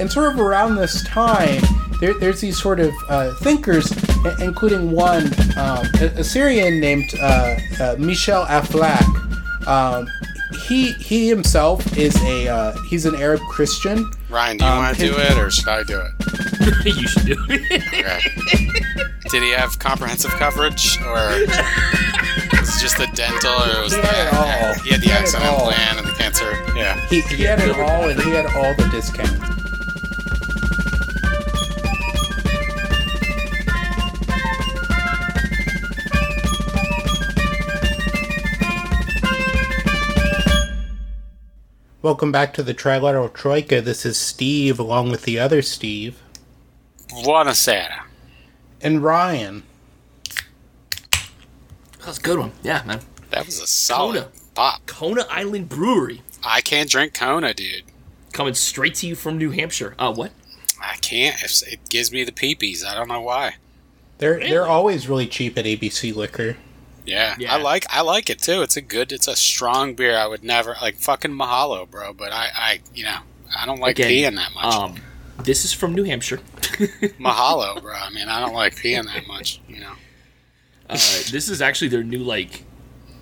and sort of around this time, there, there's these sort of uh, thinkers, including one, um, a, a Syrian named uh, uh, Michel Aflaq. Um, he he himself is a uh, he's an Arab Christian. Ryan, do you Um, want to do it or should I do it? you should do it. Okay. Did he have comprehensive coverage or was it just the dental or was He the, had it all. he had the He had it accident all. plan and the cancer? Yeah. He, he had it all, and he had all the discounts. Welcome back to the Trilateral Troika. This is Steve, along with the other Steve Buonasera. and Ryan. That's a good one. Yeah, man. That was a solid Kona. pop. Kona Island Brewery. I can't drink Kona, dude. Coming straight to you from New Hampshire. Uh, what? I can't. It gives me the peepees. I don't know why. They're Really? they're always really cheap at ABC Liquor. Yeah, Yeah. I like I like it too. It's a good, it's a strong beer. I would never like fucking Mahalo, bro. But I, I, you know, I don't like Again, peeing that much. Um, this is from New Hampshire. Mahalo, bro. I mean, I don't like peeing that much. You know. Uh, this is actually their new like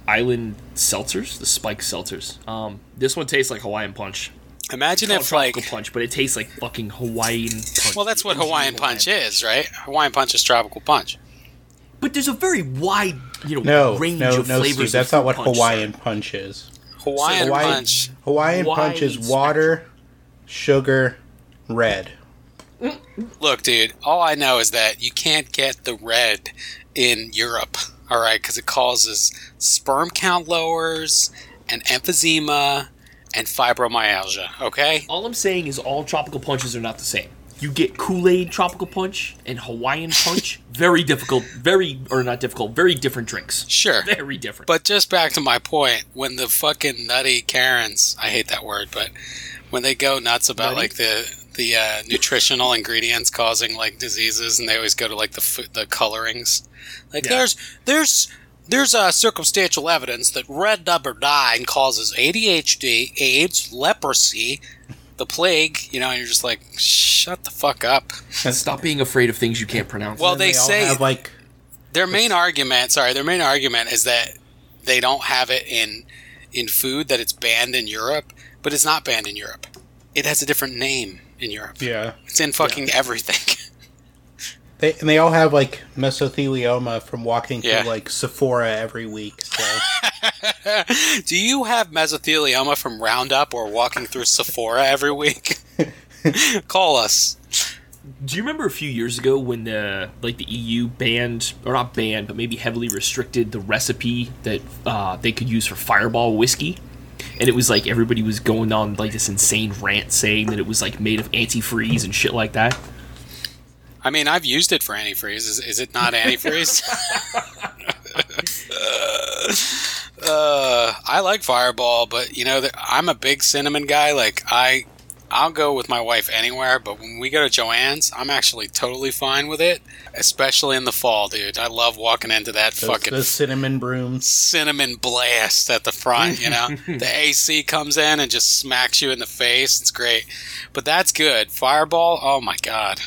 island seltzers, the spike seltzers. Um, this one tastes like Hawaiian punch. Imagine Called if like, tropical punch, but it tastes like fucking Hawaiian punch. well, that's what Original Hawaiian punch Hawaiian. is, right? Hawaiian punch is tropical punch. But there's a very wide, you know, No, range no, of no, flavors. Steve. of That's not what punch, Hawaiian sir. punch is. Hawaiian Hawaiian- punch. Hawaiian punch is Wide water, sugar, red. Look, dude. All I know is that you can't get the red in Europe. All right, because it causes sperm count lowers and emphysema and fibromyalgia. Okay. All I'm saying is all tropical punches are not the same. You get Kool-Aid tropical punch and Hawaiian punch. very difficult, very or not difficult, very different drinks. Sure. Very different. But just back to my point, when the fucking nutty Karens, I hate that word, but when they go nuts about Nutty? like the the uh, nutritional ingredients causing like diseases, and they always go to like the fu- the colorings, like Yeah. there's there's there's uh, circumstantial evidence that red rubber dye causes ADHD, AIDS, leprosy, the plague. You know, and you're just like, shut the fuck up. And Stop being afraid of things you can't pronounce. Well, And they say have like their main argument sorry their main argument is that they don't have it in in food that it's banned in europe but it's not banned in europe it has a different name in europe yeah. it's in fucking everything They and they all have like mesothelioma from walking Yeah. through like Sephora every week. So do you have mesothelioma from roundup or walking through sephora every week call us Do you remember a few years ago when the like the EU banned or not banned, but maybe heavily restricted the recipe that uh, they could use for Fireball whiskey? And it was like everybody was going on like this insane rant saying that it was like made of antifreeze and shit like that. I mean i've used it for antifreeze is, is it not antifreeze uh, i like fireball but you know i'm a big cinnamon guy like i i'll go with my wife anywhere but when we go to Joann's i'm actually totally fine with it especially in the fall dude i love walking into that those, fucking those cinnamon brooms. cinnamon blast at the front, you know? the AC comes in and just smacks you in the face. It's great. But that's good. Fireball, oh my god.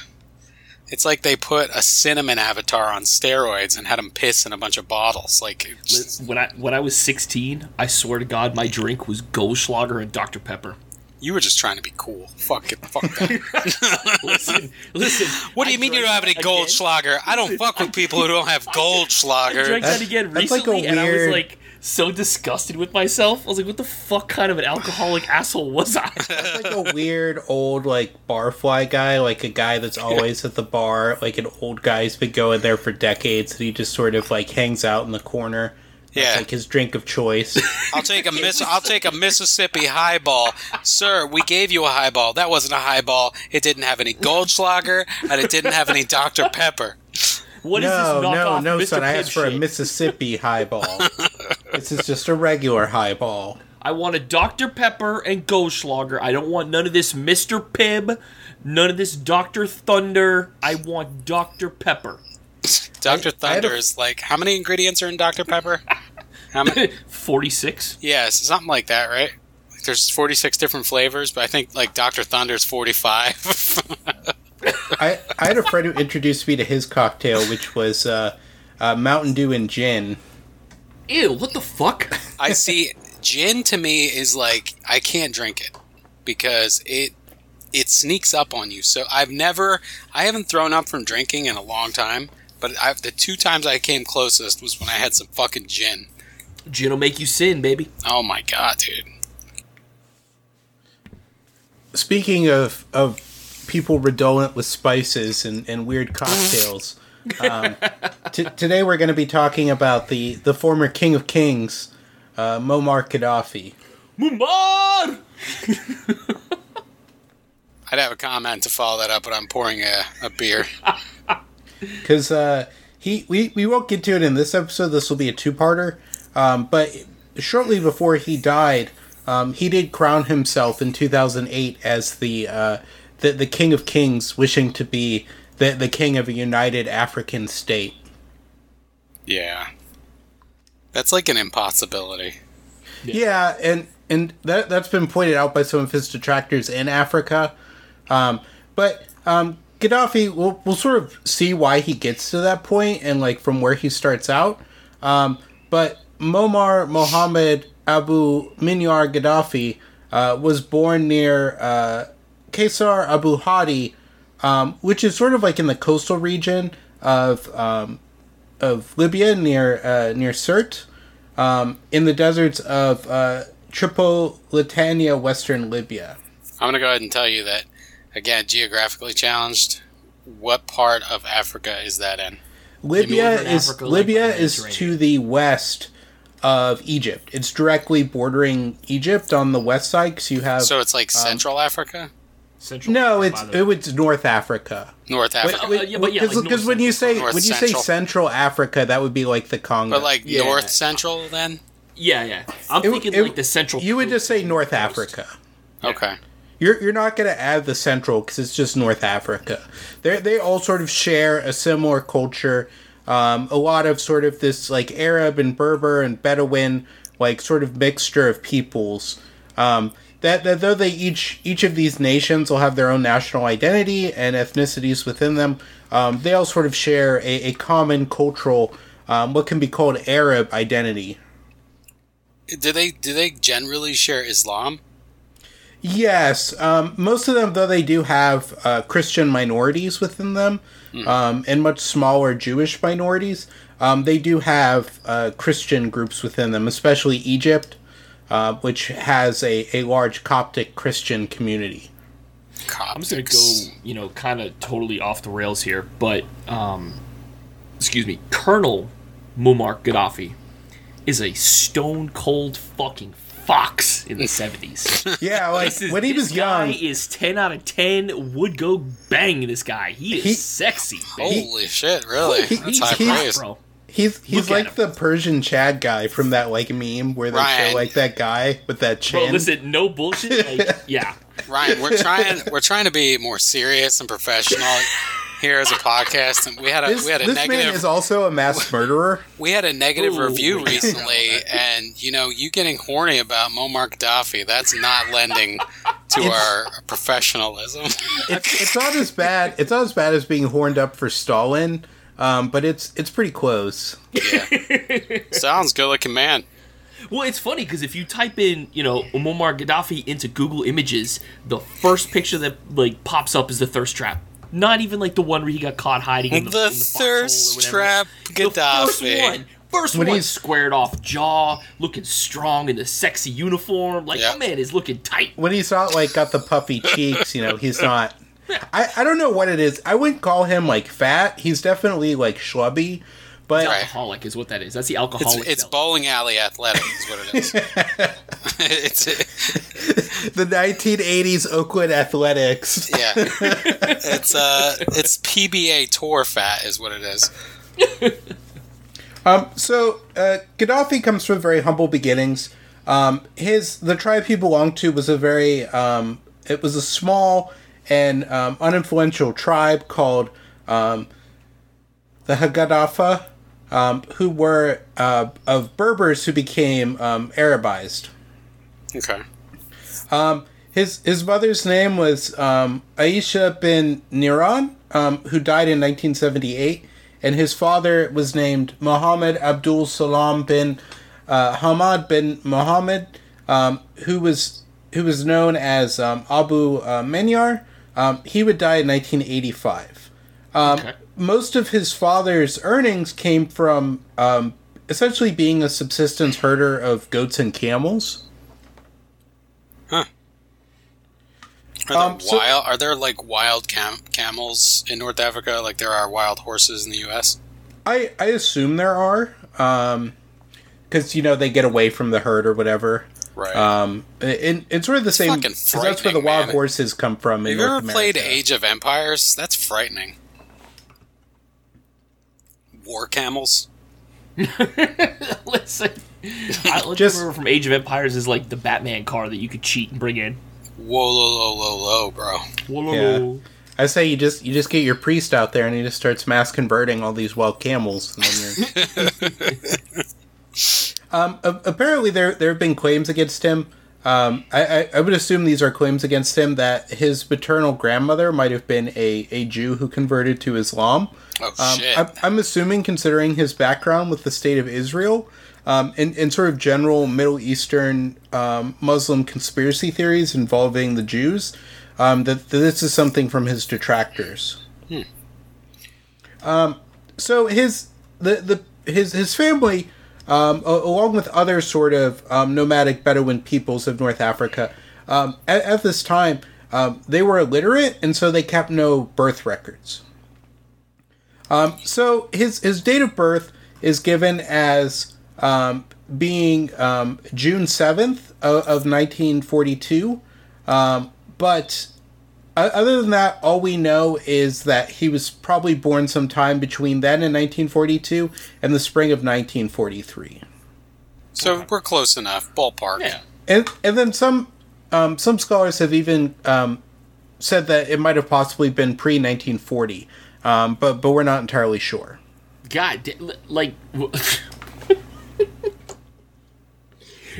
It's like they put a cinnamon avatar on steroids and had him piss in a bunch of bottles. Like, just- When I when I was 16, I swear to God, my drink was Goldschlager and Dr Pepper. you were just trying to be cool. Fuck it. Fuck that. Listen, listen. what do I you mean you don't have any that Goldschlager? I don't fuck with people who don't have again. I Goldschlager. drank That's- that again that's like a and I was weird- like so disgusted with myself. I was like, "What the fuck kind of an alcoholic asshole was I?" like a weird old like barfly guy, like a guy that's always at the bar, like an old guy who's been going there for decades, and he just sort of like hangs out in the corner. Yeah. like his drink of choice. I'll take a miss. I'll take a Mississippi highball, sir. We gave you a highball. That wasn't a highball. It didn't have any Goldschlager, and it didn't have any Dr Pepper. What is no, this knockoff no, no, Mr. son. I Pibb asked for a? Mississippi highball. this is just a regular highball. I want a Dr. Pepper and Goldschlager. I don't want none of this Mr. Pibb, none of this Dr. Thunder. I want Dr. Pepper. Dr. I had a- Thunder is like how many ingredients are in Dr Pepper? How many? 46? Yes, something like that, right? there's 46 different flavors, but I think like Dr. Thunder's 45. I, I had a friend who introduced me to his cocktail, which was uh, uh, Mountain Dew and gin. Ew, what the fuck? I see gin to me is like I can't drink it because it it sneaks up on you. So I've never I haven't thrown up from drinking in a long time, but I've, the two times I came closest was when I had some fucking gin. Gin will make you sin, baby. Oh my god, dude. Speaking of of people redolent with spices and, and weird cocktails, um, t- today we're going to be talking about the, the former King of Kings, uh, Muammar Gaddafi. Muammar! I'd have a comment to follow that up, but I'm pouring a, a beer. because uh, he we, we won't get to it in this episode. This will be a two parter. Um, but shortly before he died, um, he did crown himself in 2008 as the uh, the the King of Kings, wishing to be the the king of a united African state. Yeah. That's like an impossibility. Yeah, and and that that's been pointed out by some of his detractors in Africa. Um, but um, Gaddafi, we'll we'll sort of see why he gets to that point and like from where he starts out. Um, but Muammar Mohammed Abu Minyar Gaddafi uh, was born near uh, Kaysar Abu Hadi, um, which is sort of like in the coastal region of um, of Libya near uh, near Sirte, um, in the deserts of uh, Tripolitania, western Libya. I'm going to go ahead and tell you that, again, geographically challenged. What part of Africa is that in? Libya is Africa, Libya the is to the west of Egypt. It's directly bordering Egypt on the west side because you have So it's like Central Africa? Central no, it's by the- it, it's North Africa. North Africa. uh, yeah, but yeah, like because North when you say Central. when North you say Central. Central Africa, that would be like the Congo. but like Yeah. North Central then? yeah, yeah. I'm It- thinking it- like the central. you would just say North coast. Africa. Okay. You're you're not going to add the central because it's just North Africa. They they all sort of share a similar culture. Um, a lot of sort of this like Arab and Berber and Bedouin like sort of mixture of peoples. Um, that, that though they each each of these nations will have their own national identity and ethnicities within them, um, they all sort of share a, a common cultural, um, what can be called Arab identity. Do they do they generally share Islam? Yes, um, most of them, though, they do have uh, Christian minorities within them, um, and much smaller Jewish minorities. Um, they do have uh, Christian groups within them, especially Egypt, uh, which has a, a large Coptic Christian community. I'm just gonna go, you know, kind of totally off the rails here, but um, excuse me, Colonel Muammar Gaddafi is a stone cold fucking fox in the 70s. Yeah, like is- when he this was young, guy is 10 out of 10 would go bang this guy. He is He- sexy, baby. Holy shit, really? He- That's he's- high he's- praise. bro. He's he's Look like the Persian Chad guy from that like meme where they Ryan. show like that guy with that Bro, chin. listen, no bullshit. Like, yeah. Ryan, we're trying we're trying to be more serious and professional here as a podcast and we had a this we had a this man negative is also a mass murderer. we had a negative Ooh. review recently and you know you getting horny about Muammar Gaddafi that's not lending to our professionalism. it's, it's not as bad. It's not as bad as being horned up for Stalin, um, but it's it's pretty close. yeah. Sounds good looking man. Well, it's funny because if you type in, you know, Muammar Gaddafi into Google Images, the first picture that like pops up is the thirst trap. Not even like the one where he got caught hiding in the, The in the foxhole or thirst whatever. trap The first Gaddafi. one, first When one, he's- squared off jaw, looking strong in the sexy uniform. Like Yeah. my man is looking tight. When he's not like got the puffy cheeks, you know, he's not. I, I don't know what it is. I wouldn't call him like fat. He's definitely like schlubby, but Right. Alcoholic is what that is. That's the alcoholic. it's belly. bowling alley athletic is what it is. it's the 1980s Oakland Athletics. yeah. It's uh it's PBA tour fat is what it is. Um, so uh, Gaddafi comes from very humble beginnings. Um, his the tribe he belonged to was a very um, it was a small and um, uninfluential tribe called um, the Hagadafa, um, who were uh, of Berbers who became um, Arabized. Okay. Um, his his mother's name was um, Aisha bin Niran, um, who died in 1978, and his father was named Muhammad Abdul Salam bin uh, Hamad bin Muhammad, um, who was who was known as um, Abu uh, Menyar. Um, he would die in 1985. Um, Okay. Most of his father's earnings came from um, essentially being a subsistence herder of goats and camels. Are there Um, so- wild? Are there like wild cam- camels in North Africa, like there are wild horses in the U.S.? I I assume there are, because you know they get away from the herd or whatever. Right. Um, and it's sort of the same. fucking 'cause that's where the wild man. horses come from. In Have you North ever played Age of Empires? That's frightening. War camels. Listen, I let's Just- remember from Age of Empires is like the Batman car that you could cheat and bring in. Whoa, low, low, low, low, bro. Whoa. I say you just you just get your priest out there and he just starts mass converting all these wild camels. And then you're... um, apparently there there have been claims against him. Um, I, I, I would assume these are claims against him that his maternal grandmother might have been a, a Jew who converted to Islam. Oh Um, shit. I'm, I'm assuming, considering his background with the state of Israel um, and, and sort of general Middle Eastern um, Muslim conspiracy theories involving the Jews, um, that, that this is something from his detractors. Um, so his the, the his his family, um, along with other sort of um, nomadic Bedouin peoples of North Africa, um, at, at this time um, they were illiterate, and so they kept no birth records. Um, so his his date of birth is given as um, being June seventh of, of nineteen forty two, um, but o- other than that, all we know is that he was probably born sometime between then and nineteen forty two and the spring of nineteen forty three. so we're close enough. Ballpark. Yeah. And and then some um, some scholars have even um, said that it might have possibly been pre nineteen forty, um, but but we're not entirely sure. God, like,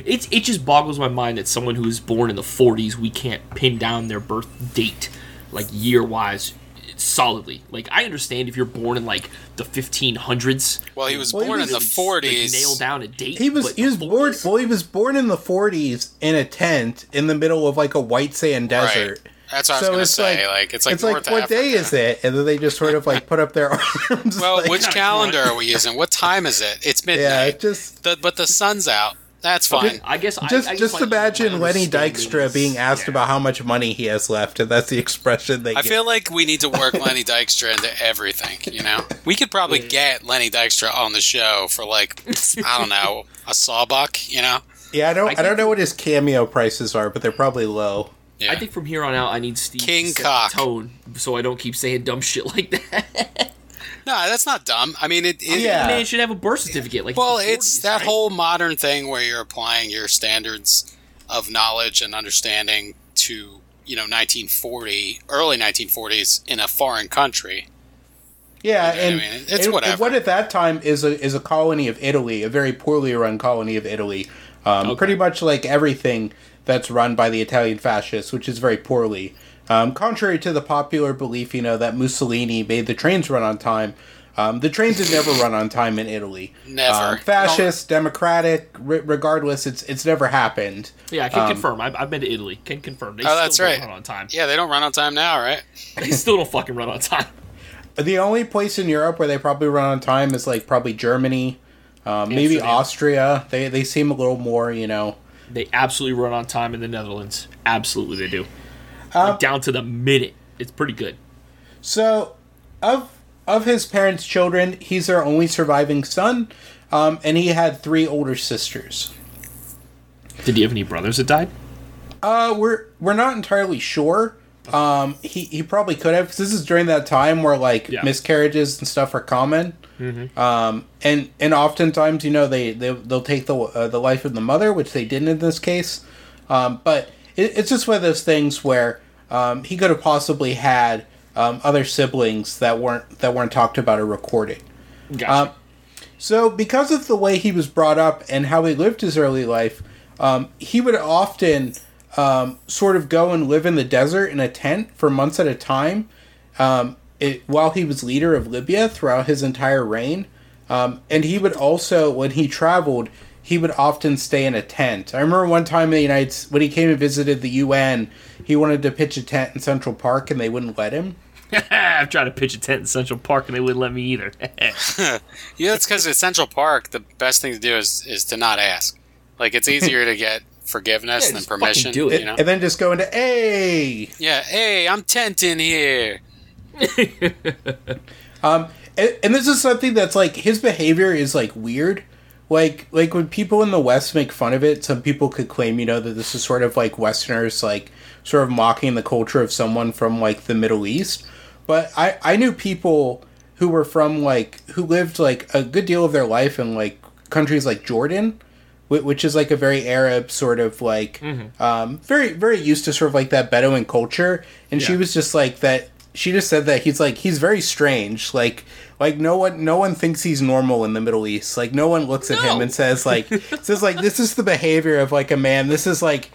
it's it just boggles my mind that someone who was born in the '40s we can't pin down their birth date, like year wise, solidly. Like, I understand if you're born in like the 1500s, Well, he was Well, he born was- in the like, forties. nail down a date. He was he was the born well he was born in the 40s in a tent in the middle of like a white sand desert. That's what I was gonna say, like, it's like North what day is it? And then they just sort of like put up their arms. Well, like, which calendar are we using? What time is it? It's yeah, midnight. it just The, but the sun's out. That's fine. I guess I- just I guess just imagine Lenny understanding Dykstra is- being asked yeah. about how much money he has left, and that's the expression they I give. feel like we need to work Lenny Dykstra into everything. You know, we could probably get Lenny Dykstra on the show for like I don't know a sawbuck. You know, yeah, I don't I I, don't know what his cameo prices are, but they're probably low. yeah. I think from here on out, I need Steve King to set cock. tone so I don't keep saying dumb shit like that. no, that's not dumb. I mean, it. it Yeah. Man should have a birth certificate. Like Well, the it's 40s, that right? whole modern thing where you're applying your standards of knowledge and understanding to you know 1940, early 1940s in a foreign country. Yeah, I and, mean, it's and- whatever. what at that time is a is a colony of Italy, a very poorly run colony of Italy. Um, Okay. Pretty much like everything that's run by the Italian fascists, which is very poorly. Um, contrary to the popular belief, you know, that Mussolini made the trains run on time. Um, the trains had never run on time in Italy. Never. Um, fascist, democratic, re- regardless, it's it's never happened. Yeah, I can Um, confirm. I've, I've been to Italy. Can confirm. They Oh, still that's don't right. run on time. Yeah, they don't run on time now, right? They still don't fucking run on time. The only place in Europe where they probably run on time is like probably Germany, um, maybe Amsterdam. Austria. They they seem a little more, you know. They absolutely run on time in the Netherlands. Absolutely, they do. Um, Like, down to the minute. It's pretty good. So, of of his parents' children, he's their only surviving son, um, and he had three older sisters. Did he have any brothers that died? Uh, we're we're not entirely sure. Um, he he probably could have because this is during that time where like Yeah. miscarriages and stuff are common. Um, and and oftentimes, you know, they they they'll take the uh, the life of the mother, which they didn't in this case. Um, but it, it's just one of those things where um, he could have possibly had um, other siblings that weren't that weren't talked about or recorded. Gotcha. Um, So, because of the way he was brought up and how he lived his early life, um, he would often um, sort of go and live in the desert in a tent for months at a time um, it, while he was leader of Libya throughout his entire reign. Um, and he would also, when he traveled, he would often stay in a tent. I remember one time in the United when he came and visited the UN, he wanted to pitch a tent in Central Park and they wouldn't let him. I've tried to pitch a tent in Central Park and they wouldn't let me either. yeah, it's because at Central Park, the best thing to do is, is to not ask. Like, it's easier to get forgiveness Yeah, than permission. do it. You know? And then just go into, hey! Yeah, hey, I'm tenting here. Um, and, and this is something that's like his behavior is like weird. Like like when people in the West make fun of it, some people could claim you know that this is sort of like Westerners like sort of mocking the culture of someone from like the Middle East. But I I knew people who were from like who lived like a good deal of their life in like countries like Jordan, which is like a very Arab sort of like um, very very used to sort of like that Bedouin culture. And she was just like that. She just said that he's like he's very strange. Like like no one no one thinks he's normal in the Middle East. Like no one looks at him and says like says like this is the behavior of like a man. This is like.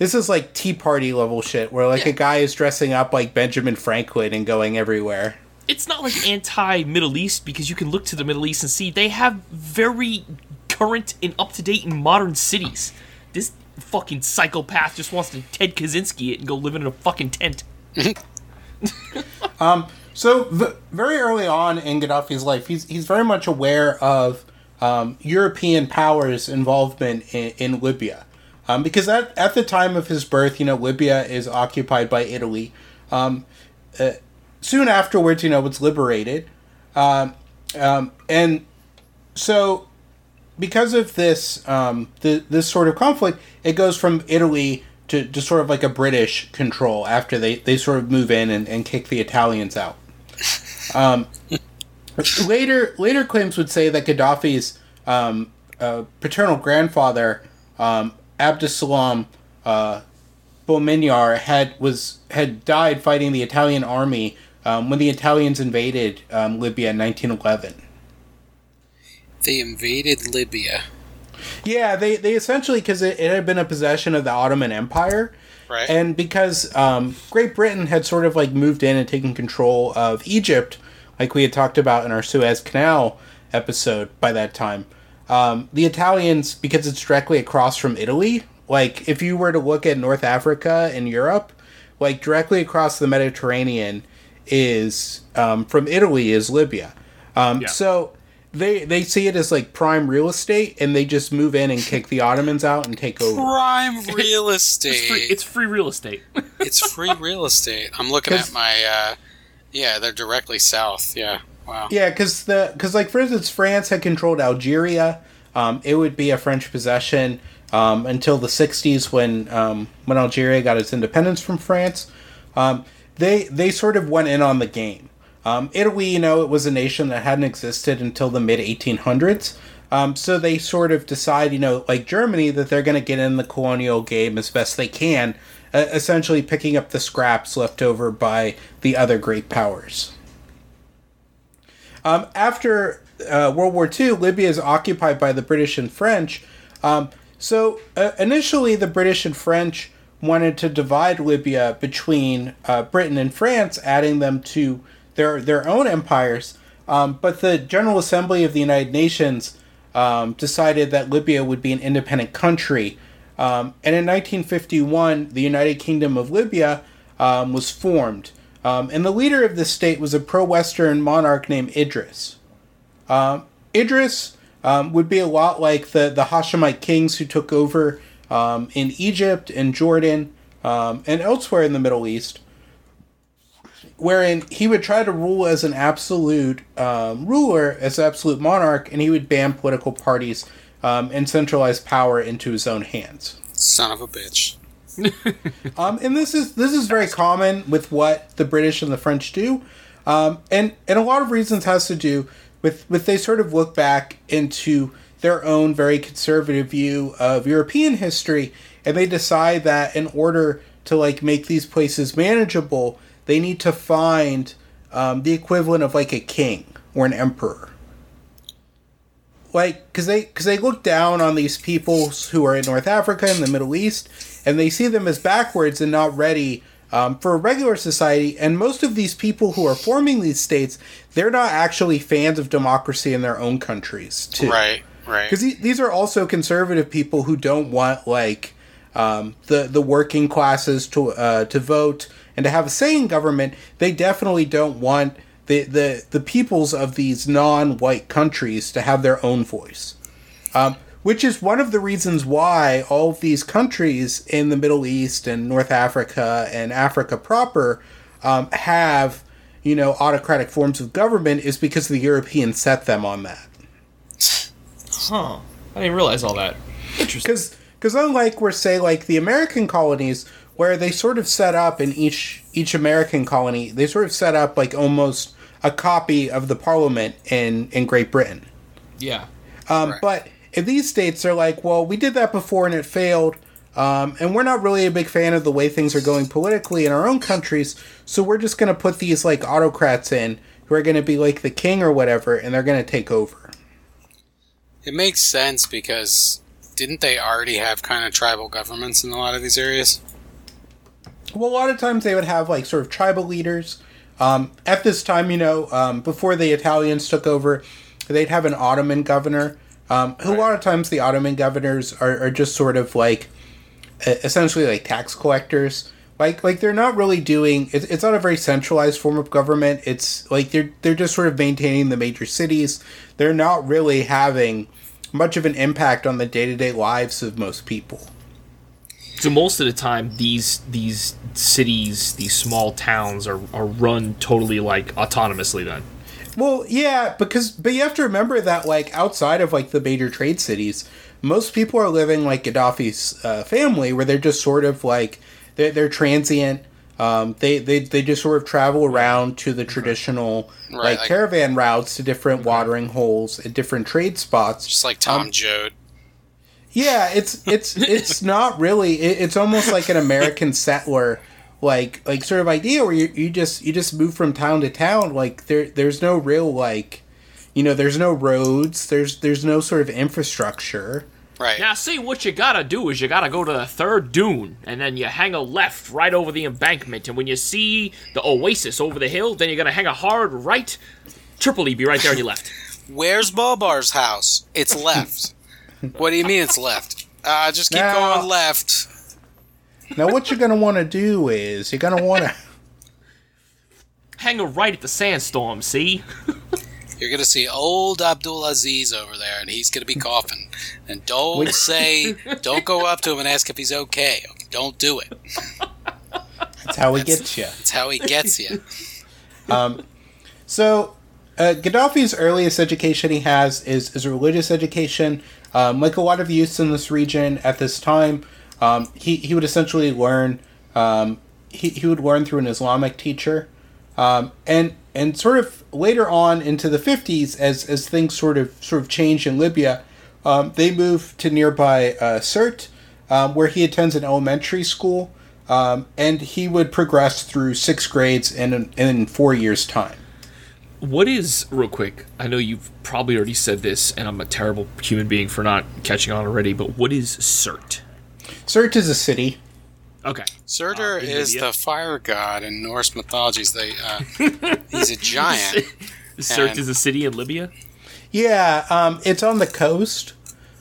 This is like Tea Party level shit, where like a guy is dressing up like Benjamin Franklin and going everywhere. it's not like anti Middle East because you can look to the Middle East and see they have very current and up to date and modern cities. This fucking psychopath just wants to Ted Kaczynski it and go live in a fucking tent. um. So v- very early on in Gaddafi's life, he's he's very much aware of um, European powers' involvement in, in Libya, um, because at at the time of his birth, you know, Libya is occupied by Italy. Um, uh, soon afterwards, you know, it's liberated, um, um, and so because of this um, the, this sort of conflict, it goes from Italy to, to sort of like a British control after they, they sort of move in and, and kick the Italians out. Um, later later claims would say that Gaddafi's uh, paternal grandfather um, Abdussalam uh, Bouminyar had was had died fighting the Italian army um, when the Italians invaded um, Libya in 1911. They invaded Libya. Yeah, they, they essentially because it, it had been a possession of the Ottoman Empire, Right. and because um, Great Britain had sort of like moved in and taken control of Egypt, like we had talked about in our Suez Canal episode by that time. Um, the Italians, because it's directly across from Italy, like if you were to look at North Africa and Europe, like directly across the Mediterranean is um, from Italy is Libya. Um, Yeah. So they they see it as like prime real estate, and they just move in and kick the Ottomans out and take over. Prime real estate. It's free, it's free real estate. It's free real estate. I'm looking at my. Uh, yeah, they're directly south. Yeah. Wow. Yeah, because the because like for instance, France had controlled Algeria. Um, it would be a French possession um, until the '60s when um, when Algeria got its independence from France. Um, they they sort of went in on the game. Um, Italy, you know, it was a nation that hadn't existed until the mid 1800s. Um, so they sort of decide, you know, like Germany, that they're going to get in the colonial game as best they can, uh, essentially picking up the scraps left over by the other great powers. Um, after uh, World War II, Libya is occupied by the British and French. Um, so uh, initially, the British and French wanted to divide Libya between uh, Britain and France, adding them to their their own empires. Um, but the General Assembly of the United Nations um, decided that Libya would be an independent country. Um, and in 1951, the United Kingdom of Libya um, was formed. Um, and the leader of this state was a pro Western monarch named Idris. Um, Idris um, would be a lot like the, the Hashemite kings who took over um, in Egypt and Jordan um, and elsewhere in the Middle East, wherein he would try to rule as an absolute um, ruler, as absolute monarch, and he would ban political parties and centralize power into his own hands. Son of a bitch. Um, and this is this is very common with what the British and the French do, um, and and a lot of reasons has to do with with they sort of look back into their own very conservative view of European history, and they decide that in order to like make these places manageable, they need to find um, the equivalent of like a king or an emperor. like because they because they look down on these people who are in North Africa and the Middle East, and they see them as backwards and not ready um, for a regular society. And most of these people who are forming these states, they're not actually fans of democracy in their own countries, too. Right, right. Because these are also conservative people who don't want like um, the the working classes to uh, to vote and to have a say in government. They definitely don't want the the the peoples of these non-white countries to have their own voice. Um, which is one of the reasons why all of these countries in the Middle East and North Africa and Africa proper um, have, you know, autocratic forms of government is because the Europeans set them on that. Huh. I didn't realize all that. Interesting. Because because unlike we're say like the American colonies where they sort of set up in each each American colony, they sort of set up like almost a copy of the Parliament in in Great Britain. Yeah. Um, Right. But in these states, they're like, well, we did that before and it failed. Um, and we're not really a big fan of the way things are going politically in our own countries. So we're just going to put these like autocrats in who are going to be like the king or whatever, and they're going to take over. It makes sense because didn't they already have kind of tribal governments in a lot of these areas? Well, a lot of times they would have like sort of tribal leaders. Um, at this time, you know, um, before the Italians took over, they'd have an Ottoman governor. Um, who A lot of times the Ottoman governors are, are just sort of like essentially like tax collectors. Like like they're not really doing. It's, it's not a very centralized form of government. It's like they're they're just sort of maintaining the major cities. They're not really having much of an impact on the day to day lives of most people. So most of the time, these these cities, these small towns, are, are run totally like autonomously. Then. Well, yeah, because but you have to remember that like outside of like the major trade cities, most people are living like Gaddafi's uh, family, where they're just sort of like they're, they're transient. Um, they, they they just sort of travel around to the traditional Right, like like- caravan routes to different watering holes and different trade spots. Just like Tom Joad. Yeah, it's it's it's not really. It, it's almost like an American settler, like like sort of idea where you, you just you just move from town to town. Like there there's no real like, you know, there's no roads. There's there's no sort of infrastructure. Right. Now, see, what you gotta do is you gotta go to the third dune, and then you hang a left right over the embankment, and when you see the oasis over the hill, then you're gonna hang a hard right. Tripoli be right there on your left. Where's Bobar's house? It's left. what do you mean it's left? Uh, just keep Now- going left. Now what you're gonna want to do is you're gonna want to. Hang a right at the sandstorm, see? You're gonna see old Abdul Aziz over there, and he's gonna be coughing. And don't say, don't go up to him and ask if he's okay. Don't do it. That's how we gets you. That's how he gets you. So, uh, Gaddafi's earliest education he has is, is a religious education. Um, like a lot of youths in this region at this time, um, he, he would essentially learn, um, he, he would learn through an Islamic teacher. Um, and and sort of later on into the 50s, as, as things sort of sort of changed in Libya, um, they move to nearby uh, Sirte, um, where he attends an elementary school, um, and he would progress through six grades in, in four years' time. What is, real quick, I know you've probably already said this, and I'm a terrible human being for not catching on already, but what is Sirte? Sirte is a city. Okay. Surtur Uh, is Libya? the fire god in Norse mythologies. They, uh, he's a giant. Sirte And- is a city in Libya? Yeah, um, it's on the coast.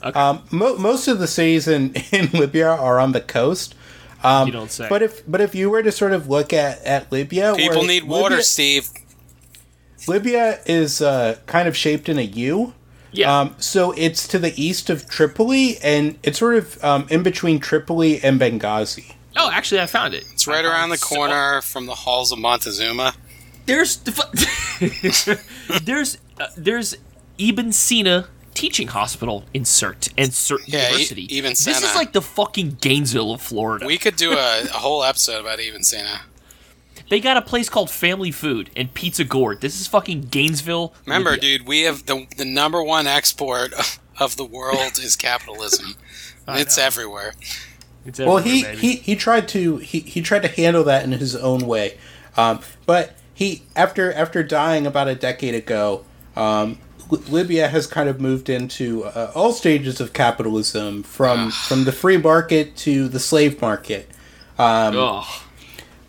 Okay. Um, mo- most of the cities in, in Libya are on the coast. Um, you don't say. But if but if you were to sort of look at, at Libya, People where need water, Libya, Steve. Libya is uh, kind of shaped in a U. yeah. Um, so it's to the east of Tripoli, and it's sort of um, in between Tripoli and Benghazi. oh, actually, I found it. It's right around the corner from the halls of Montezuma. There's the fu- there's uh, there's Ibn Sina Teaching Hospital in Sirte and Sirte Yeah, E- University. Ibn This is like the fucking Gainesville of Florida. We could do a, a whole episode about Ibn Sina. They got a place called Family Food and Pizza Gourd. This is fucking Gainesville. Remember, Libya. dude, we have the the number one export of the world is capitalism. it's know. everywhere. It's Well, everywhere, he, baby. he he tried to he, he tried to handle that in his own way, um, but he after after dying about a decade ago, um, Libya has kind of moved into uh, all stages of capitalism, from from the free market to the slave market. Ugh.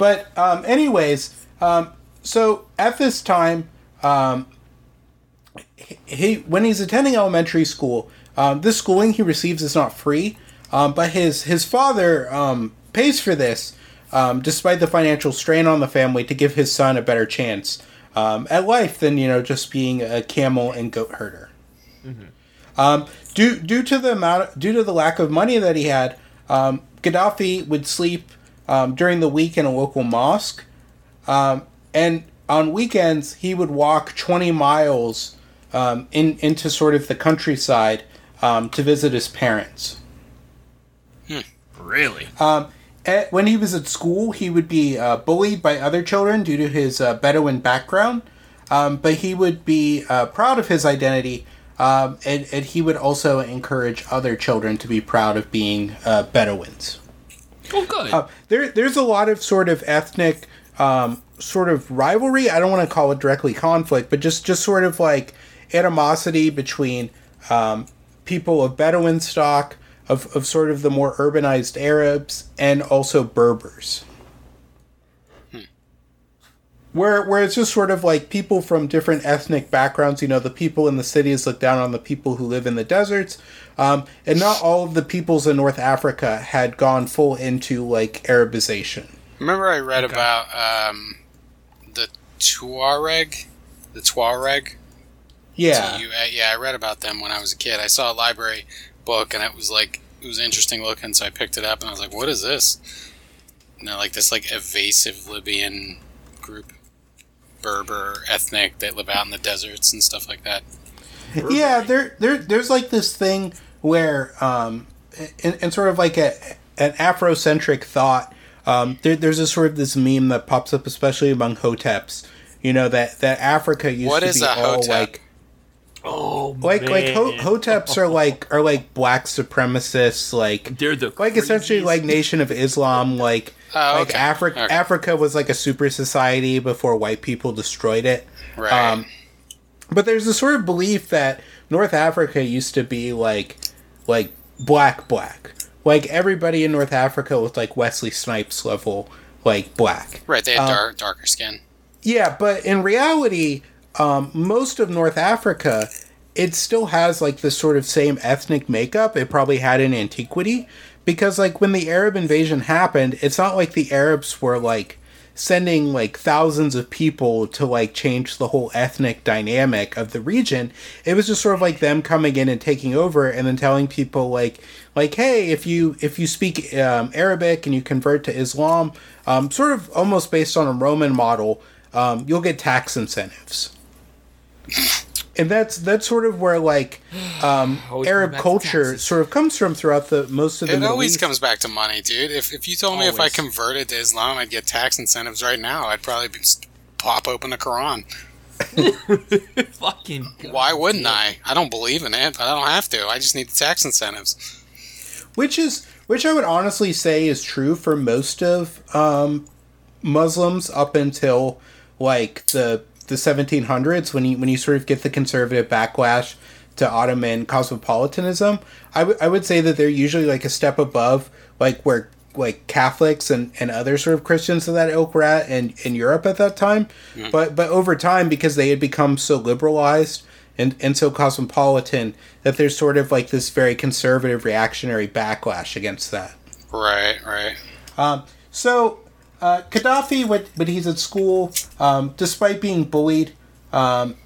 But um, anyways, um, so at this time, um, he when he's attending elementary school, um, this schooling he receives is not free, um, but his his father um, pays for this, um, despite the financial strain on the family, to give his son a better chance um, at life than you know just being a camel and goat herder. Um, due due to the amount due to the lack of money that he had, um, Gaddafi would sleep um, during the week in a local mosque, um, and on weekends he would walk twenty miles um, in into sort of the countryside um, to visit his parents. Really? Um, at, when he was at school, he would be uh, bullied by other children due to his uh, Bedouin background, um, but he would be uh, proud of his identity, um, and, and he would also encourage other children to be proud of being uh, Bedouins. Oh, good. Uh, there, there's a lot of sort of ethnic um, sort of rivalry. I don't want to call it directly conflict, but just just sort of like animosity between um, people of Bedouin stock, of, of sort of the more urbanized Arabs, and also Berbers. Where, where it's just sort of like people from different ethnic backgrounds, you know, the people in the cities look down on the people who live in the deserts, um, and not all of the peoples in North Africa had gone full into like Arabization. Remember, I read about um, the Tuareg, the Tuareg. Yeah, You, uh, yeah, I read about them when I was a kid. I saw a library book, and it was like it was interesting looking, so I picked it up, and I was like, "What is this?" And they're like this like evasive Libyan group, Berber ethnic that live out in the deserts and stuff like that. yeah. There, there, there's like this thing where, um, in, in sort of like a an Afrocentric thought, um, there, there's a sort of this meme that pops up, especially among Hoteps. You know that that Africa used What to is be a all Hotep? like oh, like like Ho- Hoteps are like are like black supremacists, like They're the like essentially like Nation of Islam, like Oh, like. Africa. Okay. Africa was like a super society before white people destroyed it. Right. Um, but there's a sort of belief that North Africa used to be like like black black. Like everybody in North Africa was like Wesley Snipes level like black. right. They had um, dark, darker skin. Yeah, but in reality, um, most of North Africa, it still has like the sort of same ethnic makeup it probably had in antiquity. Because like when the Arab invasion happened, it's not like the Arabs were like sending like thousands of people to like change the whole ethnic dynamic of the region. It was just sort of like them coming in and taking over and then telling people like like hey, if you if you speak um, Arabic and you convert to Islam, um, sort of almost based on a Roman model, um, you'll get tax incentives. And that's that's sort of where like um, Arab come back to culture sort of comes from throughout the most of the It Middle always East. comes back to money, dude. If, if you told me if I converted to Islam, I'd get tax incentives right now, I'd probably be, just pop open the Quran. fucking. Why wouldn't I? I don't believe in it, but I don't have to. I just need the tax incentives. which is which I would honestly say is true for most of um, Muslims up until like the the 1700s when you when you sort of get the conservative backlash to Ottoman cosmopolitanism. I would I would say that they're usually like a step above like where like Catholics and, and other sort of Christians of that ilk were at in, in Europe at that time. But but over time because they had become so liberalized and, and so cosmopolitan that there's sort of like this very conservative reactionary backlash against that. Right, right. Um, so uh, Gaddafi, when, when he's at school, um, despite being bullied, um,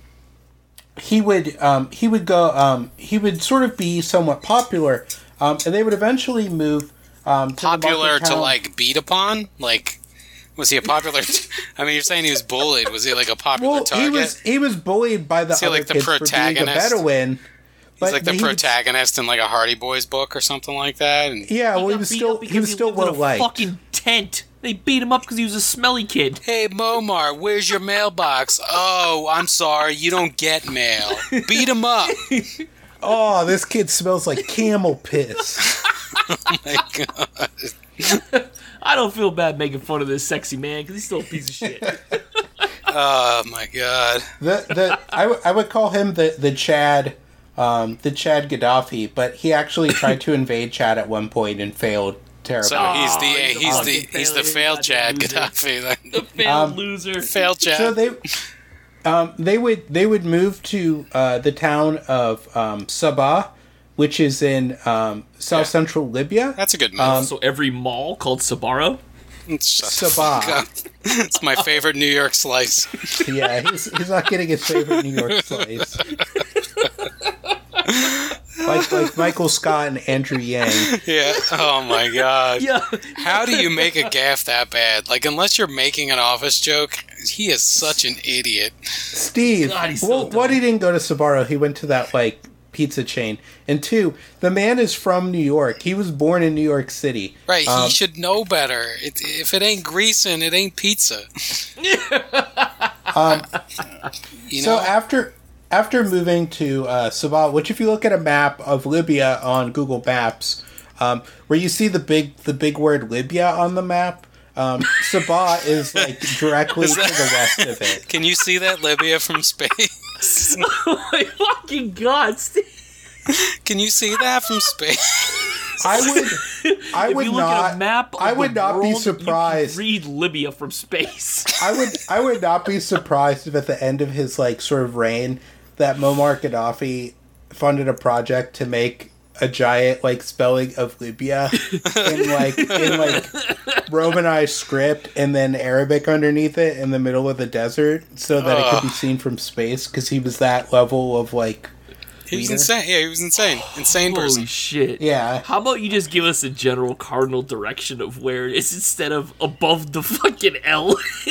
he would um, he would go um, he would sort of be somewhat popular, um, and they would eventually move um, to Popular market to like beat upon? Like, was he a popular? I mean, you're saying he was bullied. Was he like a popular Well, target? he was he was bullied by the he other like the kids for being a protagonist? Bedouin. He's like the he would- protagonist in like a Hardy Boys book or something like that. And yeah, well, he was still up he was still lived well a liked. Fucking tent. They beat him up because he was a smelly kid. hey, Muammar, where's your mailbox? Oh, I'm sorry, you don't get mail. Beat him up. Oh, this kid smells like camel piss. oh My God. I don't feel bad making fun of this sexy man because he's still a piece of shit. Oh my god. The the I, w- I would call him the the Chad, um, the Chad Gaddafi, but he actually tried to invade Chad at one point and failed terribly. So he's the he's a he's fucking the he's the failure, failed Chad goddamn loser. Gaddafi. The failed Um, loser. failed Chad. so they um, they would they would move to uh, the town of um, Sabha, which is in um, south Yeah. central Libya. That's a good move. um, so every mall called Sbarro. Shut Sabah. It's my favorite New York slice. yeah, he's, he's not getting his favorite New York slice. like like Michael Scott and Andrew Yang. Yeah. Oh my god. Yeah. How do you make a gaff that bad? Like, unless you're making an office joke, he is such an idiot. Steve, God, he's so well, dumb. what he didn't go to Sbarro, he went to that like pizza chain. And two, the man is from New York. He was born in New York City. Right? Um, he should know better. It, if it ain't greasing, it ain't pizza. you So after after moving to uh, Sabha, which if you look at a map of Libya on Google Maps, um, where you see the big the big word Libya on the map, um, Sabha is like directly Is to the west of it. Can you see that Libya from space? oh my fucking god, Steve. Can you see that from space? I would I would not map I would not be world, you can surprised. read Libya from space. I would I would not be surprised if at the end of his like sort of reign that Muammar Gaddafi funded a project to make a giant like spelling of Libya in like in like Romanized script and then Arabic underneath it in the middle of the desert so that it could be seen from space because he was that level of like He was Leader? insane. Yeah, he was insane. Insane Holy person. shit. yeah How about you just give us a general cardinal direction of where it is instead of above the fucking L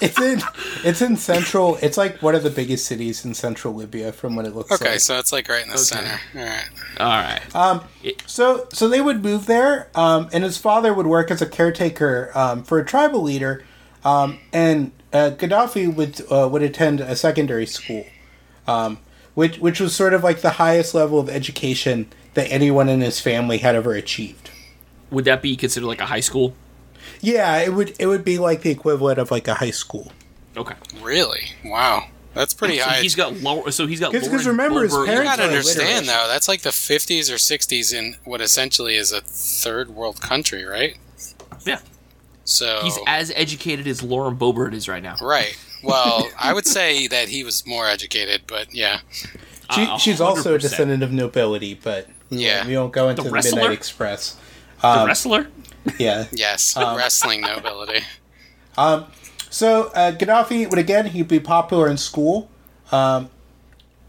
it's in it's in central it's like one of the biggest cities in central Libya from what it looks Okay, like Okay, so it's like right in the center. All right. Alright. Um, so so they would move there, um, and his father would work as a caretaker um, for a tribal leader, um, and uh, Gaddafi would uh, would attend a secondary school, um, which which was sort of like the highest level of education that anyone in his family had ever achieved. Would that be considered like a high school? Yeah, it would it would be like the equivalent of like a high school. Okay. Really? Wow. That's pretty So high. he's got lower. So he's got 'cause Lauren remember, his Boebert- you parents gotta are understand illiterate. though. That's like the 50s or 60s in what essentially is a third world country, right? Yeah. So He's as educated as Lauren Boebert is right now. right. Well, I would say that he was more educated, but yeah. She, Uh, she's also a descendant of nobility, but Yeah. we won't go into The the. Midnight Express. The Um, wrestler. Yeah. Yes, Um, wrestling nobility. So uh, Gaddafi would again he'd be popular in school, um,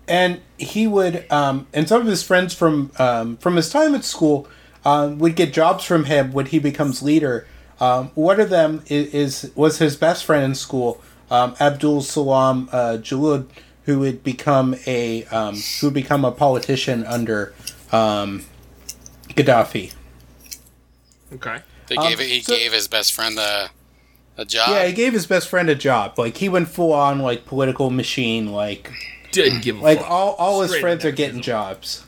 and he would um, and some of his friends from um, from his time at school um, would get jobs from him when he becomes leader. Um, one of them is, is was his best friend in school, um, Abdul Salam uh, Jalloud, who would become a um, who would become a politician under um, Gaddafi. Okay. They um, gave it, he so- gave his best friend a a job. Yeah, he gave his best friend a job. Like he went full on like political machine. Like Didn't give a like fuck. all, all his Straight friends are getting jobs.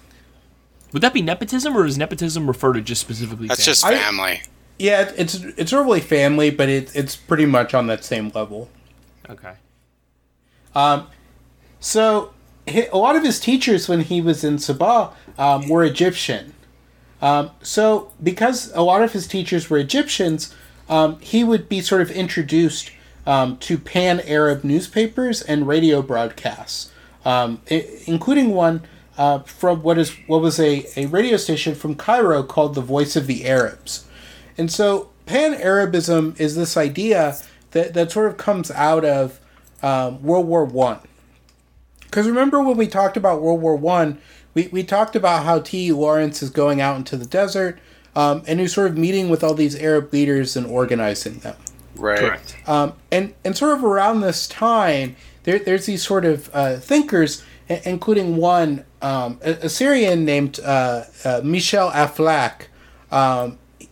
Would that be nepotism, or does nepotism refer to just specifically? That's family? just I- family. Yeah, it's it's really family, but it, it's pretty much on that same level. Okay. Um, So a lot of his teachers when he was in Sabha um, were Egyptian. Um, so because a lot of his teachers were Egyptians, um, he would be sort of introduced um, to pan Arab newspapers and radio broadcasts, um, including one uh, from what is what was a, a radio station from Cairo called the Voice of the Arabs. And so pan Arabism is this idea that, that sort of comes out of um, World War One. Because remember when we talked about World War One, we, we talked about how T. E. Lawrence is going out into the desert um, and he's sort of meeting with all these Arab leaders and organizing them. Right. Correct. Um, and, and sort of around this time, there, there's these sort of uh, thinkers, i- including one, um, a, a Syrian named uh, uh, Michel Aflaq.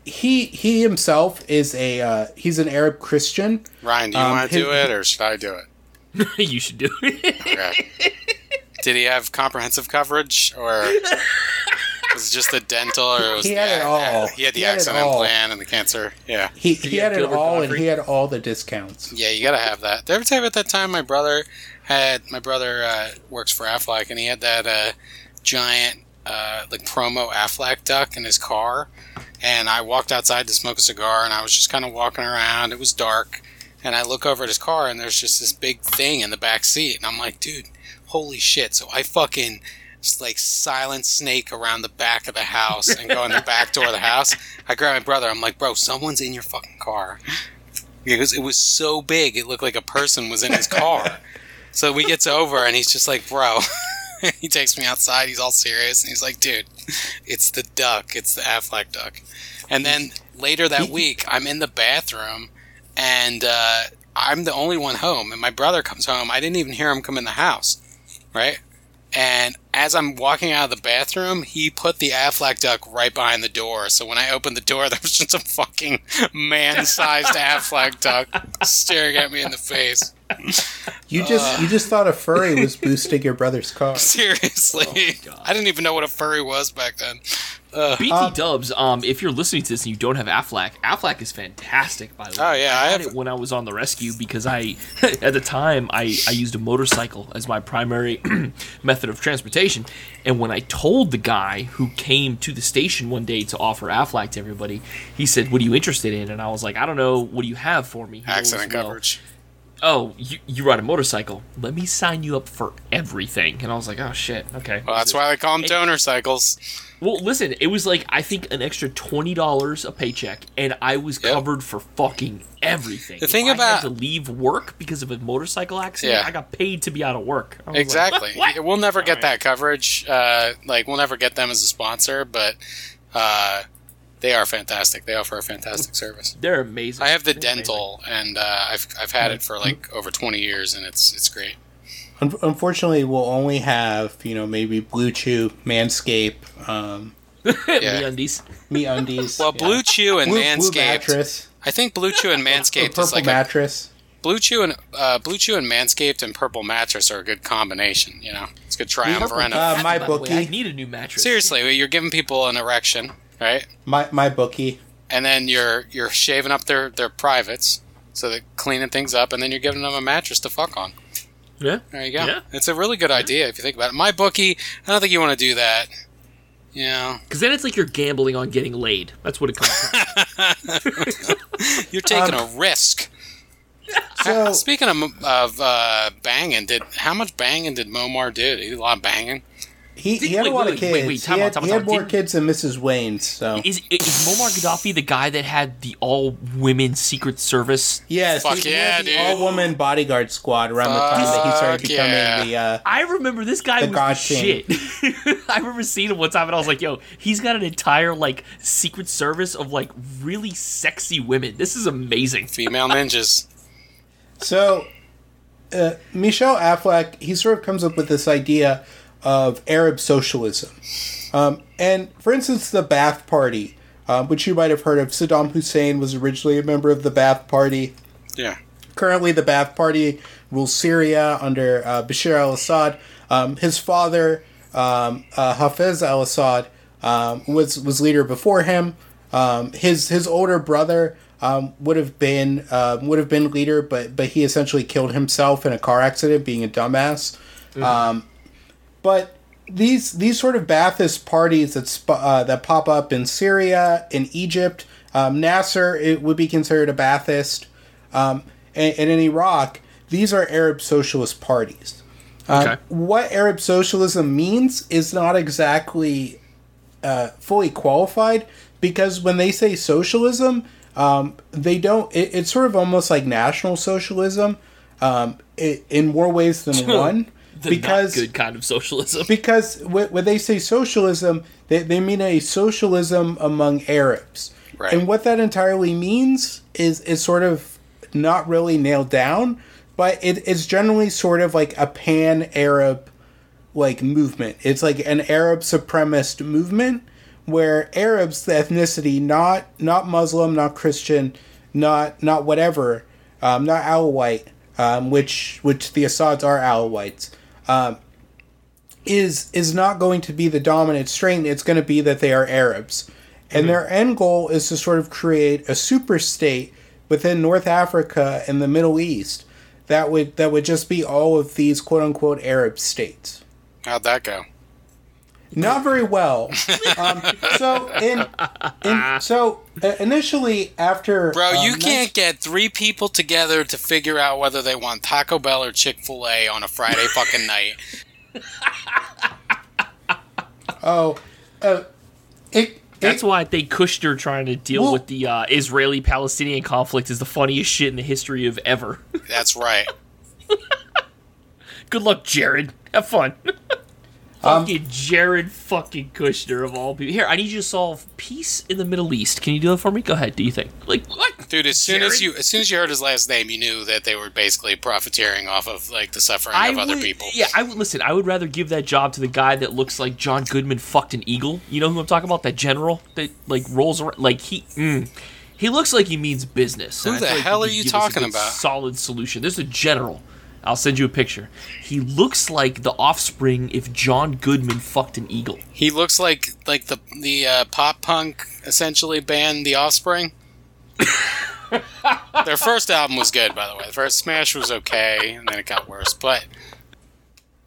He he himself is a uh, he's an Arab Christian. Ryan, do you Um, want to his- do it or should I do it? you should do it. Okay. Did he have comprehensive coverage or Was it just the dental, or was He the had it ac- all. He had the He had it accident all. plan and the cancer. Yeah, He he he have had it Gilbert all, and he had all the discounts. yeah, you gotta have that. Did I ever tell you about that time my brother had? My brother uh, works for Aflac, and he had that uh, giant uh, like promo Aflac duck in his car. And I walked outside to smoke a cigar, and I was just kind of walking around. It was dark, and I look over at his car, and there's just this big thing in the back seat, and I'm like, dude, holy shit! So I fucking like silent snake around the back of the house and go in the back door of the house. I grab my brother. I'm like, bro, someone's in your fucking car. Because it was so big, it looked like a person was in his car. so we gets over, and he's just like, bro. he takes me outside. He's all serious, and he's like, dude, it's the duck. It's the Aflac duck. And then later that week, I'm in the bathroom, and uh, I'm the only one home. And my brother comes home. I didn't even hear him come in the house, right? And as I'm walking out of the bathroom, he put the Aflac duck right behind the door. So when I opened the door, there was just a fucking man-sized Aflac duck staring at me in the face. You just you just thought a furry was boosting your brother's car. Seriously, God. I didn't even know what a furry was back then. BT Um, Dubs, um, if you're listening to this and you don't have Aflac, Aflac is fantastic, by the way. Oh, yeah, I had have- it when I was on the rescue because I, at the time, I, I used a motorcycle as my primary method of transportation. And when I told the guy who came to the station one day to offer Aflac to everybody, he said, What are you interested in? And I was like, I don't know. What do you have for me? He goes, Accident "Well, coverage. Oh, you, you ride a motorcycle. Let me sign you up for everything. And I was like, Oh, shit. Okay. Well, that's why they call them donor cycles. Well, listen, it was like I think an extra twenty dollars a paycheck, and I was Yep. covered for fucking everything. The thing I about- had to leave work because of a motorcycle accident, Yeah. I got paid to be out of work. Like, Exactly. what? We'll never get Alright. that coverage. Uh, like we'll never get them as a sponsor, but uh, they are fantastic. They offer a fantastic service. They're amazing. I have the They're amazing. dental, and uh, I've I've had it for like over twenty years, and it's it's great. Unfortunately, we'll only have you know maybe Blue Chew, Manscape, um, Yeah. MeUndies. Me Undies. Well, Blue Chew and Blue, Blue Manscaped. mattress, I think Blue Chew and Manscaped purple is like a, mattress. Blue Chew and uh, Blue Chew and Manscaped and Purple Mattress are a good combination. You know, it's a good triumvirate. Uh, my By way, bookie. I need a new mattress. Seriously, you're giving people an erection, right? My my bookie. and then you're you're shaving up their their privates, so they're cleaning things up, and then you're giving them a mattress to fuck on. Yeah. There you go. Yeah. It's a really good idea if you think about it. My bookie, I don't think you want to do that. Yeah. Because then it's like you're gambling on getting laid. That's what it comes from. you're taking Um, a risk. So Speaking of of uh, banging, did how much banging did Muammar do? Did he did a lot of banging? He, he had wait, a lot wait, of kids. wait, wait, time he out, had, time he had time out. more Didn't- kids than Mrs. Wayne's. So Is, is Muammar Gaddafi the guy that had the all women Secret Service? yes, Fuck he, he yeah, had the all woman bodyguard squad around the time that he started becoming yeah. the. Uh, I remember this guy The was God the shit. I remember seeing him one time and I was like, yo, he's got an entire like Secret Service of like really sexy women. This is amazing. Female ninjas. So, uh, Michel Aflaq, he sort of comes up with this idea of Arab socialism. Um, and for instance, the Ba'ath Party, um, which you might have heard of, Saddam Hussein was originally a member of the Ba'ath Party. Yeah. Currently, the Ba'ath Party rules Syria under uh, Bashar al Assad. Um, his father, um, uh, Hafez al Assad, um, was, was leader before him. Um, his his older brother um, would have been um, would have been leader, but but he essentially killed himself in a car accident, being a dumbass. Um, but these these sort of Ba'athist parties that sp- uh, that pop up in Syria, in Egypt, um, Nasser it would be considered a Ba'athist, um, and, and in Iraq, these are Arab socialist parties. Um, Okay. What Arab socialism means is not exactly uh, fully qualified because when they say socialism, um, they don't. It, it's sort of almost like national socialism, um, i in more ways than one. The because good kind of socialism. because when they say socialism, they, they mean a socialism among Arabs. Right. And what that entirely means is is sort of not really nailed down, but it, it's generally sort of like a pan Arab like movement. It's like an Arab supremacist movement where Arabs, the ethnicity, not not Muslim, not Christian, not not whatever, um, not Alawite, um, which which the Assads are Alawites. Um, is is not going to be the dominant strain. It's going to be that they are Arabs, and their end goal is to sort of create a super state within North Africa and the Middle East that would that would just be all of these quote unquote Arab states. How'd that go? Not very well. um, so in, in so uh, initially after Bro, you um, can't get three people together to figure out whether they want Taco Bell or Chick fil A on a Friday fucking night. Oh, uh, it. That's it, why I think Kushner trying to deal Well- with the uh, Israeli-Palestinian conflict is the funniest shit in the history of ever. That's right. Good luck, Jared. Have fun. Um, fucking Jared fucking Kushner of all people. Here, I need you to solve peace in the Middle East. Can you do it for me? Go ahead. Do you think? Like what? Dude, as soon as you as soon as you heard his last name, you knew that they were basically profiteering off of like the suffering I of other people. Yeah, I would listen. I would rather give that job to the guy that looks like John Goodman fucked an eagle. You know who I'm talking about? That general that like rolls around like he. Mm, he looks like he means business. Who the feel like hell are you give us a talking about? Solid solution. There's a general. I'll send you a picture. He looks like the offspring if John Goodman fucked an eagle. He looks like like the the uh, pop punk essentially band The Offspring. Their first album was good, by the way. The first Smash was okay, and then it got worse. But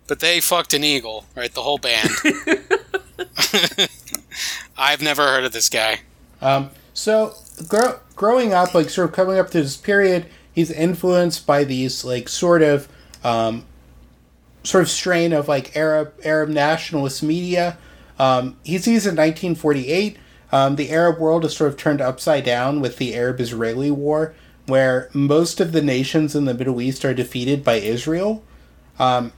but they fucked an eagle, right? The whole band. I've never heard of this guy. Um, so grow, growing up, like sort of coming up to this period, he's influenced by these like sort of um, sort of strain of like Arab Arab nationalist media. Um, he sees in 1948 um, the Arab world is sort of turned upside down with the Arab-Israeli war, where most of the nations in the Middle East are defeated by Israel. Um,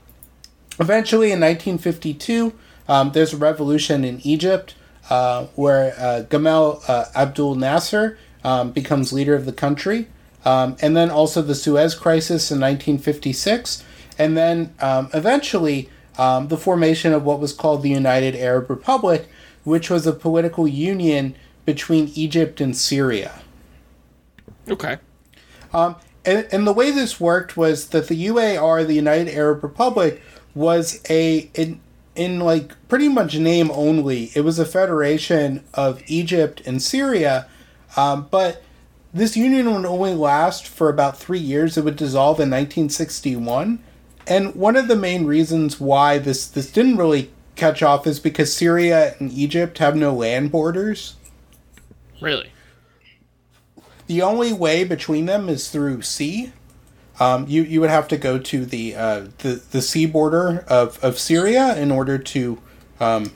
eventually, in 1952, um, there's a revolution in Egypt uh, where uh, Gamal uh, Abdul Nasser um, becomes leader of the country. Um, and then also the Suez Crisis in 1956. And then um, eventually um, the formation of what was called the United Arab Republic, which was a political union between Egypt and Syria. Okay. Um, and, and the way this worked was that the UAR, the United Arab Republic, was a in, in like pretty much name only. It was a federation of Egypt and Syria, um, but this union would only last for about three years. It would dissolve in 1961, and one of the main reasons why this this didn't really catch off is because Syria and Egypt have no land borders. Really? The only way between them is through sea. Um, you you would have to go to the uh, the the sea border of, of Syria in order to um,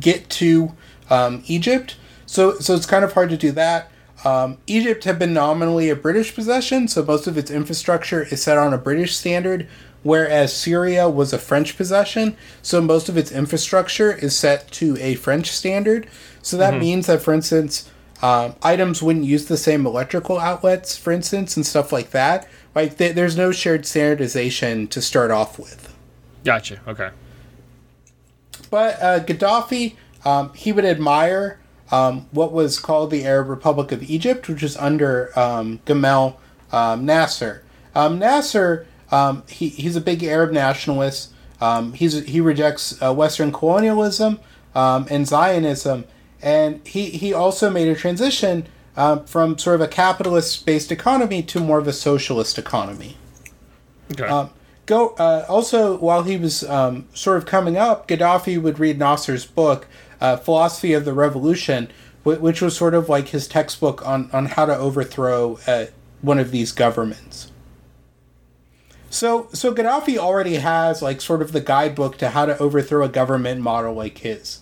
get to um, Egypt. So so it's kind of hard to do that. Um, Egypt had been nominally a British possession, so most of its infrastructure is set on a British standard, whereas Syria was a French possession, so most of its infrastructure is set to a French standard. So that means that, for instance, um, items wouldn't use the same electrical outlets, for instance, and stuff like that. Like th- there's no shared standardization to start off with. Gotcha. Okay. But uh, Gaddafi, um, he would admire um, what was called the Arab Republic of Egypt, which was under um, Gamal um, Nasser. Um, Nasser, um, he, he's a big Arab nationalist. Um, he's, he rejects uh, Western colonialism um, and Zionism. And he, he also made a transition um, from sort of a capitalist based economy to more of a socialist economy. Okay. Um, go uh, also while he was um, sort of coming up, Gaddafi would read Nasser's book, uh, Philosophy of the Revolution, which was sort of like his textbook on on how to overthrow uh, one of these governments. So so Gaddafi already has like sort of the guidebook to how to overthrow a government model like his.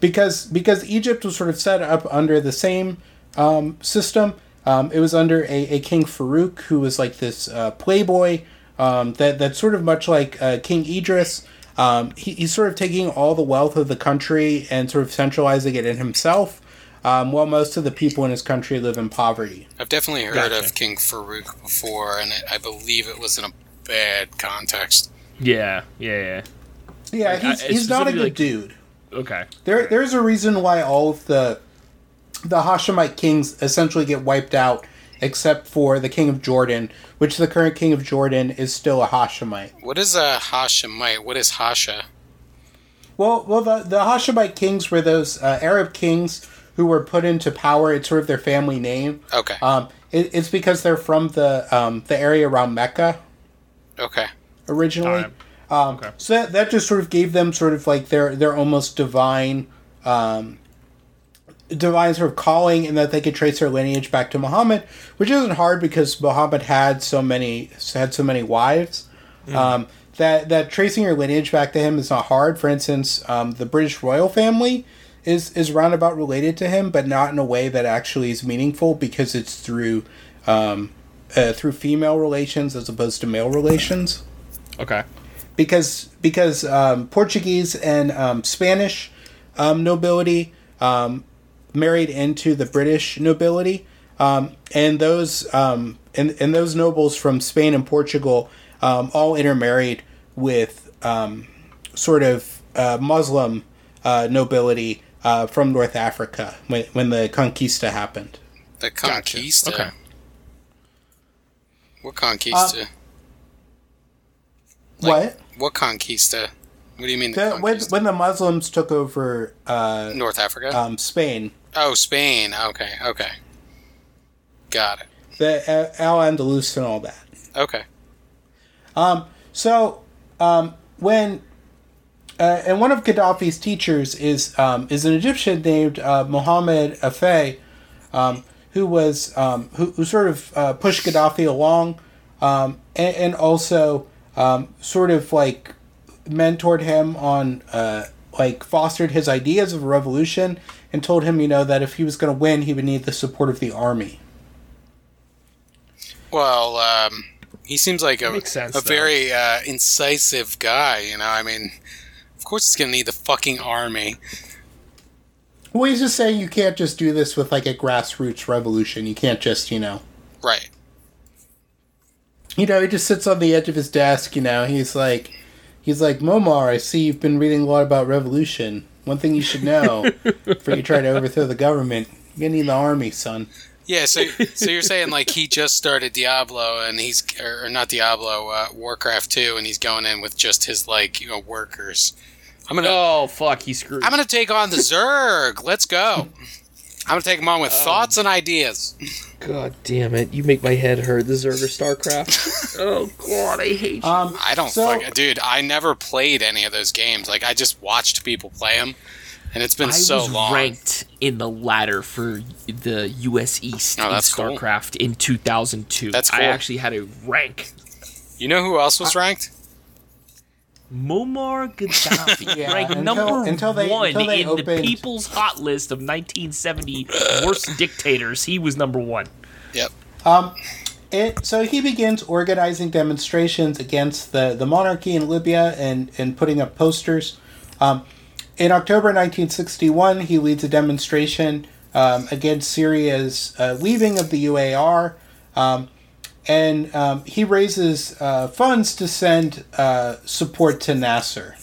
Because because Egypt was sort of set up under the same um, system. Um, it was under a, a King Farouk who was like this uh, playboy um, that that's sort of much like uh, King Idris. Um, he, he's sort of taking all the wealth of the country and sort of centralizing it in himself, um, while most of the people in his country live in poverty. I've definitely heard Gotcha. of King Farouk before, and I believe it was in a bad context. yeah. Yeah. Yeah. Yeah, Like, he's, I- he's not a good like- dude. Okay. There, there's a reason why all of the the Hashemite kings essentially get wiped out except for the king of Jordan, which the current king of Jordan is still a Hashemite. What is a Hashemite? What is Hasha? Well, well, the the Hashemite kings were those uh, Arab kings who were put into power. It's sort of their family name. Okay. Um, it, it's because they're from the um, the area around Mecca Okay. originally. Alright. Um, Okay. So that, that just sort of gave them sort of like their their almost divine, um, divine sort of calling, and that they could trace their lineage back to Muhammad, which isn't hard because Muhammad had so many had so many wives. Um, that that tracing your lineage back to him is not hard. For instance, um, the British royal family is is roundabout related to him, but not in a way that actually is meaningful because it's through um, uh, through female relations as opposed to male relations Okay. because because um, Portuguese and um, Spanish um, nobility um, married into the British nobility, um, and those um, and, and those nobles from Spain and Portugal um, all intermarried with um, sort of uh, Muslim uh, nobility uh, from North Africa when when the conquista happened. The Conquista. Okay. What Conquista? Uh, Like- what? what Conquista? What do you mean the, The, when, when the Muslims took over uh, North Africa? um, Spain, oh, Spain. Okay. Okay. Got it. the uh, Al Andalus and all that. Okay. So, um, when uh, and one of Gaddafi's teachers is um, is an Egyptian named uh, Mohammed Afay, um, who was um, who, who sort of uh, pushed Gaddafi along, um, and, and also um, sort of like mentored him on uh, like fostered his ideas of a revolution and told him you know that if he was going to win he would need the support of the army. Well, um, he seems like a, sense, a very uh, incisive guy. You know, I mean, of course he's gonna need the fucking army. Well, he's just saying you can't just do this with like a grassroots revolution. You can't just, you know. Right. You know, he just sits on the edge of his desk, you know. He's like he's like, Muammar, I see you've been reading a lot about revolution. One thing you should know before you try to overthrow the government, you're gonna need the army, son. Yeah. So, so you're saying like he just started Diablo and he's or not Diablo, uh, Warcraft two, and he's going in with just his like you know workers. I'm gonna Oh fuck, he screwed. I'm gonna take on the Zerg. Let's go. I'm gonna take them on with thoughts and ideas. God damn it! You make my head hurt. The Zerger Starcraft. oh god, I hate you. Um I don't So- fucking dude. I never played any of those games. Like I just watched people play them, and it's been I so was long. ranked in the ladder for the U.S. East Oh, in that's cool. StarCraft in 2002. That's I actually had a rank. You know who else was ranked? Muammar Gaddafi, Yeah, ranked until- number until they- one until they in opened- the People's Hot List of 1970 worst dictators. He was number one. Yep. It, so he begins organizing demonstrations against the, the monarchy in Libya and, and putting up posters. Um, in October 1961, he leads a demonstration um, against Syria's uh, leaving of the UAR, um, and um, he raises uh, funds to send uh, support to Nasser.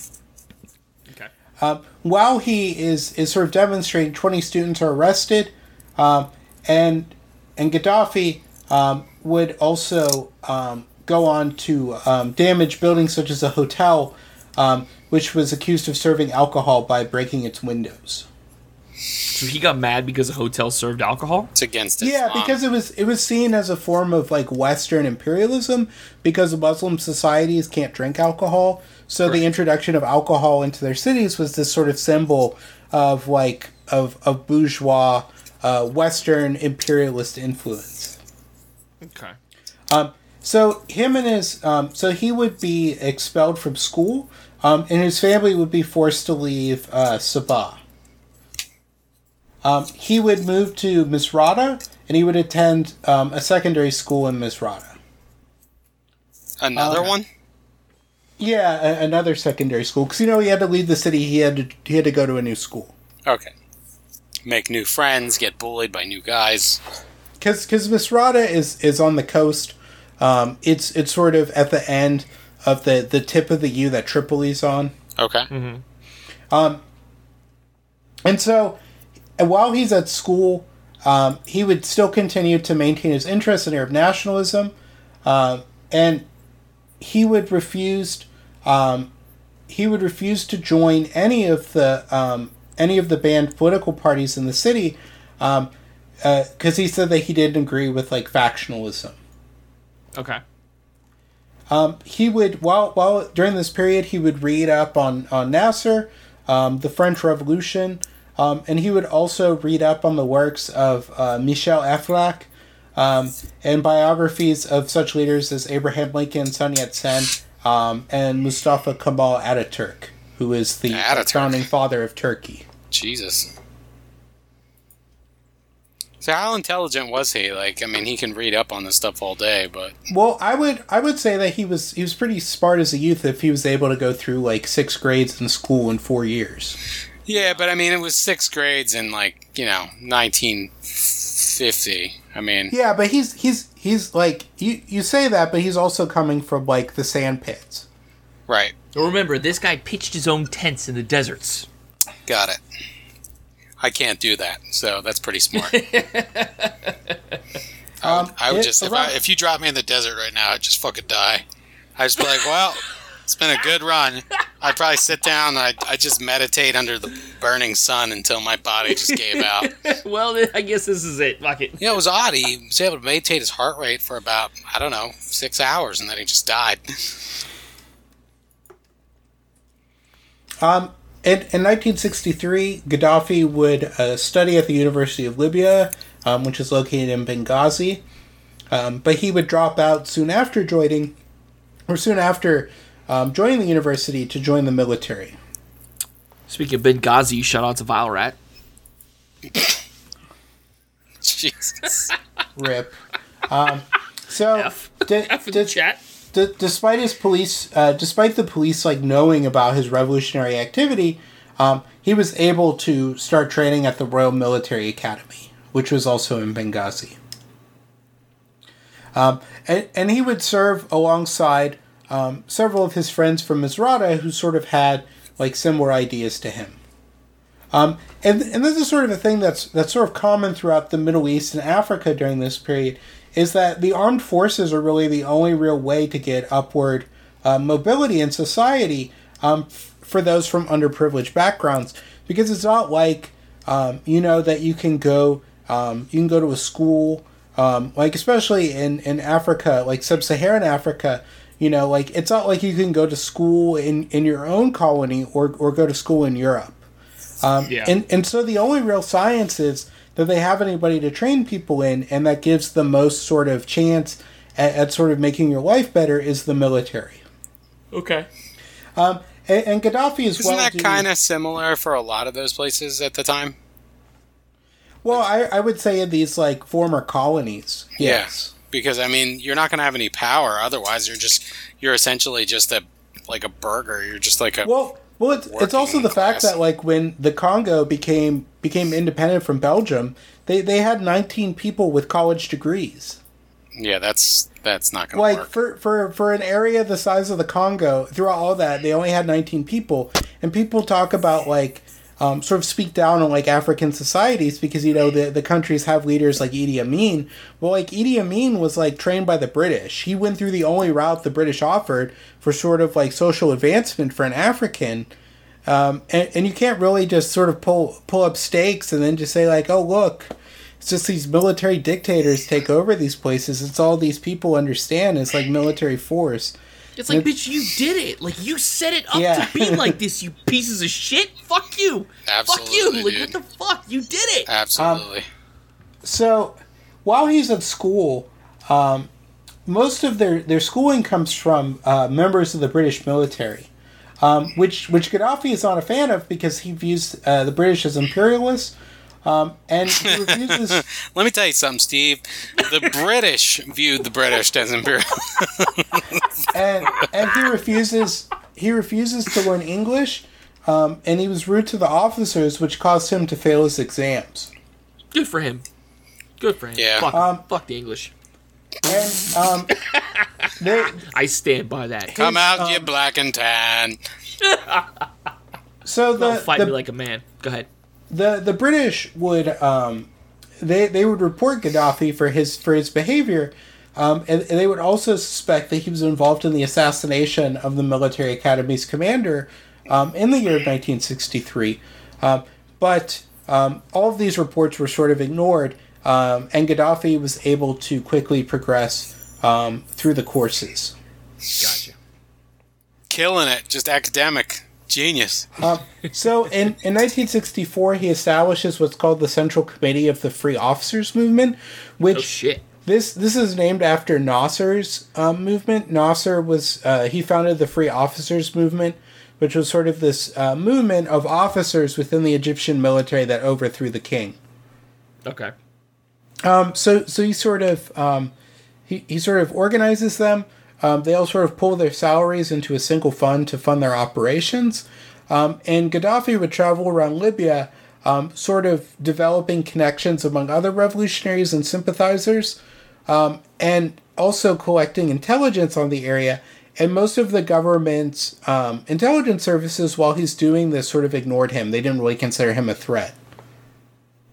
Okay. Um, while he is, is sort of demonstrating, 20 students are arrested, um, and and Gaddafi um, would also um, go on to um, damage buildings such as a hotel, um, which was accused of serving alcohol by breaking its windows. So he got mad because the hotel served alcohol. It's against Yeah, because it was it was seen as a form of like Western imperialism because Muslim societies can't drink alcohol. So the introduction of alcohol into their cities was this sort of symbol of like of of bourgeois uh, Western imperialist influence. Okay. Um, so him and his um, so he would be expelled from school, um, and his family would be forced to leave uh, Sabha. Um, he would move to Misrata, and he would attend um, a secondary school in Misrata. Another Okay. one? Yeah, a- another secondary school because you know he had to leave the city. He had to he had to go to a new school Okay. Make new friends, get bullied by new guys. because because Misrata is is on the coast. Um, it's it's sort of at the end of the the tip of the U that Tripoli's on. Okay. Um, and so, and while he's at school, um, he would still continue to maintain his interest in Arab nationalism, um, and he would refuse um, he would refuse to join any of the um, any of the banned political parties in the city because uh, he said that he didn't agree with like factionalism. Okay. Um, he would while while during this period he would read up on on Nasser, um, the French Revolution, um, and he would also read up on the works of uh, Michel Aflaq um, and biographies of such leaders as Abraham Lincoln, Sun Yat sen, um, and Mustafa Kemal Ataturk, who is the Ataturk. founding father of Turkey. Jesus. So how intelligent was he? Like, I mean, he can read up on this stuff all day, but Well, I would I would say that he was he was pretty smart as a youth if he was able to go through like six grades in school in four years. Yeah, but I mean, it was six grades in like you know 1950. I mean, Yeah, but he's he's he's like you you say that, but he's also coming from like the sand pits. right, Well, remember, this guy pitched his own tents in the deserts. got it. I can't do that, so that's pretty smart. I would, Um, I would it- just if, I, if you drop me in the desert right now, I'd just fucking die. I'd just be like, well, it's been a good run. I'd probably sit down. And I'd, I'd just meditate under the burning sun until my body just gave out. well, I guess this is it. Fuck it. You know, it was odd. He was able to meditate his heart rate for about, I don't know, six hours, and then he just died. Um, in, in 1963, Gaddafi would uh, study at the University of Libya, um, which is located in Benghazi. Um, but he would drop out soon after joining, or soon after um, joining the university to join the military. Speaking of Benghazi, shout out to Vile Rat. Jesus. Rip. Um, so, F. di- F in di- the chat. D- despite his police, uh, despite the police like knowing about his revolutionary activity, um, he was able to start training at the Royal Military Academy, which was also in Benghazi. Um, and, and he would serve alongside um, several of his friends from Misrata who sort of had like similar ideas to him. Um, and, and this is sort of a thing that's that's sort of common throughout the Middle East and Africa during this period, is that the armed forces are really the only real way to get upward uh, mobility in society um, f- for those from underprivileged backgrounds, because it's not like um, you know that you can go um, you can go to a school um, like especially in in Africa like sub-Saharan Africa. You know, like it's not like you can go to school in, in your own colony or, or go to school in Europe. Um, Yeah. and, and so the only real science is that they have anybody to train people in, and that gives the most sort of chance at, at sort of making your life better is the military. Okay. Um, and, and Gaddafi is Isn't well. that kind of similar for a lot of those places at the time? well? I, I would say in these like former colonies. Yeah. Yes. Because I mean, you're not going to have any power otherwise. You're just you're essentially just a like a burger. You're just like a Well, well, it's, it's also the fact that like when the Congo became became independent from Belgium, they they had 19 people with college degrees. yeah. That's that's not going to like work. for for for an area the size of the Congo, throughout all that, they only had 19 people, and people talk about like um, sort of speak down on like African societies because you know the the countries have leaders like Idi Amin. Well, like Idi Amin was like trained by the British. He went through the only route the British offered for sort of like social advancement for an African. Um, and, and you can't really just sort of pull pull up stakes and then just say like, oh look, it's just these military dictators take over these places. It's all these people understand. It's like military force. It's like, bitch, you did it. Like, you set it up Yeah. to be like this, you pieces of shit. Fuck you. fuck you. Like, dude. what the fuck? You did it. Absolutely. So while he's at school, um, most of their, their schooling comes from uh, members of the British military, um, which which Gaddafi is not a fan of because he views uh, the British as imperialists. Um, and he refuses. Let me tell you something, Steve. The British viewed the British as imperial. and and he refuses he refuses to learn English, um, and he was rude to the officers, which caused him to fail his exams. Good for him. Good for him. Yeah. Fuck, Um, fuck the English. And um, they, I stand by that. Come out, um, you black and tan. so Don't the fight the, me like a man. Go ahead. the the British would um, they they would report Gaddafi for his for his behavior, um, and, and they would also suspect that he was involved in the assassination of the military academy's commander um, in the year of 1963. Um, but um, all of these reports were sort of ignored, um, and Gaddafi was able to quickly progress um, through the courses. Gotcha. Killing it. Just academic. Genius. Um, so in, in 1964, he establishes what's called the Central Committee of the Free Officers Movement, which Oh shit. This this is named after Nasser's um, movement. Nasser was uh, he founded the Free Officers Movement, which was sort of this uh, movement of officers within the Egyptian military that overthrew the king. Okay. Um, so so he sort of um, he he sort of organizes them. Um, they all sort of pull their salaries into a single fund to fund their operations. Um, and Gaddafi would travel around Libya, um, sort of developing connections among other revolutionaries and sympathizers, um, and also collecting intelligence on the area. And most of the government's um, intelligence services, while he's doing this, sort of ignored him. They didn't really consider him a threat.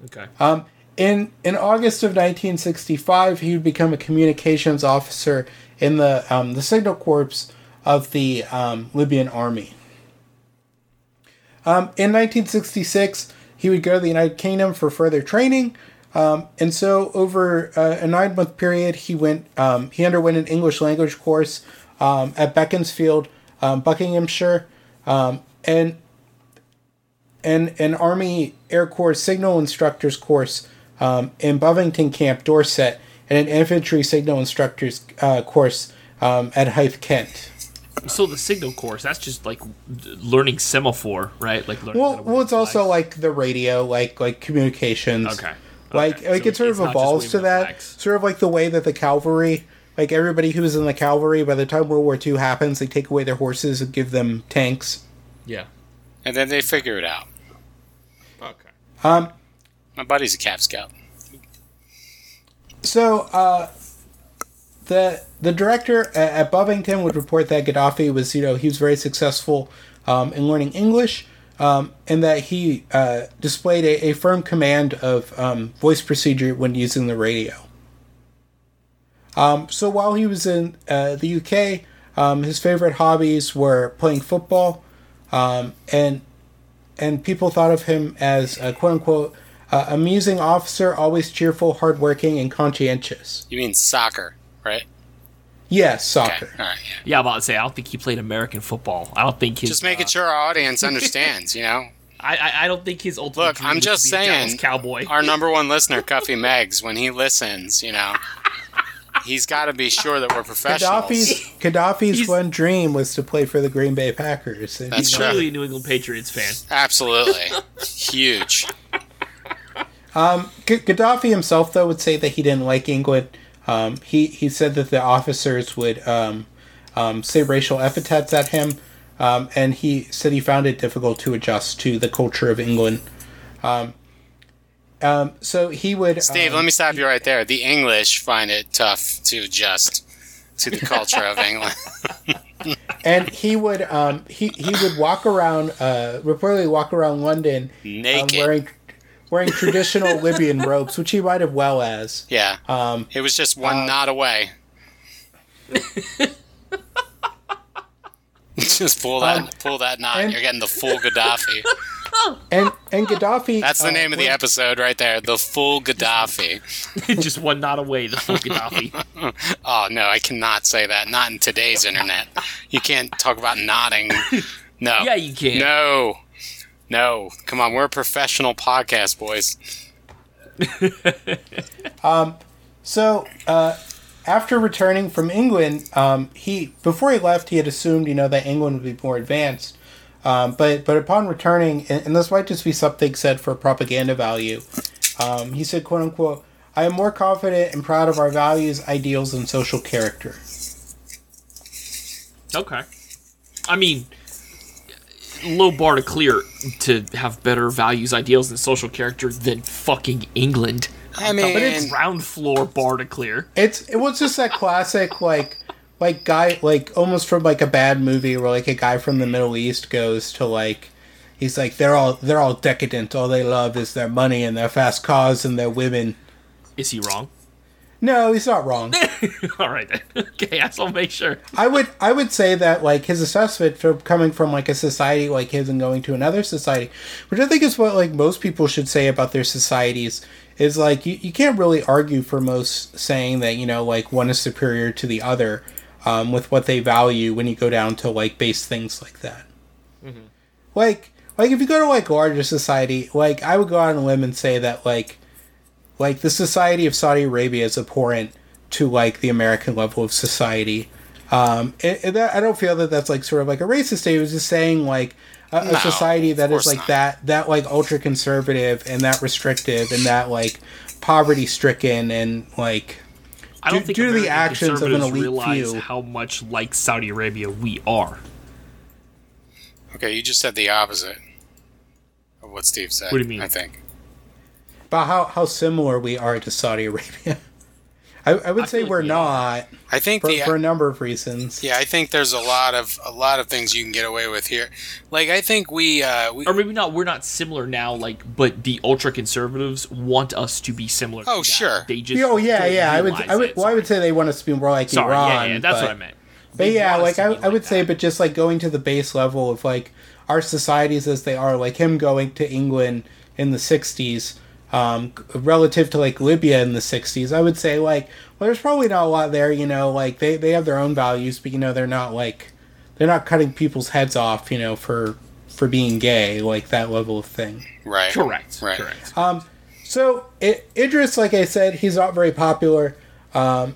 Okay. Um, in in August of 1965, he would become a communications officer in the um, the Signal Corps of the um, Libyan army. Um, in 1966, he would go to the United Kingdom for further training, um, and so over uh, a nine month period, he went um, he underwent an English language course um, at Beaconsfield, um, Buckinghamshire, um, and and an Army Air Corps signal instructors course um, in Bovington Camp, Dorset, and an infantry signal instructors uh, course um, at Hythe, Kent. So the signal course, that's just like learning semaphore, right? Like learning. Well, well, it's also like the radio, like like communications. Okay. Like Okay. like So it sort of evolves to that, flags. sort of like the way that the cavalry, like everybody who was in the cavalry, by the time World War II happens, they take away their horses and give them tanks. Yeah. And then they figure it out. Okay. Um, My buddy's a Cav Scout. So uh, the the director at, at Bovington would report that Gaddafi was, you know, he was very successful um, in learning English, um, and that he uh, displayed a, a firm command of um, voice procedure when using the radio. Um, so while he was in uh, the UK, um, his favorite hobbies were playing football, um, and and people thought of him as a quote unquote uh, amusing officer, always cheerful, hardworking, and conscientious. You mean soccer, right? Yes, Okay. soccer. All right. Yeah. Yeah, I'm about to say I don't think he played American football. I don't think his. Just making uh, sure our audience understands. You know, I, I I don't think his ultimate. Look, I'm just be a Dallas saying, cowboy. our number one listener, Cuffy Meggs, when he listens, you know, he's got to be sure that we're professionals. Gaddafi's Gaddafi's He's- one dream was to play for the Green Bay Packers. And, That's you He's true. clearly a New England Patriots fan. Absolutely, huge. Um, G- Gaddafi himself, though, would say that he didn't like England. Um, he he said that the officers would um, um, say racial epithets at him, um, and he said he found it difficult to adjust to the culture of England. Um, um, so he would. Steve, um, let me stop you right there. The English find it tough to adjust to the culture of England. and he would um, he he would walk around uh, reportedly walk around London um, Naked. wearing wearing traditional Libyan robes, which he might have well as. Yeah, Um, it was just one knot away. just pull that, Um, pull that knot. and- You're getting the full Gaddafi. and and Gaddafi. That's the uh, name of the would- episode right there. The full Gaddafi. just one knot away, the full Gaddafi. Oh no, I cannot say that. Not in today's internet. You can't talk about nodding. No. Yeah, you can. No. No. Come on, we're a professional podcast, boys. um, So, uh, after returning from England, um, he before he left, he had assumed you know that England would be more advanced. Um, but but upon returning, and, and this might just be something said for propaganda value, um, he said, "quote unquote." I am more confident and proud of our values, ideals, and social character. Okay. I mean, low bar to clear to have better values, ideals, and social character than fucking England. I mean, But it's ground floor bar to clear. It's it was just that classic like like guy like almost from like a bad movie where like a guy from the Middle East goes to like he's like they're all they're all decadent. All they love is their money and their fast cars and their women. Is he wrong? No, he's not wrong. All right then. Okay, I just want to make sure. I would I would say that like his assessment for coming from like a society like his and going to another society, which I think is what like most people should say about their societies, is like you, you can't really argue for most saying that, you know, like one is superior to the other, um, with what they value when you go down to like base things like that. Like like if you go to like larger society, like I would go out on a limb and say that like like the society of Saudi Arabia is abhorrent to like the American level of society. Um, and, and that, I don't feel that that's like sort of like a racist state. It was just saying like a, a No, society that of is course like not. that that like ultra conservative and that restrictive and that like poverty stricken and like I don't Due- think due to the actions of an conservatives elite realize few. how much like Saudi Arabia we are. Okay, you just said the opposite of what Steve said. What do you mean? I think. About how how similar we are to Saudi Arabia. I, I would I say we're not I think for, the for a number of reasons. yeah, I think there's a lot of a lot of things you can get away with here. Like I think we uh, we Or maybe not. We're not similar now. Like, but the ultra conservatives want us to be similar. Oh, to that. sure. They just Oh yeah, yeah. I would, I would, it. well, I would say they want us to be more like Sorry, Iran. yeah, yeah, that's but, what I meant. But They yeah, like I, be I would like say, but just like going to the base level of like our societies as they are, like him going to England in the '60s, um, relative to like Libya in the '60s, I would say like, well, there's probably not a lot there. You know, like they they have their own values, but you know, they're not like they're not cutting people's heads off, you know, for for being gay, like that level of thing. right. correct. Right. Correct. So I Idris, like I said, he's not very popular. Um,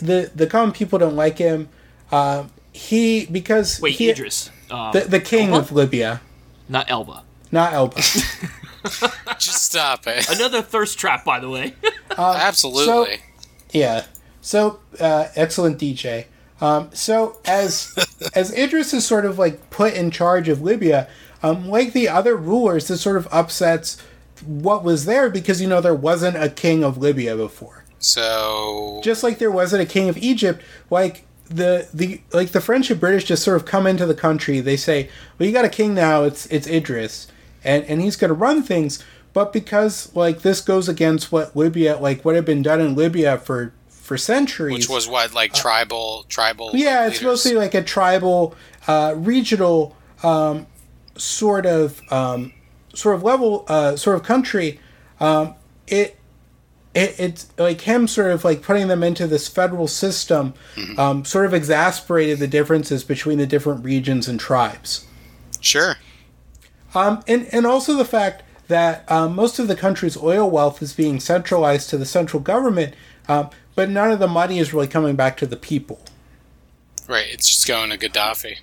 the the common people don't like him. Um, he because Wait, he, Idris, uh, the the king Elba? of Libya, not Elba. not Elba. Just stop it. Another thirst trap, by the way. Absolutely. yeah. So uh, excellent DJ. Um, so as as Idris is sort of like put in charge of Libya, um, like the other rulers, this sort of upsets what was there because you know there wasn't a king of Libya before. so just like there wasn't a king of Egypt, like the the like the French and British just sort of come into the country. They say, "Well, you got a king now. It's it's Idris, and and he's going to run things." But because like this goes against what Libya like what had been done in Libya for for centuries, which was what like tribal tribal. yeah, it's mostly like a tribal, uh, regional um, sort of um, sort of level, uh, sort of country. Um, it, it it's like him sort of like putting them into this federal system, um, sort of exasperated the differences between the different regions and tribes. sure. Um, and, and also the fact that um, most of the country's oil wealth is being centralized to the central government, um, but none of the money is really coming back to the people. Right. It's just going to Gaddafi.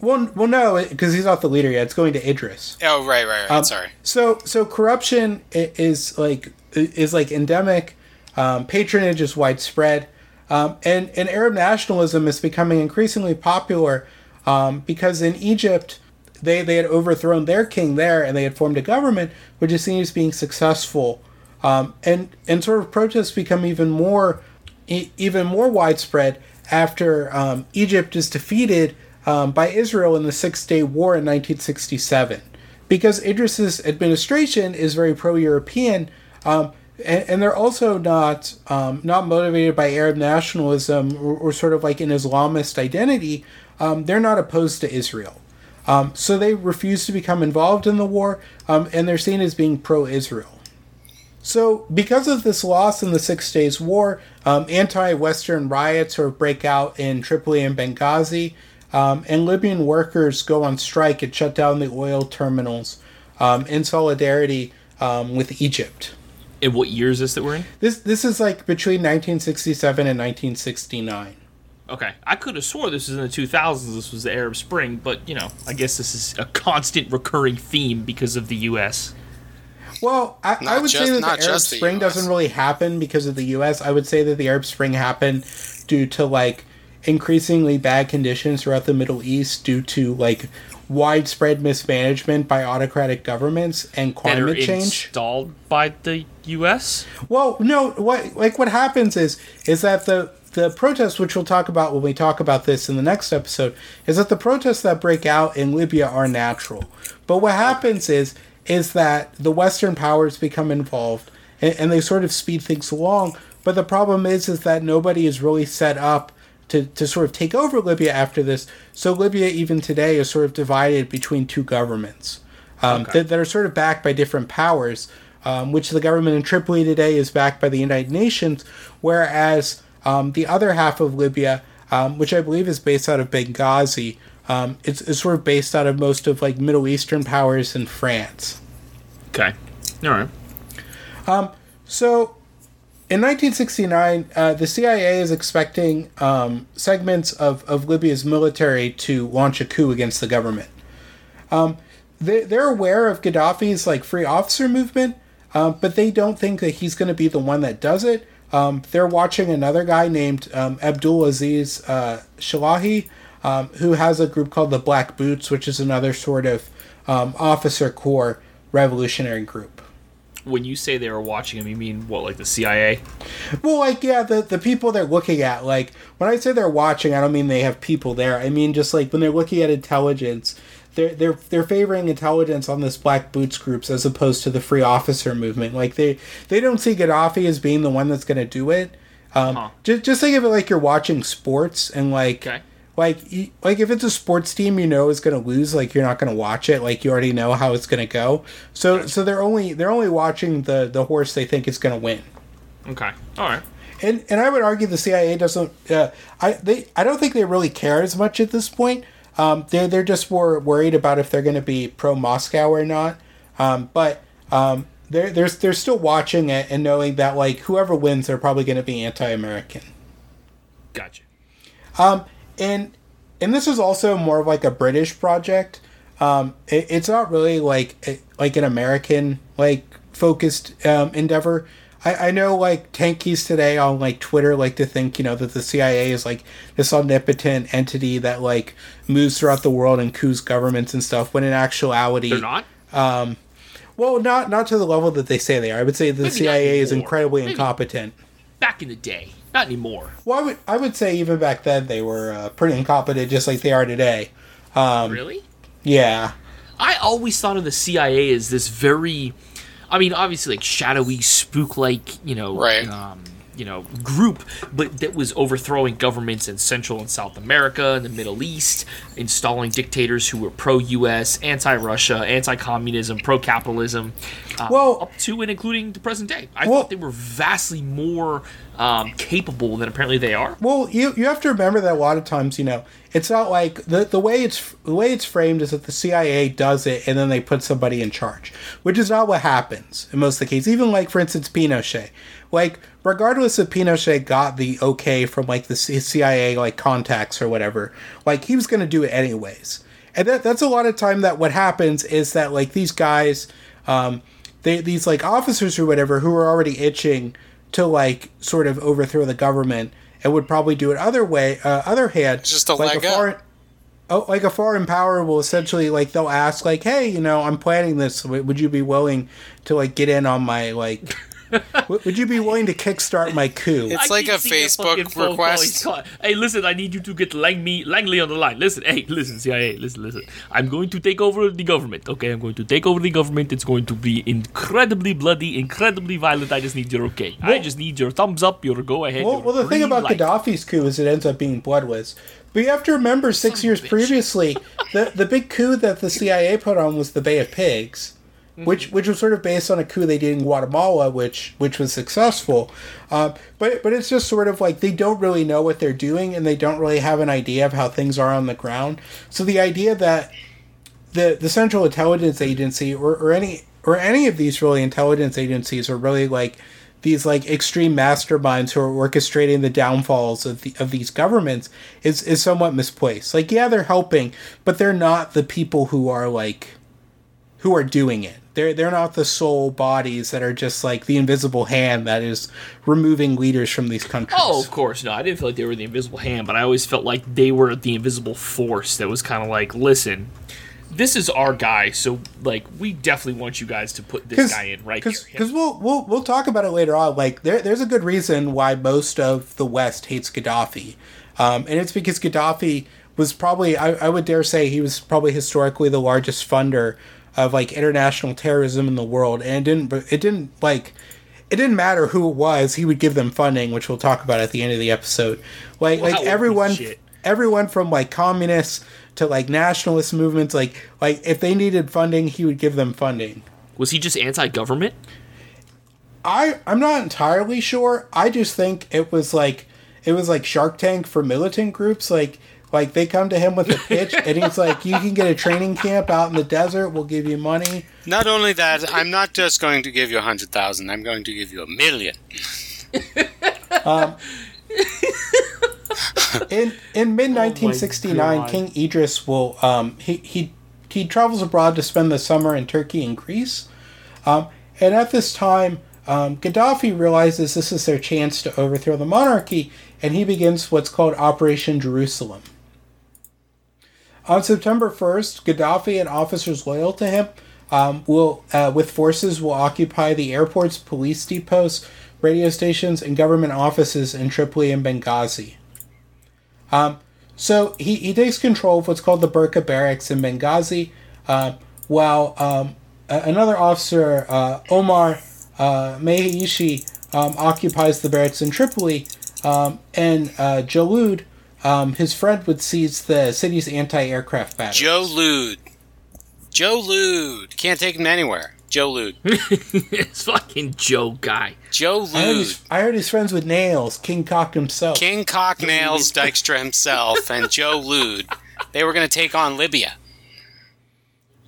Well, well, no, because he's not the leader yet. It's going to Idris. Oh, right, right, right. Um, Sorry. So, so corruption is like is like endemic. Um, patronage is widespread, um, and and Arab nationalism is becoming increasingly popular um, because in Egypt they they had overthrown their king there and they had formed a government which is seen as being successful, um, and and sort of protests become even more e- even more widespread after um, Egypt is defeated um, by Israel in the Six Day War in 1967. Because Idris's administration is very pro-European, um, and, and they're also not um, not motivated by Arab nationalism or, or sort of like an Islamist identity. Um, they're not opposed to Israel. Um, so they refuse to become involved in the war, um, and they're seen as being pro-Israel. So, because of this loss in the Six Days War, um, anti Western riots sort of break out in Tripoli and Benghazi, um, and Libyan workers go on strike and shut down the oil terminals um, in solidarity um, with Egypt. And what year is this that we're in? This, this is like between 1967 and 1969. Okay, I could have swore this was in the 2000s. This was the Arab Spring, but you know, I guess this is a constant recurring theme because of the U.S. Well, I, I would just- say that the Arab just the Spring US. doesn't really happen because of the U.S. I would say that the Arab Spring happened due to like increasingly bad conditions throughout the Middle East due to like widespread mismanagement by autocratic governments and that are climate change. installed by the U.S. Well, no, what like what happens is is that the the protests, which we'll talk about when we talk about this in the next episode, is that the protests that break out in Libya are natural. But what happens is is that the Western powers become involved and, and they sort of speed things along. But the problem is is that nobody is really set up to, to sort of take over Libya after this. So Libya, even today, is sort of divided between two governments um, Okay. that, that are sort of backed by different powers, um, which the government in Tripoli today is backed by the United Nations, whereas um, the other half of Libya, um, which I believe is based out of Benghazi, um, it's, it's sort of based out of most of like Middle Eastern powers and France. Okay. All right. So, in 1969, uh, the CIA is expecting um, segments of, of Libya's military to launch a coup against the government. Um, they, they're aware of Gaddafi's like free officer movement, um, but they don't think that he's going to be the one that does it. Um, they're watching another guy named um, Abdul Aziz uh, Shalahi, um, who has a group called the Black Boots, which is another sort of um, officer corps revolutionary group. When you say they were watching him, you mean what, like the CIA? Well, like yeah, the the people they're looking at, like when I say they're watching, I don't mean they have people there. I mean just like when they're looking at intelligence, they're they're they're favoring intelligence on this black boots groups as opposed to the free officer movement. Like they they don't see Gaddafi as being the one that's going to do it. Um, Huh. just just think of it like you're watching sports and like. Okay. Like, like if it's a sports team you know is going to lose, like you're not going to watch it. Like you already know how it's going to go. So, so they're only they're only watching the the horse they think is going to win. Okay. All right. And and I would argue the CIA doesn't. Uh, I they I don't think they really care as much at this point. Um, they're they're just more worried about if they're going to be pro Moscow or not. Um, but um, they're they're they're still watching it and knowing that like whoever wins, they're probably going to be anti-American. Gotcha. Um, and and this is also more of like a British project. Um, it, it's not really like like an American like focused um, endeavor. I, I know like tankies today on like Twitter like to think you know that the CIA is like this omnipotent entity that like moves throughout the world and coups governments and stuff. When in actuality, They're not? Well, not not to the level that they say they are. I would say the Maybe CIA is incredibly Maybe. incompetent. Back in the day. Not anymore. Well, I would I would say even back then they were uh, pretty incompetent, just like they are today. Um, really? Yeah. I always thought of the CIA as this very, I mean, obviously like shadowy, spook-like, you know, Right. um, you know, group, but that was overthrowing governments in Central and South America and the Middle East, installing dictators who were pro-U.S., anti-Russia, anti-communism, pro-capitalism, uh, Well- up to and including the present day. I Well- thought they were vastly more um, capable than apparently they are. Well, you you have to remember that a lot of times, you know, it's not like the the way it's the way it's framed is that the CIA does it and then they put somebody in charge, which is not what happens in most of the cases. Even like for instance Pinochet, like regardless if Pinochet got the okay from like the CIA like contacts or whatever, like he was going to do it anyways. And that that's a lot of time that what happens is that like these guys, um, they these like officers or whatever who are already itching to like sort of overthrow the government and would probably do it other way uh, other hand Just a like leg a up. foreign oh like a foreign power will essentially like they'll ask like hey you know i'm planning this would you be willing to like get in on my like would you be willing to kickstart my coup It's I like a Facebook fucking request. Hey, listen, I need you to get Lang Langley on the line. Listen, hey, listen, CIA, listen, listen. I'm going to take over the government. Okay, I'm going to take over the government. It's going to be incredibly bloody, incredibly violent. I just need your okay. I just need your thumbs up. Your go ahead. Well, well, the thing about light. Gaddafi's coup is it ends up being bloodless. But you have to remember, six years previously, the the big coup that the CIA put on was the Bay of Pigs, which which was sort of based on a coup they did in Guatemala, which which was successful. Um, but but it's just sort of like they don't really know what they're doing, and they don't really have an idea of how things are on the ground. So the idea that the the Central Intelligence Agency or, or any or any of these really intelligence agencies are really like these like extreme masterminds who are orchestrating the downfalls of the of these governments is is somewhat misplaced. Like yeah, they're helping, but they're not the people who are like who are doing it. They're they're not the sole bodies that are just like the invisible hand that is removing leaders from these countries. Oh, of course, no. I didn't feel like they were the invisible hand, but I always felt like they were the invisible force that was kind of like, listen, this is our guy, so like we definitely want you guys to put this guy in right here. Because we'll, we'll we'll talk about it later on. Like there, there's a good reason why most of the West hates Gaddafi, um, and it's because Gaddafi was probably I, I would dare say he was probably historically the largest funder of like international terrorism in the world, and it didn't it didn't like it didn't matter who it was. He would give them funding, which we'll talk about at the end of the episode. Like Well, like that would be everyone shit. everyone from like communists to like nationalist movements. Like like if they needed funding, he would give them funding. Was he just anti-government? I I'm not entirely sure. I just think it was like it was like Shark Tank for militant groups. Like like they come to him with a pitch, and he's like, "You can get a training camp out in the desert. We'll give you money." Not only that, I'm not just going to give you a hundred thousand. I'm going to give you a million. In in mid 1969, God. King Idris will um he he he travels abroad to spend the summer in Turkey and Greece, um, and at this time. Um, Gaddafi realizes this is their chance to overthrow the monarchy, and he begins what's called Operation Jerusalem. On September 1st, Gaddafi and officers loyal to him um, will, uh, with forces, will occupy the airports, police depots, radio stations, and government offices in Tripoli and Benghazi. Um, so he, he takes control of what's called the Burqa barracks in Benghazi, uh, while um, another officer, uh, Omar uh, um, occupies the barracks in Tripoli, um, and uh, um, his friend, would seize the city's anti-aircraft batteries. Joe Lude. Joe Lude. Can't take him anywhere. Joe Lude. it's fucking Joe guy. Joe I heard, Lude. he's, I heard he's friends with Nails, King Cock himself. King Cock Nails Dykstra himself, and Joe Lude. They were going to take on Libya.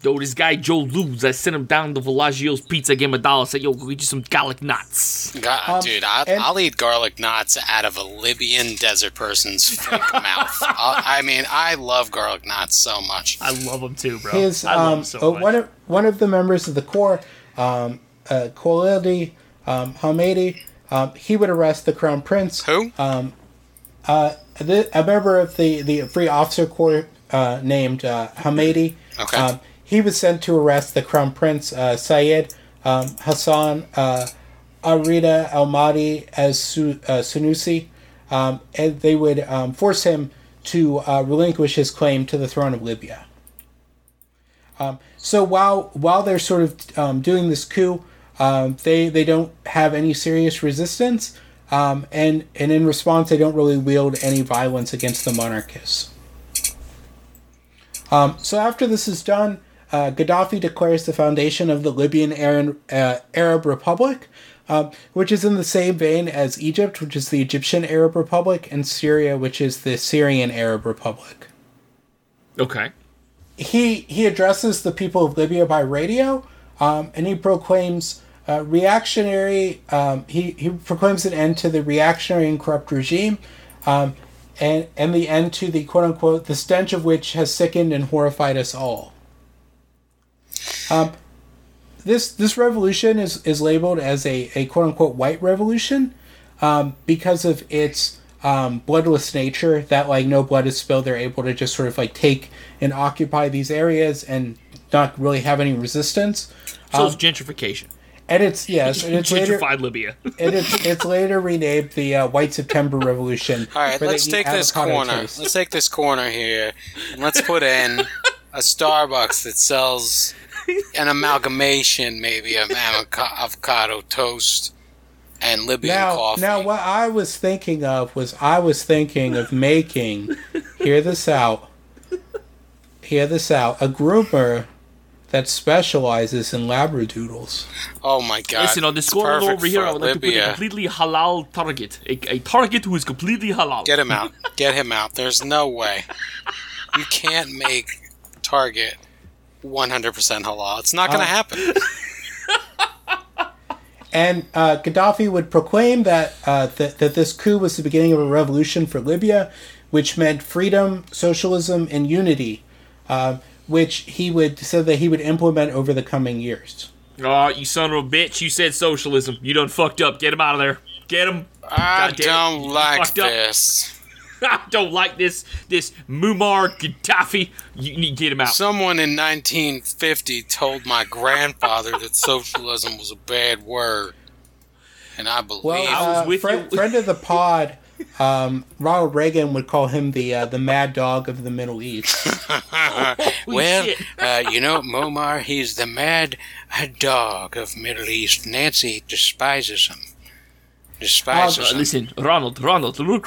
Yo, this guy Joe Luz, I sent him down to Villaggio's Pizza, gave him a dollar, said, yo, go get you some garlic nuts. God, dude, I, and- I'll eat garlic knots out of a Libyan desert person's fake mouth. i I mean, I love garlic knots so much. I love them too, bro. his I love um, him so uh, much. one of one of the members of the corps, um, uh, Khalidi um, Hamedi, um, he would arrest the crown prince. Who? The, a member of the the Free Officer Corps uh, named uh, Hamedi. Okay. Um, he was sent to arrest the crown prince uh, Syed um, Hassan uh, Arida Al Mahdi as Su- uh, Sunusi, um, and they would um, force him to uh, relinquish his claim to the throne of Libya. Um, so while while they're sort of um, doing this coup, um, they they don't have any serious resistance, um, and and in response, they don't really wield any violence against the monarchists. Um, so after this is done, uh, Gaddafi declares the foundation of the Libyan Arab, uh, Arab Republic, um, which is in the same vein as Egypt, which is the Egyptian Arab Republic, and Syria, which is the Syrian Arab Republic Okay. he he addresses the people of Libya by radio, um, and he proclaims uh, reactionary. Um, he he proclaims an end to the reactionary and corrupt regime, um, and and the end to the quote unquote the stench of which has sickened and horrified us all. Um, this this revolution is is labeled as a, a quote unquote white revolution, um, because of its um, bloodless nature. That like no blood is spilled, they're able to just sort of like take and occupy these areas and not really have any resistance. So it's gentrification. And it's yes, and it's later Gentrified Libya. and it's it's later renamed the uh, White September Revolution. All right, let's take this corner. toast. Let's take this corner here, and let's put in a Starbucks that sells an amalgamation, maybe of avocado toast and Libyan Now, coffee. now, what I was thinking of was I was thinking of making. hear this out. Hear this out. A groomer that specializes in labradoodles. oh my god! Listen, on this it's corner over here, I would like to put a completely halal target. A, a target who is completely halal. Get him out! Get him out! There's no way you can't make Target 100% halal. It's not going Uh, to happen. And uh, Gaddafi would proclaim that, uh, that that this coup was the beginning of a revolution for Libya, which meant freedom, socialism, and unity, uh, which he would said that he would implement over the coming years. Oh, you son of a bitch! You said socialism. You done fucked up. Get him out of there. Get him. I God don't like this. up. This. I don't like this. This Muammar Gaddafi. You need to get him out. Someone in 1950 told my grandfather that socialism was a bad word, and I believe. Well, I was uh, with friend, you. friend of the pod, um, Ronald Reagan would call him the uh, the mad dog of the Middle East. well, uh, you know, Momar, he's the mad dog of Middle East. Nancy despises him. Despises Uh, him. listen, Ronald, Ronald, real,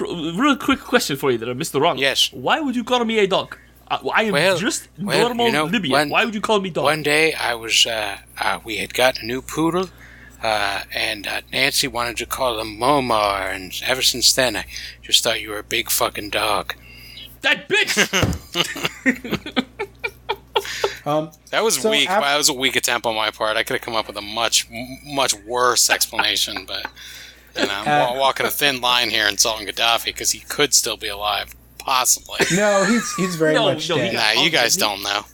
real quick question for you there, Mr. Ronald. Yes. Why would you call me a dog? I, I am Well, just well, normal you know, Libyan. one- Why would you call me dog? One day, I was, uh, uh, we had got a new poodle, uh, and uh, Nancy wanted to call him Momar, and ever since then, I just thought you were a big fucking dog. that bitch! Um, That was So weak. af- that was a weak attempt on my part. I could have come up with a much, much worse explanation, but you know, I'm Uh, walking a thin line here insulting Gaddafi because he could still be alive, possibly. no, he's he's very No, much no, dead. Nah, you guys he- don't know.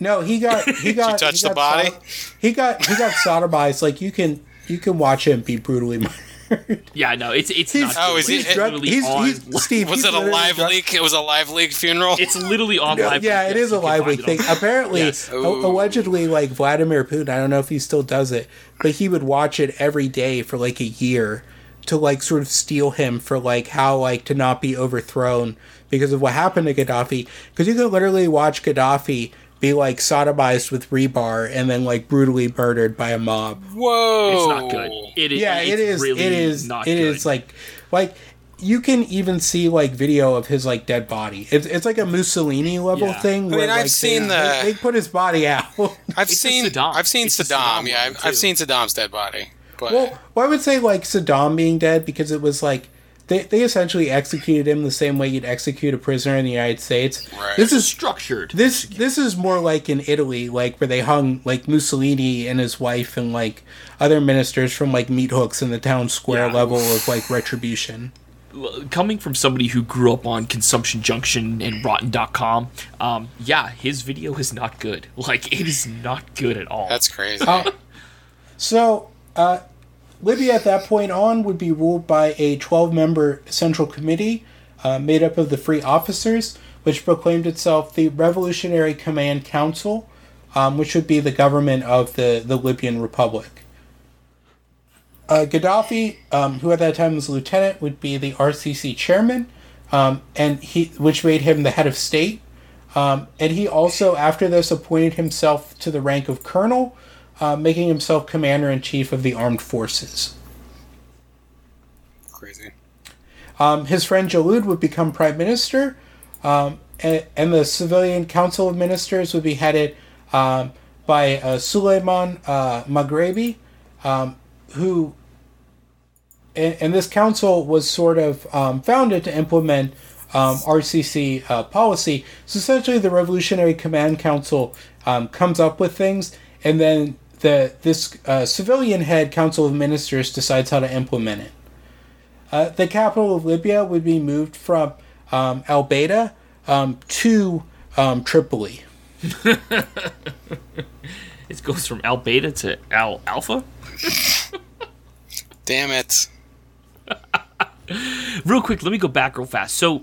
No, he got he got. touch he the got body? sod- he got he got sodomized. Like you can you can watch him be brutally murdered. yeah, no, it's it's He's, not. Oh, good. is he- It's it- drunk, literally he's, he's Steve. Was he's it a live drunk- leak? It was a live leak funeral. It's literally on No, live. yeah, leak. it is Yes, a live leak thing. Apparently, Yes. allegedly, like Vladimir Putin, I don't know if he still does it, but he would watch it every day for like a year to like sort of steal him for like how like to not be overthrown because of what happened to Gaddafi. Because you could literally watch Gaddafi be like sodomized with rebar and then like brutally murdered by a mob. Whoa! It's not good. It is. Yeah, it's it is. Really it is. Not It good. is like like you can even see like video of his like dead body. It's it's like a Mussolini level Yeah. thing. I where mean, I've like, seen they, the- they, they put his body out. I've It's seen Saddam. I've seen Saddam. Saddam yeah, I've, I've seen Saddam's dead body. But well, well, I would say like Saddam being dead because it was like they, they essentially executed him the same way you'd execute a prisoner in the United States. Right. This is structured. this this is more like in Italy, like where they hung like Mussolini and his wife and like other ministers from like meat hooks in the town square Yeah. level of like retribution. coming from somebody who grew up on Consumption Junction and Rotten.com, um, yeah, his video is not good. Like, it is not good at all. that's crazy. Uh, So, uh, Libya at that point on would be ruled by a 12 member central committee uh, made up of the free officers, which proclaimed itself the Revolutionary Command Council, um, which would be the government of the, the Libyan Republic. Uh, Gaddafi, um, who at that time was lieutenant, would be the RCC chairman, um, and he, which made him the head of state. Um, and he also, after this, appointed himself to the rank of colonel, uh, making himself commander in chief of the armed forces. crazy. Um, his friend Jalloud would become prime minister, um, and, and the civilian council of ministers would be headed um, by uh, Suleiman uh, Maghrebi, um, who, and, and this council was sort of um, founded to implement um, RCC uh, policy. So essentially, the Revolutionary Command Council um, comes up with things, and then the this uh, civilian head council of ministers decides how to implement it. Uh, the capital of Libya would be moved from um, Al Beta um, to um, Tripoli. it goes from Al Beta to Al Alpha. Damn it. Real quick, let me go back real fast. So,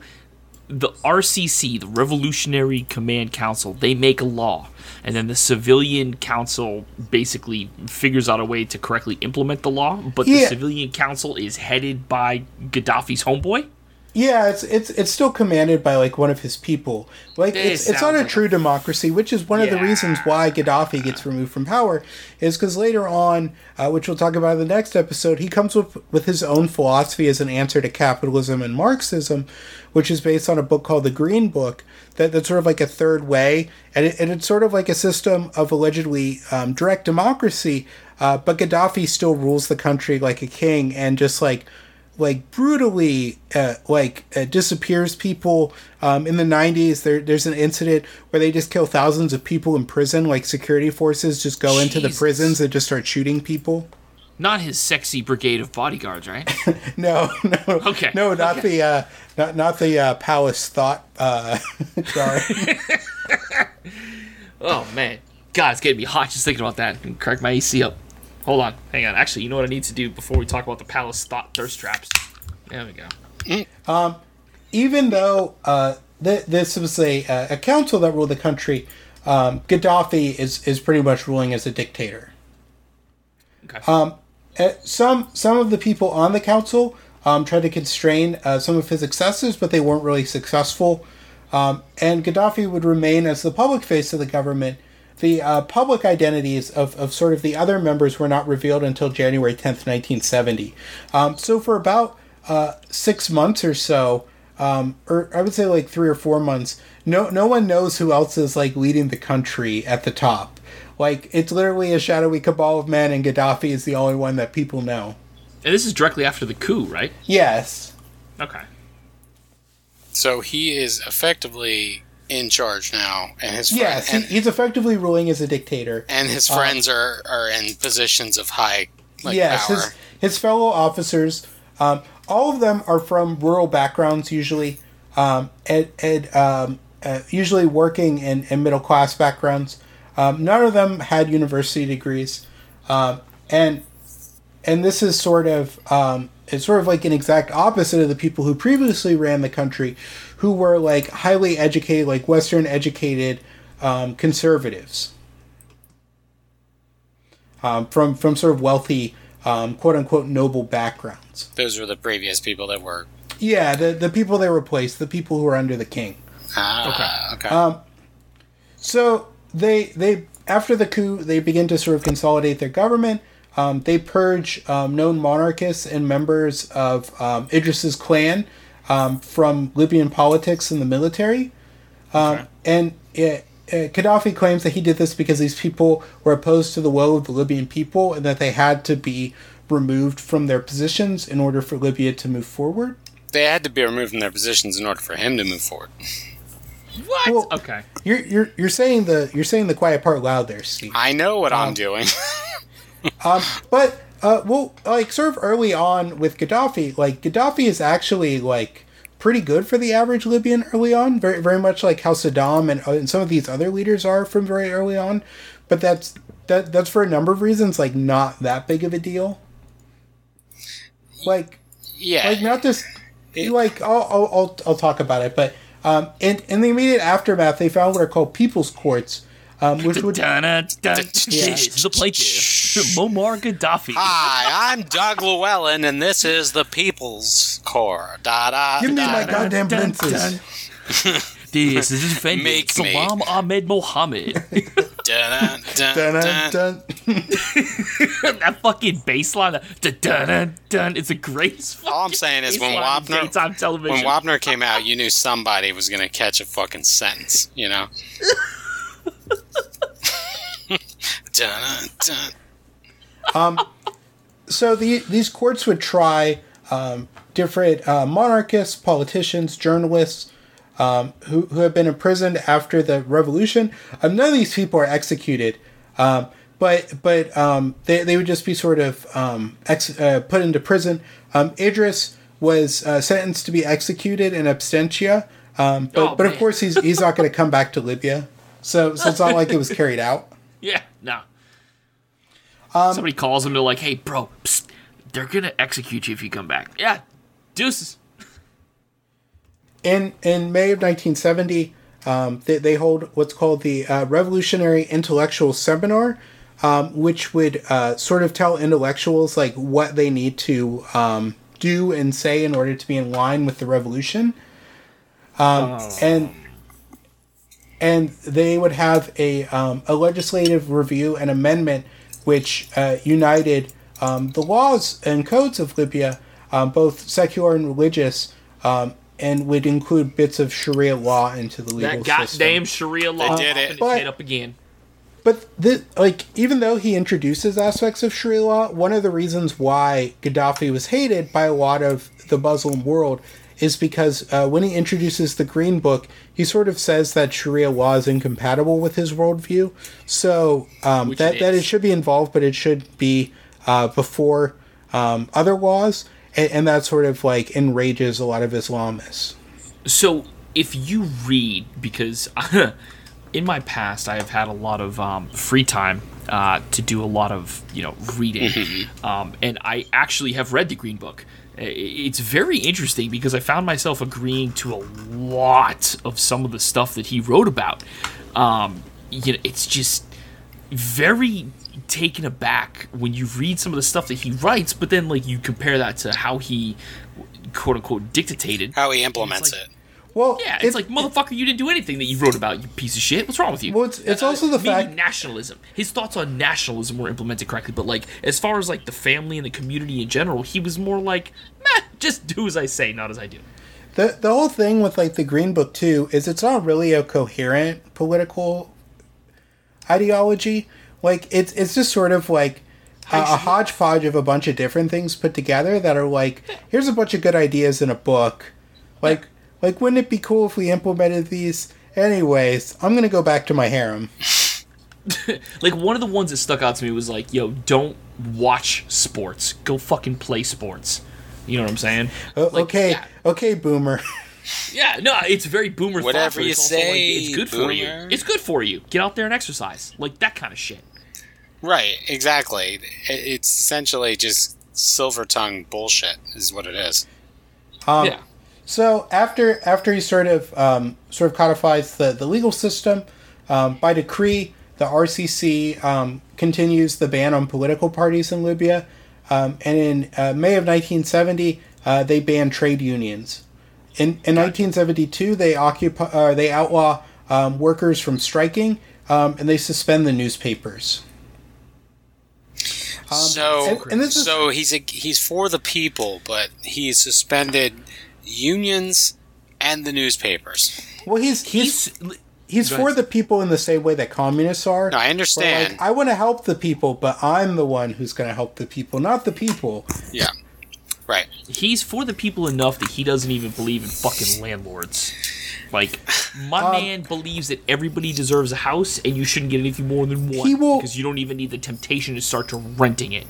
the RCC, the Revolutionary Command Council, they make a law, and then the Civilian Council basically figures out a way to correctly implement the law. But the Civilian Council is headed by Gaddafi's homeboy. Yeah, it's it's it's still commanded by like one of his people. Like This it's it's not a like a- true democracy, which is one of the reasons why Gaddafi gets removed from power. Is because later on, uh, which we'll talk about in the next episode, he comes with with his own philosophy as an answer to capitalism and Marxism, which is based on a book called the Green Book. That, that's sort of like a third way, and, it, and it's sort of like a system of allegedly um, direct democracy. Uh, but Gaddafi still rules the country like a king, and just like like brutally uh, like uh, disappears people. Um, in the 90s there, there's an incident where they just kill thousands of people in prison. Like security forces just go into the prisons and just start shooting people. Not his sexy brigade of bodyguards, right? no no. Okay, no not the uh, not, not the uh, palace thought uh, guard oh man, God, it's getting me hot just thinking about that. And crack my AC up. Hold on, hang on. Actually, you know what I need to do before we talk about the Palace Thought thirst traps? There we go. Um, even though uh, th- this was a, a council that ruled the country, um, Gaddafi is, is pretty much ruling as a dictator. Okay. Uh, some some of the people on the council um, tried to constrain uh, some of his excesses, but they weren't really successful. Um, and Gaddafi would remain as the public face of the government. The uh, public identities of, of sort of the other members were not revealed until January 10th, 1970. Um, so for about uh, six months or so, um, or I would say like three or four months, no no one knows who else is like leading the country at the top. Like it's literally a shadowy cabal of men, and Gaddafi is the only one that people know. And this is directly after the coup, right? Yes. Okay. So he is effectively in charge now, and his Yes, friend, and, he's effectively ruling as a dictator. and his friends are are in positions of high like yes, power. his, his fellow officers, um, all of them are from rural backgrounds usually, um, and, and um, uh, usually working in, in middle class backgrounds. Um, none of them had university degrees, um, and and this is sort of um, it's sort of like an exact opposite of the people who previously ran the country, who were like highly educated, like Western educated um, conservatives um, from from sort of wealthy, um, quote unquote, noble backgrounds. Those were the previous people that were. Yeah, the the people they replaced, the people who were under the king. Ah, okay. Um, So they they after the coup they begin to sort of consolidate their government. Um, they purge um, known monarchists and members of um, Idris's clan um, from Libyan politics and the military. Um, And uh, uh, Gaddafi claims that he did this because these people were opposed to the will of the Libyan people and that they had to be removed from their positions in order for Libya to move forward. they had to be removed from their positions in order for him to move forward. What? Well- okay. You're you're you're saying the you're saying the quiet part loud there, Steve. I know what Um, I'm doing. Um, but uh, well, like sort of early on with Gaddafi, like Gaddafi is actually like pretty good for the average Libyan early on, very very much like how Saddam and, uh, and some of these other leaders are from very early on. But that's that that's for a number of reasons, like not that big of a deal. Like yeah. like not just like I'll, I'll I'll I'll talk about it, but um, in in the immediate aftermath, they found what are called people's courts, um, which would is the plaintiff, Muammar Gaddafi. Hi, I'm Doug Llewellyn, and this is the People's Court. Da da. give me da, my da. goddamn dun, blinces. This is defendant Make me. Salam Ahmed Mohammed. Dun, dun, Dun, that fucking bass line, dun, dun, dun, dun, it's the greatest. All I'm saying is when bass Wapner when Wapner came out, you knew somebody was gonna catch a fucking sentence. You know. Dun, dun. so the, these courts would try um, different uh, monarchists, politicians, journalists um, who, who have been imprisoned after the revolution. Um, none of these people are executed, um, but but um, they, they would just be sort of um, ex- uh, put into prison. Um, Idris was uh, sentenced to be executed in absentia, um, but Oh, but of course he's he's not going to come back to Libya. So so it's not like it was carried out. Yeah, no. Um, Somebody calls him, they're like, hey, bro, psst, they're gonna execute you if you come back. Yeah, deuces. in in May of 1970, um, they, they hold what's called the uh, Revolutionary Intellectual Seminar, um, which would uh, sort of tell intellectuals like what they need to um, do and say in order to be in line with the revolution. Um, And and they would have a um, a legislative review and amendment which uh, united um, the laws and codes of Libya, um, both secular and religious, um, and would include bits of Sharia law into the legal That system. That goddamn Sharia law did it. But- head up again. But the, like, even though he introduces aspects of Sharia law, one of the reasons why Gaddafi was hated by a lot of the Muslim world is because uh, when he introduces the Green Book, he sort of says that Sharia law is incompatible with his worldview. So um, that it that it should be involved, but it should be uh, before um, other laws, and, and that sort of like enrages a lot of Islamists. So if you read, because in my past I have had a lot of um, free time uh, to do a lot of you know reading, um, and I actually have read the Green Book. It's very interesting because I found myself agreeing to a lot of some of the stuff that he wrote about. Um, you know, it's just very taken aback when you read some of the stuff that he writes, but then like you compare that to how he quote unquote dictated. How he implements like- it. Well, Yeah, it's, like motherfucker, you didn't do anything that you wrote about, you piece of shit. What's wrong with you? Well, it's- it's uh, also the fact- nationalism. His thoughts on nationalism were implemented correctly, but like as far as like the family and the community in general, he was more like, meh, just do as I say, not as I do. the the whole thing with like the Green Book too is it's not really a coherent political ideology. Like it's it's just sort of like a, a hodgepodge of a bunch of different things put together that are like here's a bunch of good ideas in a book. Like like wouldn't it be cool if we implemented these? Anyways, I'm gonna go back to my harem. Like one of the ones that stuck out to me was like, yo, don't watch sports. Go fucking play sports. You know what I'm saying? O- Like, okay, yeah. okay, boomer. Yeah, no, it's very boomer. thought, Whatever but you it's like, say, it's good for you. boomer. It's good for you. Get out there and exercise, like that kind of shit. Right, exactly. It's essentially just silver tongue bullshit, is what it is. Um, yeah, So after after he sort of um, sort of codifies the, the legal system um, by decree, the RCC um, continues the ban on political parties in Libya, um, and in uh, May of 1970 uh, they ban trade unions. In in 1972 they occupy uh, they outlaw um, workers from striking, um, and they suspend the newspapers. so, and- and is- so he's a, he's for the people, but he's suspended unions and the newspapers. Well, he's he's he's he's for the people in the same way that communists are. No, I understand. like, I want to help the people, but I'm the one who's going to help the people, not the people. yeah, right. he's for the people enough that he doesn't even believe in fucking landlords. Like my Um, man believes that everybody deserves a house, and you shouldn't get anything more than one He will- because you don't even need the temptation to start to renting it.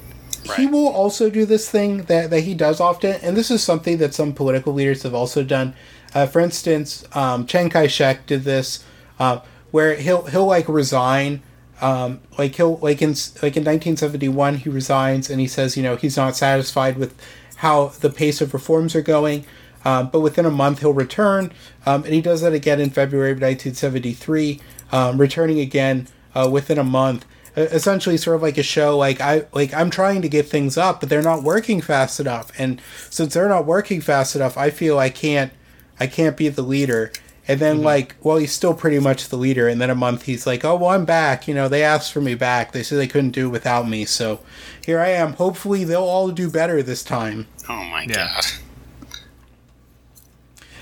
He will also do this thing that, that he does often, and this is something that some political leaders have also done. Uh, for instance, um, Chiang Kai Shek did this, uh, where he'll he'll like resign. Um, like he'll like in like in 1971 he resigns and he says you know he's not satisfied with how the pace of reforms are going, um, but within a month he'll return, um, and he does that again in February of 1973, um, returning again uh, within a month essentially sort of like a show like i like i'm trying to get things up but they're not working fast enough. And since they're not working fast enough i feel i can't i can't be the leader. And then mm-hmm. like well he's still pretty much the leader. And then a month he's like oh well i'm back. You know they asked for me back. They said they couldn't do it without me. So here i am. Hopefully they'll all do better this time. Oh my Yeah. god.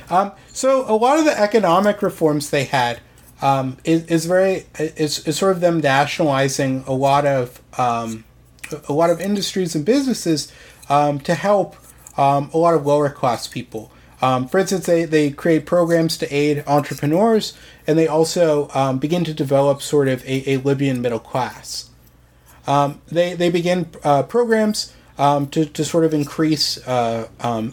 Um, so a lot of the economic reforms they had um, is, is very is, is sort of them nationalizing a lot of um, a lot of industries and businesses um, to help um, a lot of lower class people. Um, for instance, they, they create programs to aid entrepreneurs, and they also um, begin to develop sort of a, a Libyan middle class. They they begin uh, programs to, to sort of increase uh,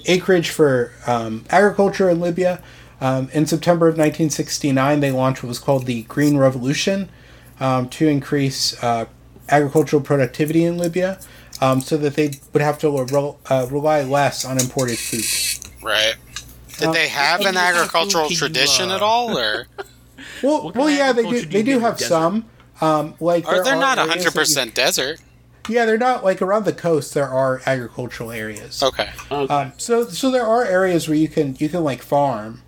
acreage for agriculture in Libya. Um, in September of 1969, they launched what was called the Green Revolution um, to increase uh, agricultural productivity in Libya, um, so that they would have to re- uh, rely less on imported food. Right. Did Um, they have an what kind of agricultural food tradition uh, at all, or Well, well, yeah, they do. do They do have desert? some. Um, like are there they not areas that hundred you- percent desert? Yeah, they're not like around the coast. There are agricultural areas. Okay. Um, so so there are areas where you can you can like farm.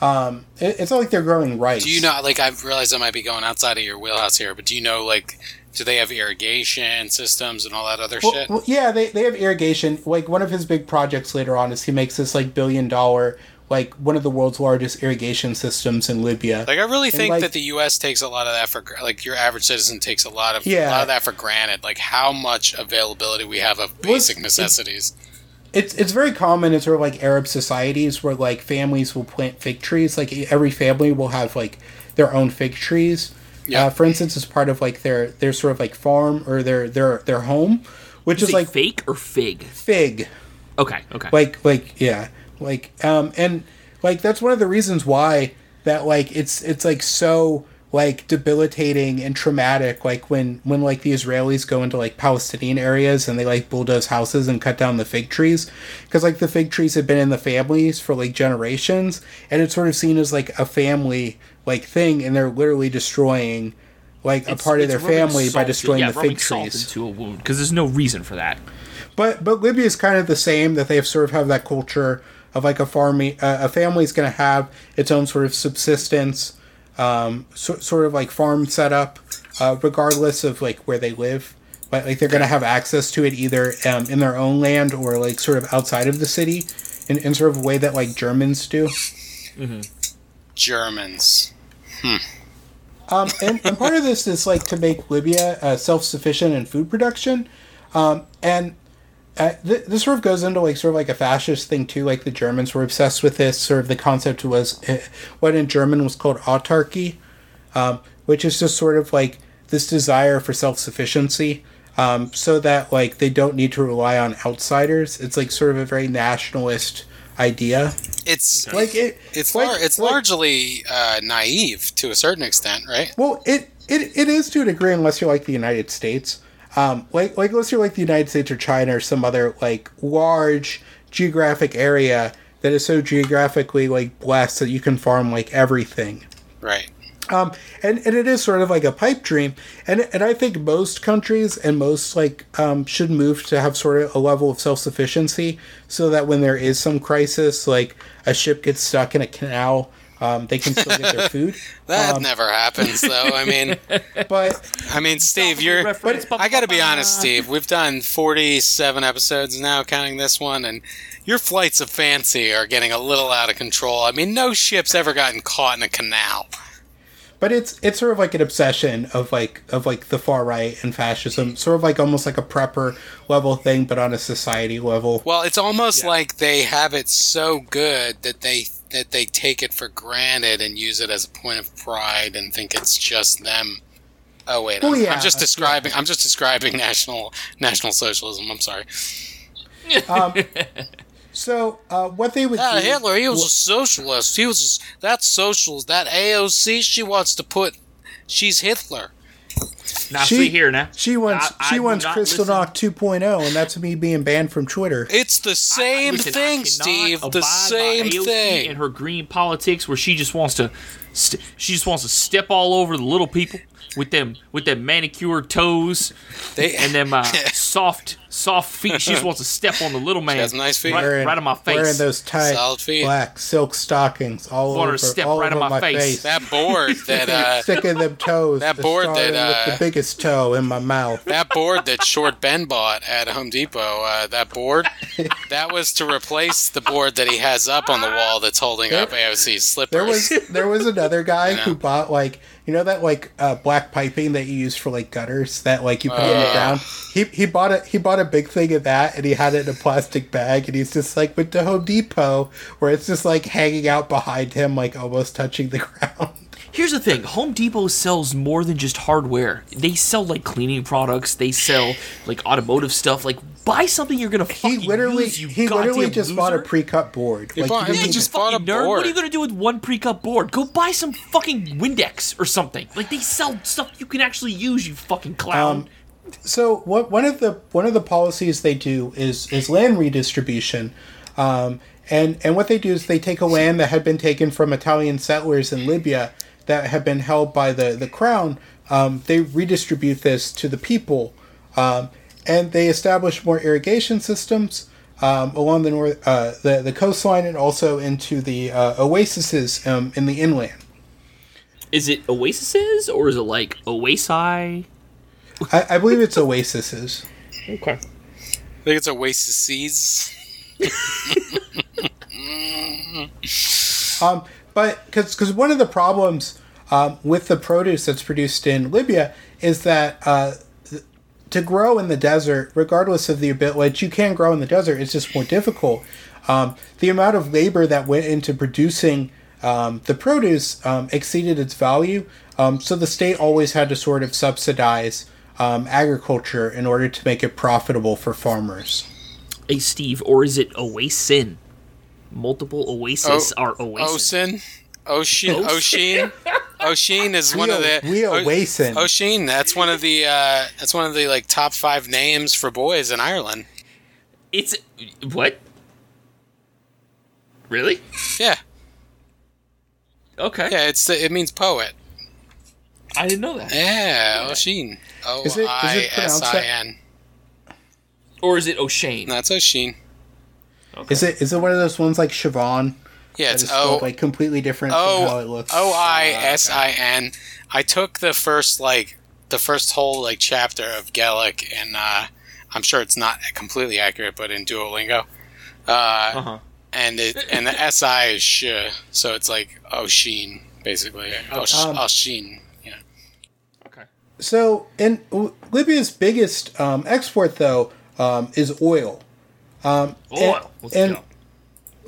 Um, it, it's not like they're growing rice. Do you know? Like, I realize I might be going outside of your wheelhouse here, but do you know, like, do they have irrigation systems and all that other Well, shit? well, yeah, they, they have irrigation. Like one of his big projects later on is he makes this like billion dollar like one of the world's largest irrigation systems in Libya. Like, I really think like- that the U.S. takes a lot of that for like your average citizen takes a lot of a Yeah. lot of that for granted. Like how much availability we have of Well, basic necessities. It's it's very common in sort of like Arab societies where like families will plant fig trees. Like every family will have like their own fig trees. Yeah. Uh, for instance, as part of like their their sort of like farm or their their their home, which Is is like fake or fig? fig. Okay, okay. like like yeah like um and like that's one of the reasons why that like it's it's like so like debilitating and traumatic like when when like the israelis go into like palestinian areas and they like bulldoze houses and cut down the fig trees because like the fig trees have been in the families for like generations and it's sort of seen as like a family like thing and they're literally destroying like a part of their family by destroying yeah, the fig trees into a wound because there's no reason for that. but but Libya is kind of the same that they have sort of have that culture of like a farming uh, a family is going to have its own sort of subsistence um, so, sort of like farm setup uh, regardless of like where they live. But like they're going to have access to it either um, in their own land or like sort of outside of the city in, in sort of a way that like Germans do. Germans. Um, and, and part of this is like to make Libya uh, self-sufficient in food production, um, and uh, th- this sort of goes into like sort of like a fascist thing too. Like the Germans were obsessed with this. Sort of the concept was uh, what in German was called autarky, um, which is just sort of like this desire for self-sufficiency, um, so that like they don't need to rely on outsiders. It's like sort of a very nationalist idea. It's Like it, it's like- lar- it's like- largely uh, naive to a certain extent, right? Well, it, it it is to a degree, unless you're like the United States. Um, like like unless you're like the United States or China or some other like large geographic area that is so geographically like blessed that you can farm like everything. Right. Um, and, and it is sort of like a pipe dream. And, and I think most countries and most like um, should move to have sort of a level of self sufficiency so that when there is some crisis, like a ship gets stuck in a canal, um, they can still get their food. That Um, never happens, though. I mean, But I mean, Steve, you're. Reference, I got to be honest, Steve. We've done 47 episodes now, counting this one, and your flights of fancy are getting a little out of control. I mean, no ship's ever gotten caught in a canal. But it's it's sort of like an obsession of like of like the far right and fascism, sort of like almost like a prepper level thing, but on a society level. Well, it's almost like they have it so good that they that they take it for granted and use it as a point of pride and think it's just them. Oh wait, Well, I'm, yeah, I'm just describing. I'm just describing national national socialism. I'm sorry. Um, so uh, what they would Ah, do, Hitler, he was a socialist. He was that socialist. That AOC, she wants to put. She's Hitler. Now She- see here now. she wants I- I she do wants not Crystal listen- Knock 2.0, and that's me being banned from Twitter. It's the same Listen, thing, Steve. The same AOC thing. And her green politics, where she just wants to, st- she just wants to step all over the little people with them with them manicured toes They and them uh, soft soft feet. She just wants to step on the little man. has nice feet. Right, Wearing- right on my face. Wearing those tight Solid feet. black silk stockings all Want over, to step all right over on my my face. face. that board that uh, Sticking them toes. that board that, uh, with the biggest toe in my mouth. that board that Short Ben bought at Home Depot. Uh, that board that was to replace the board that he has up on the wall that's holding up AOC's slippers. There was there was another guy know. who bought like you know that like uh, black piping that you use for like gutters that like you put on the Uh. ground. He he bought a he bought a big thing of that and he had it in a plastic bag and he's just like went to Home Depot where it's just like hanging out behind him like almost touching the ground. Here's the thing: Home Depot sells more than just hardware. They sell like cleaning products. They sell like automotive stuff. Like buy something you're gonna He fucking literally use. You he literally goddamn just bought a loser. pre-cut board. He like bought- you he didn't just even- bought a Fucking nerd. board. What are you gonna do with one pre-cut board? Go buy some fucking Windex or something. Like they sell stuff you can actually use. You fucking clown. Um, so what one of the one of the policies they do is is land redistribution um, and and what they do is they take a land that had been taken from Italian settlers in Libya that had been held by the the crown um, they redistribute this to the people um, and they establish more irrigation systems um, along the north uh, the the coastline and also into the uh, oases um, in the inland is it oases or is it like oasi? I, I believe it's oases Okay. I think it's Oasis. Um, but because because one of the problems um, with the produce that's produced in Libya is that uh, th- to grow in the desert, regardless of the ability, which you can grow in the desert, it's just more difficult. Um, the amount of labor that went into producing um, the produce um, exceeded its value, um, so the state always had to sort of subsidize um, agriculture in order to make it profitable for farmers. Hey Steve, or is it oasin? Multiple oases Oh, are oasis. Ocean, Ocean, Ocean, Oshin is one of the Rio O- Wason. Oshin. That's one of the uh, that's one of the like top five names for boys in Ireland. It's what? Really? Yeah, Okay. yeah. It's it means poet. I didn't know that. Yeah, Oshin. O Is it- is I it pronounced S that- I N. Or is it O'Shane? That's Oshin. Okay. Is it is it one of those ones like Siobhan? Yeah, it's is spelled O like completely different from how it O looks. O I S I N. I took the first like the first whole like chapter of Gaelic, and uh, I'm sure it's not completely accurate, but in Duolingo. Uh, Uh-huh. and it and the S I is sh, so it's like Oshin basically. Osh, Um, Oshin. Yeah. Okay. So, in w- Libya's biggest um, export, though, um, is oil. Um, Oil. and- Let's and go.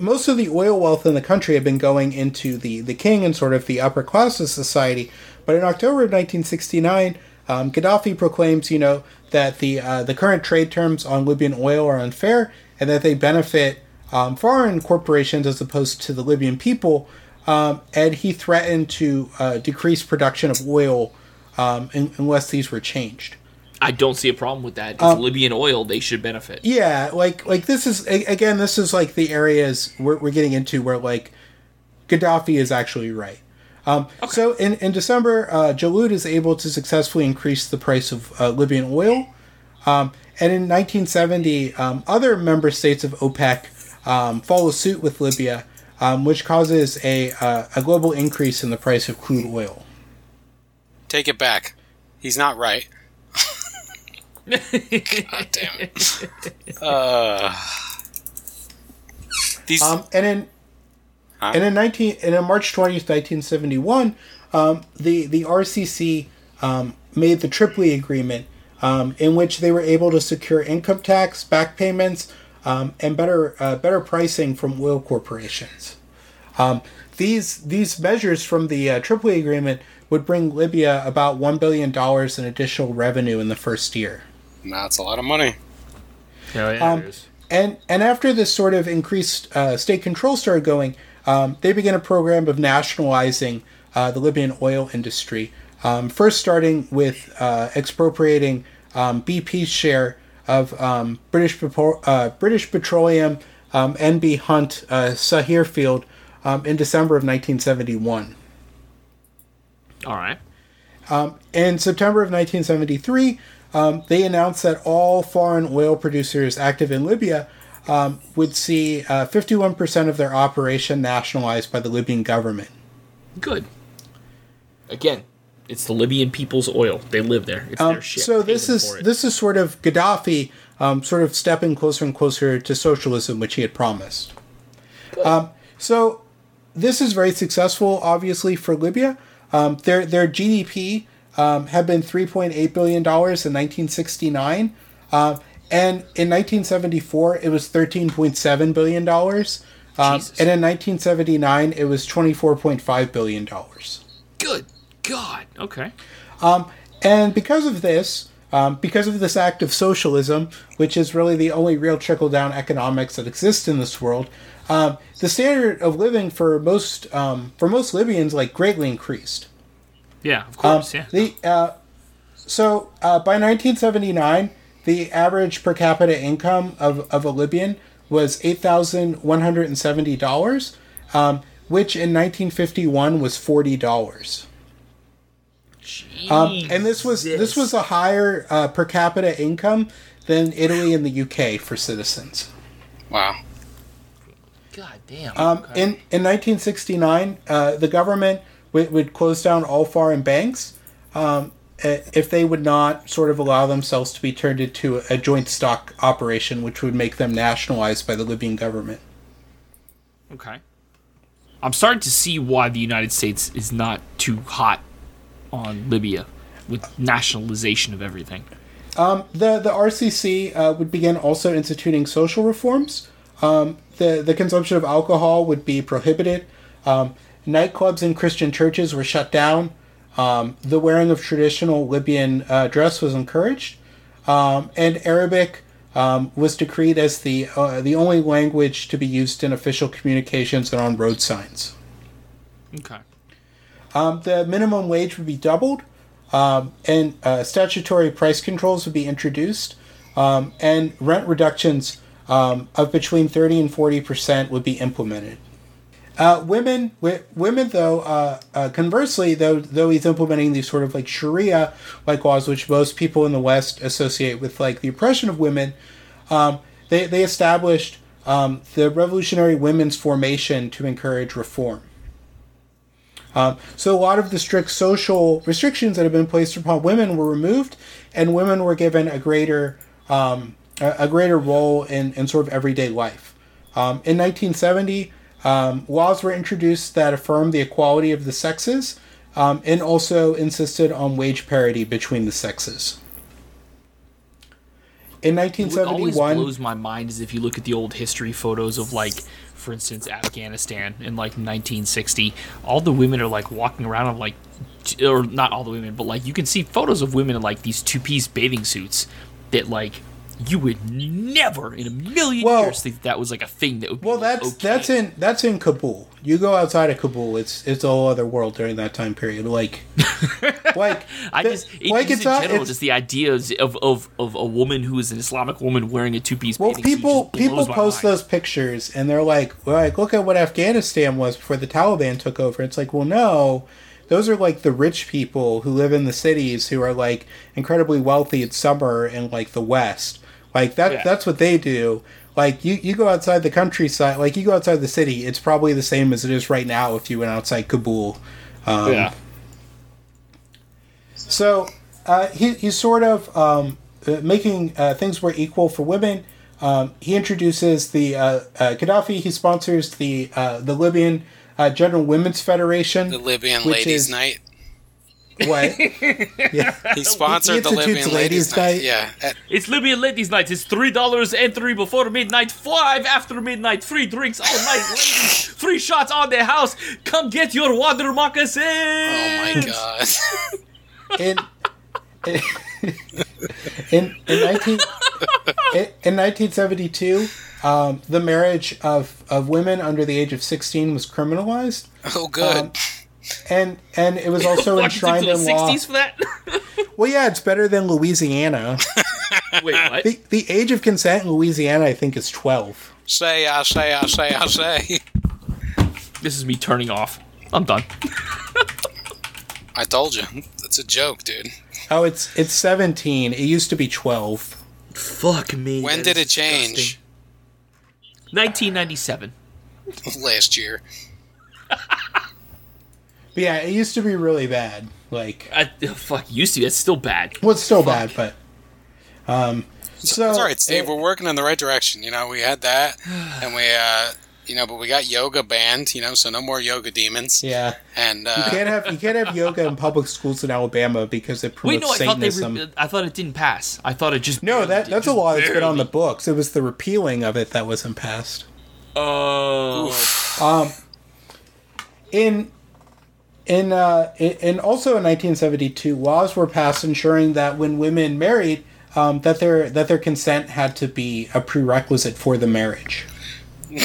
Most of the oil wealth in the country had been going into the, the king and sort of the upper class of society. But in October of 1969, um, Gaddafi proclaims, you know, that the uh, the current trade terms on Libyan oil are unfair and that they benefit um, foreign corporations as opposed to the Libyan people. Um, and he threatened to uh, decrease production of oil um, unless these were changed. I don't see a problem with that. It's Um, Libyan oil. They should benefit. Yeah, like like this is again, this is like the areas we're, we're getting into where like Gaddafi is actually right. Um, So in in December, uh, Jalloud is able to successfully increase the price of uh, Libyan oil, um, and in 1970, um, other member states of OPEC um, follow suit with Libya, um, which causes a uh, a global increase in the price of crude oil. Take it back. He's not right. God damn it. Uh, these Um, and in Huh? and in nineteen and in March twentieth, nineteen seventy one, um, the the RCC um, made the Tripoli Agreement, um, in which they were able to secure income tax back payments um, and better uh, better pricing from oil corporations. Um, these these measures from the uh, Tripoli Agreement would bring Libya about one billion dollars in additional revenue in the first year. That's a lot of money. Oh, yeah, Um, And and after this sort of increased uh, state control started going, um, they began a program of nationalizing uh, the Libyan oil industry. Um, first, starting with uh, expropriating um, BP's share of um, British uh, British Petroleum um, NB Hunt uh, Sarir field um, in December of 1971. All right. In September of 1973, um, they announced that all foreign oil producers active in Libya um, would see uh, 51% of their operation nationalized by the Libyan government. Good. Again, it's the Libyan people's oil. They live there. It's Um, their shit. so this is this is sort of Gaddafi um, sort of stepping closer and closer to socialism, which he had promised. Um, so this is very successful, obviously, for Libya. Um, their their GDP um, had been three point eight billion dollars in nineteen sixty nine, uh, and in nineteen seventy four it was thirteen point seven billion dollars, um, and in nineteen seventy nine it was twenty four point five billion dollars. Good God. Okay. And because of this, um, because of this act of socialism, which is really the only real trickle down economics that exists in this world, um, the standard of living for most um, for most Libyans like greatly increased. Yeah, of Um, course. yeah. The uh, so uh, by 1979, the average per capita income of, of a Libyan was eight thousand one hundred and seventy dollars, um, which in 1951 was forty dollars. Um, and this was this was a higher uh, per capita income than Italy and the UK for citizens. Wow. God damn. Um, Okay. in in 1969, uh, the government would, would close down all foreign banks um, if they would not sort of allow themselves to be turned into a joint stock operation, which would make them nationalized by the Libyan government. Okay. I'm starting to see why the United States is not too hot on Libya with nationalization of everything. The the RCC uh, would begin also instituting social reforms. Um, the the consumption of alcohol would be prohibited. Um, nightclubs and Christian churches were shut down. Um, the wearing of traditional Libyan uh, dress was encouraged, um, and Arabic um, was decreed as the uh, the only language to be used in official communications and on road signs. Okay. um, the minimum wage would be doubled, um, and uh, statutory price controls would be introduced, um, and rent reductions um, of between 30 and 40 percent would be implemented. Uh, women, women though, uh, uh, conversely, though, though he's implementing these sort of like Sharia like laws, which most people in the West associate with like the oppression of women, um, they they established um, the Revolutionary Women's Formation to encourage reform. Um, so a lot of the strict social restrictions that have been placed upon women were removed, and women were given a greater um, a, a, greater role in, in sort of everyday life. Um, in 1970, um, laws were introduced that affirmed the equality of the sexes um, and also insisted on wage parity between the sexes. In 1971, what always blows my mind is if you look at the old history photos of like, for instance, Afghanistan in like 1960, all the women are like walking around in like, or not all the women, but like you can see photos of women in like these two-piece bathing suits that like you would never in a million well, years think that was like a thing that would. Well, that's okay. that's in that's in Kabul. You go outside of Kabul, it's it's a whole other world during that time period. Like, like I just it, like it's in general, just the ideas of, of of a woman who is an Islamic woman wearing a two piece. Well, people people post those pictures and they're like, like look at what Afghanistan was before the Taliban took over. It's like, well, no those are like the rich people who live in the cities who are like incredibly wealthy in summer in like the west like that yeah. that's what they do. Like you, you go outside the countryside, like you go outside the city, it's probably the same as it is right now if you went outside Kabul. Um, yeah. So uh, he, he's sort of um, uh, making uh, things more equal for women. Um, he introduces the uh, uh Gaddafi. He sponsors the uh, the Libyan General Women's Federation, the Libyan Ladies' is, Night. What? yeah. He sponsored he the Libyan Ladies, Ladies Night. Night. Yeah. It's Libyan Ladies Night. It's three dollars entry before midnight, five after midnight, free drinks all night, ladies, free shots on the house. Come get your water moccasins. Oh my god. in, in, in, in 19 in, in 1972 um, the marriage of, of women under the age of 16 was criminalized. Oh, good. Um, and and it was also enshrined in law. for that. well, yeah, it's better than Louisiana. Wait, what? The, the age of consent in Louisiana, I think, is twelve. Say, I say, I say, I say. This is me turning off. I'm done. I told you, it's a joke, dude. Oh, it's it's seventeen. It used to be twelve. Fuck me. When did it change? 1997. Last year. But yeah, it used to be really bad. Like, I, fuck, used to. It's still bad. Well, it's still fuck. bad, but um, so it's all right, Steve. It, we're working in the right direction. You know, we had that, and we, uh, you know, but we got yoga banned. You know, so no more yoga demons. Yeah, and uh, you can't have you can't have yoga in public schools in Alabama because it promotes Wait, no, I Satanism. Thought they re- I thought it didn't pass. I thought it just no. That that's a law that's been on the books. It was the repealing of it that wasn't passed. Oh. Um. In in, uh, in also in 1972, laws were passed ensuring that when women married, um, that their that their consent had to be a prerequisite for the marriage.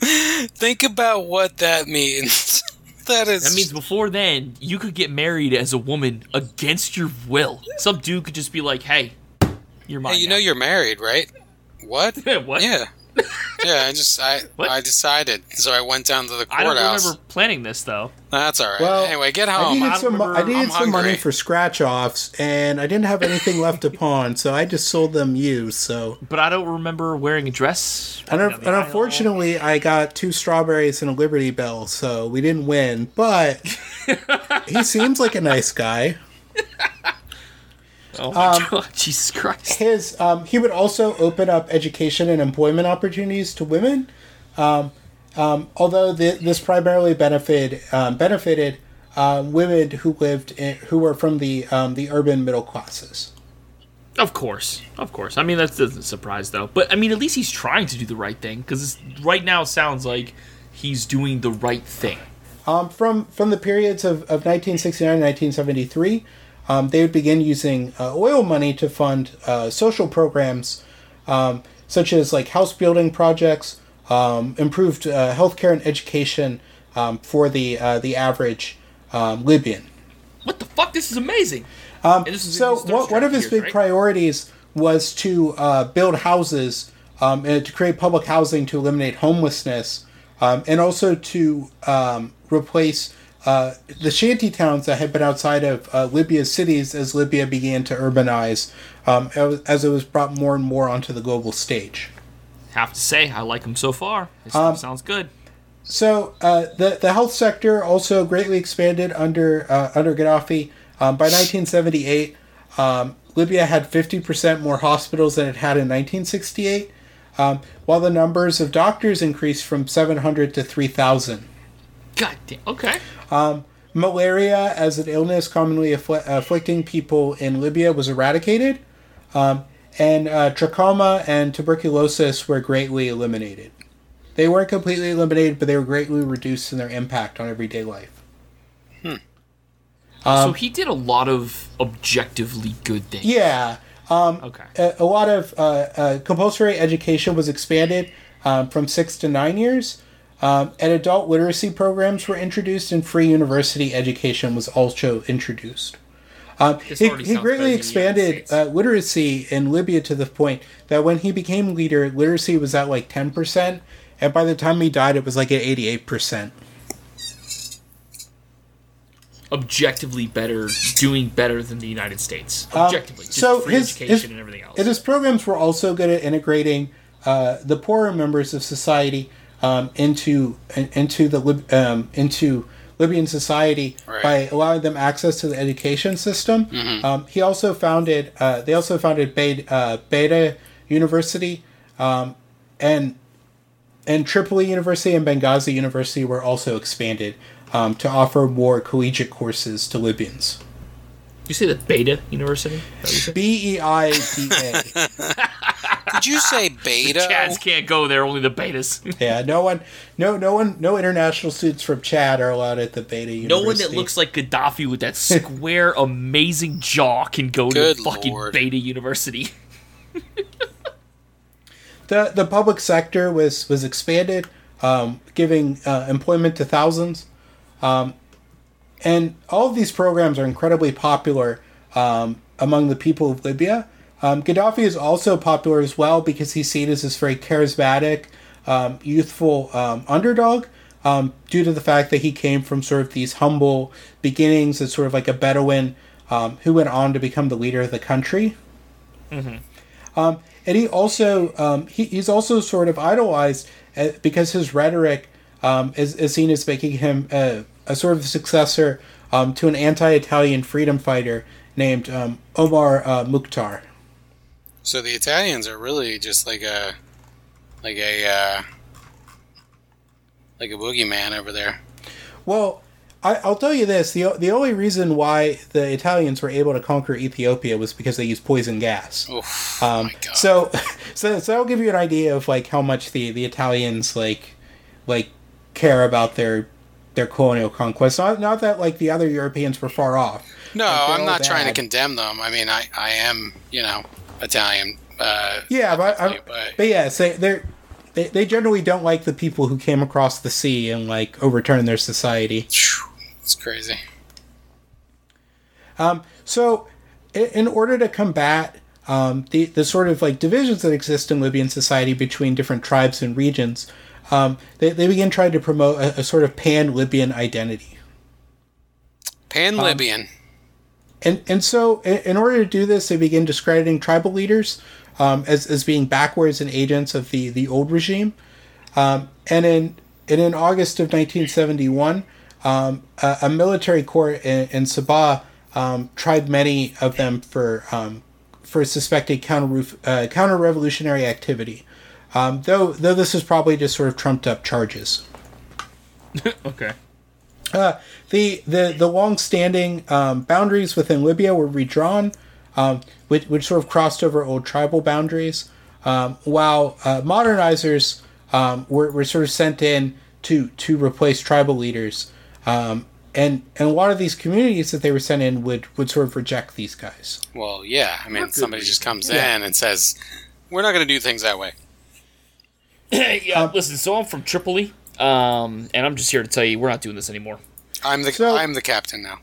Think about what that means. that is. That means before then, you could get married as a woman against your will. Some dude could just be like, "Hey, you're mine." Hey, you now. know you're married, right? What? what? Yeah yeah, I just I what? I decided, so I went down to the courthouse. I don't remember planning this though. That's all right. Well, anyway, get home. I needed I some, I needed some money for scratch offs, and I didn't have anything left to pawn, so I just sold them used. So, but I don't remember wearing a dress. And, and unfortunately, I got two strawberries and a Liberty Bell, so we didn't win. But he seems like a nice guy. Oh my um, god, Jesus Christ! His um, he would also open up education and employment opportunities to women, um, um although the, this primarily benefited um, benefited uh, women who lived in, who were from the um, the urban middle classes. Of course, of course. I mean, that doesn't surprise though. But I mean, at least he's trying to do the right thing because right now it sounds like he's doing the right thing. Um, from from the periods of, of 1969 and 1973, um, they would begin using uh, oil money to fund uh, social programs um, such as like house building projects, um, improved uh, healthcare and education, um, for the uh, the average um, Libyan. What the fuck? This is amazing. Um, this is so Star one, of his big right? priorities was to uh, build houses um, and to create public housing to eliminate homelessness, um, and also to um, replace uh, the shanty towns that had been outside of uh, Libya's cities as Libya began to urbanize, um, as it was brought more and more onto the global stage. Have to say, I like them so far. This Um, sounds good. So uh, the the health sector also greatly expanded under uh, under Gaddafi. Um, by 1978, um, Libya had 50% more hospitals than it had in 1968, um, while the numbers of doctors increased from 700 to 3,000. God damn. Okay. Malaria, as an illness commonly affli- afflicting people in Libya, was eradicated, um, and uh, trachoma and tuberculosis were greatly eliminated. They weren't completely eliminated, but they were greatly reduced in their impact on everyday life. so he did a lot of objectively good things. Yeah, Okay. a, a lot of uh, uh, compulsory education was expanded um, from six to nine years, um, and adult literacy programs were introduced, and free university education was also introduced. Um, he, he greatly better than the United expanded uh, literacy in Libya to the point that when he became leader, literacy was at like 10%, and by the time he died, it was like at 88%. Objectively better, doing better than the United States. Um, Objectively. just so free his, education his, and everything else. And his programs were also good at integrating uh, the poorer members of society um, into into the um, into Libyan society Right. by allowing them access to the education system. Um, he also founded uh, they also founded Beida, uh, Beida University um, and and Tripoli University and Benghazi University were also expanded um, to offer more collegiate courses to Libyans. You say the Beta University? Is that what you said? B E I D A. Did you say beta? Chads can't go there, only the betas. Yeah, no one, no, no one, no international students from Chad are allowed at the Beta University. no one that looks like Gaddafi with that square, amazing jaw can go Good to fucking lord. Beta University. the the public sector was was expanded, um, giving uh, employment to thousands, um, and all of these programs are incredibly popular um, among the people of Libya. Um, Gaddafi is also popular as well because he's seen as this very charismatic, um, youthful um, underdog. Um, due to the fact that he came from sort of these humble beginnings as sort of like a Bedouin um, who went on to become the leader of the country. Um, and he also um, he, he's also sort of idolized uh, because his rhetoric um, is, is seen as making him a, a sort of successor um, to an anti-Italian freedom fighter named um, Omar uh, Mukhtar. So the Italians are really just like a, like a, uh, like a boogeyman over there. Well, I, I'll tell you this: the the only reason why the Italians were able to conquer Ethiopia was because they used poison gas. Oof, Um, my God. so, so, so that'll give you an idea of like how much the, the Italians like, like, care about their their colonial conquest. Not, not that like the other Europeans were far off. no, like, I'm not trying to condemn them. I mean, I, I am, you know, Italian. Uh, Yeah, but but- but yeah, so they're they, they generally don't like the people who came across the sea and like overturned their society. it's crazy. Um, so, in, in order to combat um, the the sort of like divisions that exist in Libyan society between different tribes and regions, um, they they began trying to promote a, a sort of pan Libyan identity. Pan Um, Libyan. And and so in, in order to do this, they begin discrediting tribal leaders um, as as being backwards and agents of the the old regime. Um, and in and in August of 1971, um, a, a military court in, in Sabha um, tried many of them for um, for suspected counter uh, counter revolutionary activity. Um, though though this is probably just sort of trumped up charges. okay. Uh, the the the long-standing um, boundaries within Libya were redrawn, um, which, which sort of crossed over old tribal boundaries, um, while uh, modernizers um, were, were sort of sent in to to replace tribal leaders, um, and and a lot of these communities that they were sent in would would sort of reject these guys. Well, yeah. I mean, good somebody just comes Yeah. in and says, "We're not going to do things that way." yeah, Um, listen. So I'm from Tripoli. Um, and I'm just here to tell you, we're not doing this anymore. I'm the So- I'm the captain now.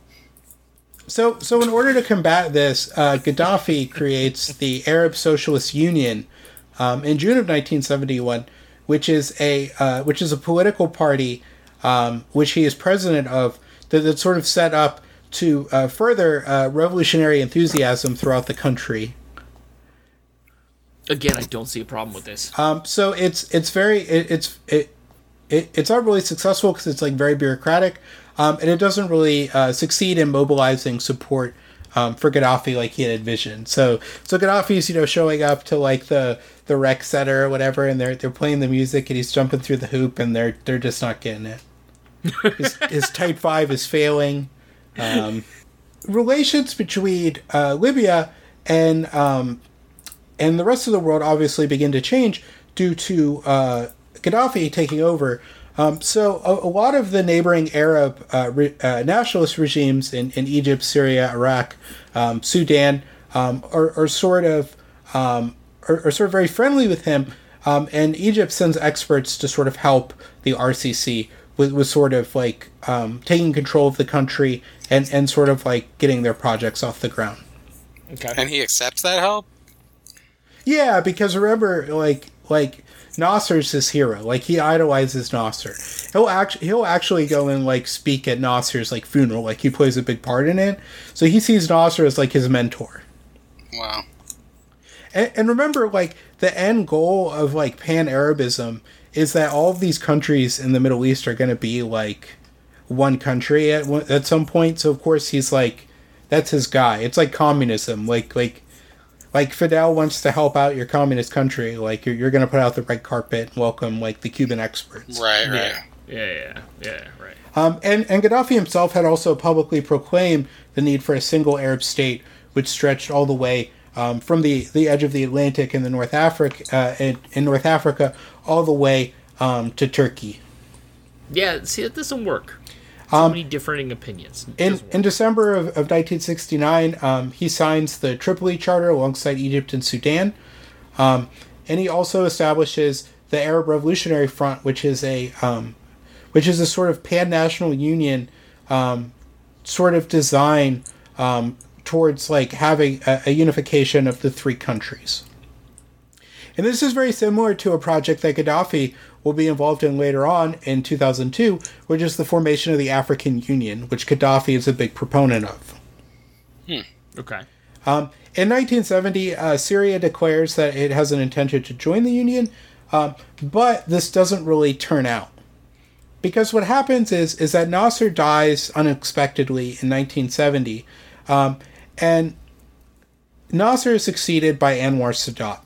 So, so in order to combat this, uh, Gaddafi creates the Arab Socialist Union um, in June of 1971, which is a uh, which is a political party um, which he is president of that, that's sort of set up to uh, further uh, revolutionary enthusiasm throughout the country. Again, I don't see a problem with this. Um, so it's it's very it, it's it, it it's not really successful because it's like very bureaucratic, um, and it doesn't really uh, succeed in mobilizing support um, for Gaddafi like he had envisioned. So so Gaddafi's you know showing up to like the the rec center or whatever, and they're they're playing the music, and he's jumping through the hoop, and they're they're just not getting it. His, his type five is failing. Um, relations between uh, Libya and um, and the rest of the world obviously begin to change due to uh, Gaddafi taking over. Um, so a, a lot of the neighboring Arab uh, re, uh, nationalist regimes in, in Egypt, Syria, Iraq, um, Sudan um, are, are sort of um, are, are sort of very friendly with him, um, and Egypt sends experts to sort of help the RCC with, with sort of like um, taking control of the country and, and sort of like getting their projects off the ground. Okay. And he accepts that help? Yeah, because remember, like, like Nasser's his hero. Like he idolizes Nasser. He'll actually he'll actually go and like speak at Nasser's like funeral. Like he plays a big part in it. So he sees Nasser as like his mentor. Wow. And, and remember, like the end goal of like Pan Arabism is that all of these countries in the Middle East are going to be like one country at at some point. So of course he's like, that's his guy. It's like communism. Like like like Fidel wants to help out your communist country. Like you're, you're going to put out the red carpet and welcome like the Cuban experts. Right, right. Yeah. Yeah, yeah, yeah, right. Um, and, and Gaddafi himself had also publicly proclaimed the need for a single Arab state, which stretched all the way um, from the, the edge of the Atlantic in the North Africa uh, in, in North Africa all the way um, to Turkey. Yeah, see, that doesn't work. So many differing opinions. In, in. December of, of 1969, um, he signs the Tripoli Charter alongside Egypt and Sudan. Um, and he also establishes the Arab Revolutionary Front, which is a um, which is a sort of pan national union um, sort of design um, towards like having a, a unification of the three countries. And this is very similar to a project that Gaddafi will be involved in later on in 2002, which is the formation of the African Union, which Gaddafi is a big proponent of. okay. Um, in 1970, uh, Syria declares that it has an intention to join the Union, um, but this doesn't really turn out. Because what happens is is that Nasser dies unexpectedly in 1970, um, and Nasser is succeeded by Anwar Sadat.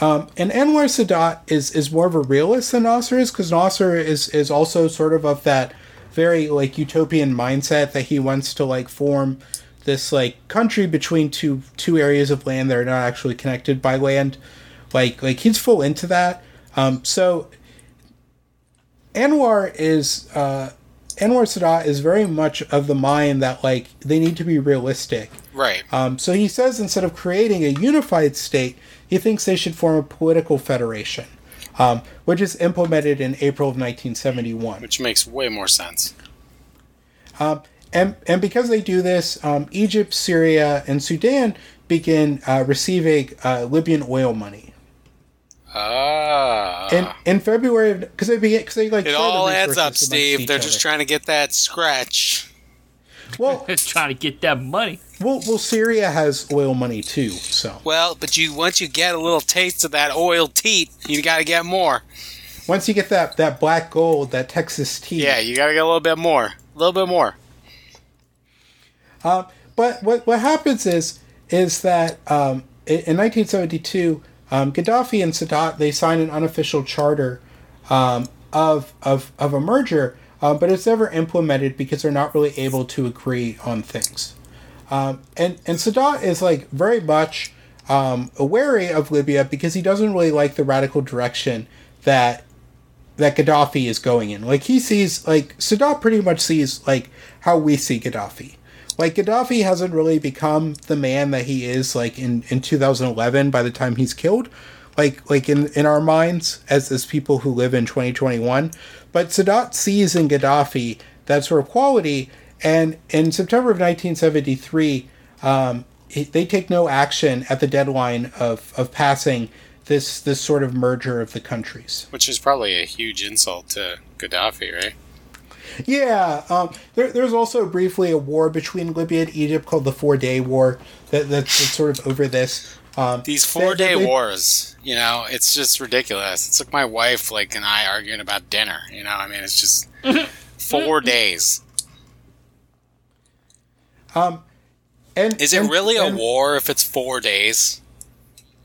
Um, and Anwar Sadat is, is more of a realist than Nasser is because Nasser is, is also sort of of that very like utopian mindset that he wants to like form this like country between two two areas of land that are not actually connected by land. Like like he's full into that. Um, so Anwar is uh, Anwar Sadat is very much of the mind that like they need to be realistic. Right. Um, so he says instead of creating a unified state, he thinks they should form a political federation, um, which is implemented in April of 1971. Which makes way more sense. And, and because they do this, um, Egypt, Syria, and Sudan begin uh, receiving uh, Libyan oil money. Ah. In, in February, because they begin, because they like it all adds up, Steve. They're just other. trying to get that scratch. Well, trying to get that money. Well, well, Syria has oil money too. So Well, but you once you get a little taste of that oil teat, you got to get more. once you get that that black gold, that Texas tea, Yeah, you got to get a little bit more. A little bit more. Um, but what what happens is is that um, in, in 1972, um, Gaddafi and Sadat they sign an unofficial charter um, of, of of a merger, um, but it's never implemented because they're not really able to agree on things. Um, and and Sadat is like very much um, wary of Libya because he doesn't really like the radical direction that that Gaddafi is going in. Like he sees like Sadat pretty much sees like how we see Gaddafi. Like Gaddafi hasn't really become the man that he is like in in 2011 by the time he's killed. like like in in our minds as as people who live in 2021. But Sadat sees in Gaddafi that sort of quality, and in September of 1973, um, it, they take no action at the deadline of of passing this this sort of merger of the countries. Which is probably a huge insult to Gaddafi, right? Yeah, um, there, there's also briefly a war between Libya and Egypt called the Four Day War that, that's, that's sort of over this. Um, These four day wars, you know, it's just ridiculous. It's like my wife, like, and I arguing about dinner. You know, I mean, it's just four days. Um, and is it and, really a war if it's four days?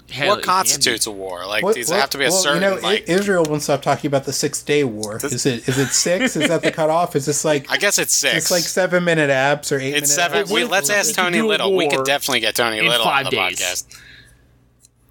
Hell, what constitutes a war? Like, what, does what, it have to be a well, certain? You know, like, Israel won't stop talking about the Six Day War. Is it is it six? is that the cutoff? Is this like? I guess it's six. It's like seven minute abs or eight. It's minute seven. abs? We, let's ask Tony Little. We could definitely get Tony Little on the days. podcast.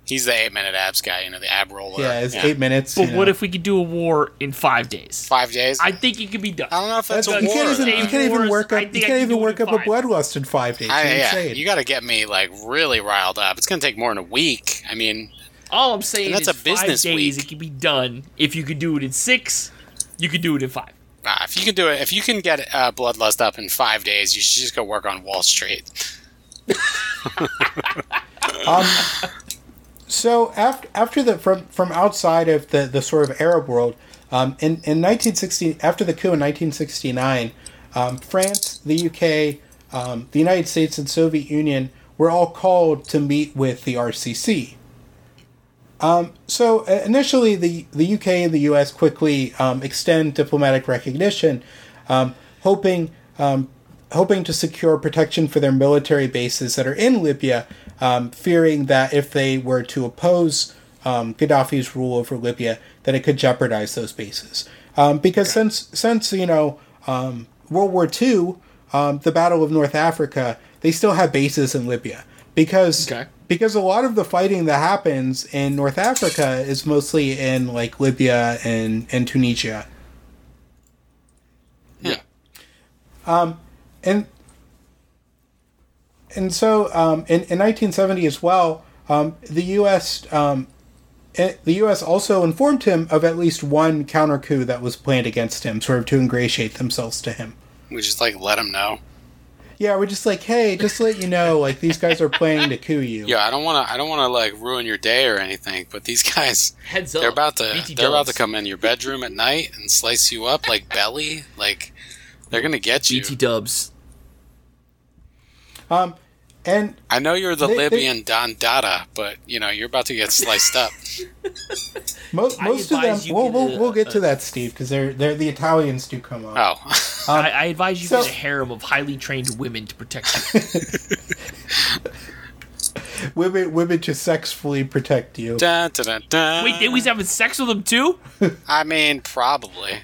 He's the eight minute abs guy, you know, the ab roller. Yeah, it's eight minutes. But you what know. if we could do a war in five days? Five days. I think it could be done. I don't know if that's, That's, a you war. can't even you can't even work up you can't even work up a five. bloodlust in five days. I, You're yeah, you got to get me like really riled up. It's gonna take more than a week. I mean, All I'm saying that's is a business five days week. it could be done. If you could do it in six, you could do it in five. uh, if you can do it, if you can get uh, bloodlust up in five days, you should just go work on Wall Street. Um, so after after the from from outside of the the sort of Arab world, um, in in 1960 after the coup in 1969, um, France, the UK, um, the United States, and Soviet Union were all called to meet with the RCC. Um, so uh, initially, the the UK and the US quickly um, extend diplomatic recognition, um, hoping hoping to secure protection for their military bases that are in Libya, um, fearing that if they were to oppose um, Gaddafi's rule over Libya, that it could jeopardize those bases. Um, because since since you know um, World War II, um, the Battle of North Africa, they still have bases in Libya because Okay. because a lot of the fighting that happens in North Africa is mostly in like Libya and and Tunisia. Yeah. Um, and and so um, in, in 1970 as well, um, the U.S. Um, it, the U.S. also informed him of at least one counter coup that was planned against him, sort of to ingratiate themselves to him. We just like let him know. Yeah, we're just like, hey, just to let you know, like these guys are planning to coup you. Yeah, I don't want to. I don't want to like ruin your day or anything. But these guys, Heads up. they're about to. BT they're about to come in your bedroom at night and slice you up like belly. Like they're gonna get you. BT Dubs. Um, and I know you're the They- they- Libyan Don Dada, but you know you're about to get sliced up. mo- I most of them, we'll, get we'll, a- we'll get to that, Steve, because they're they're the Italians do come up. Oh, Um, I, I advise you so- get a harem of highly trained women to protect you. Women, women to sexfully protect you. dun, dun, dun, dun. Wait, they was having sex with them too? I mean, probably.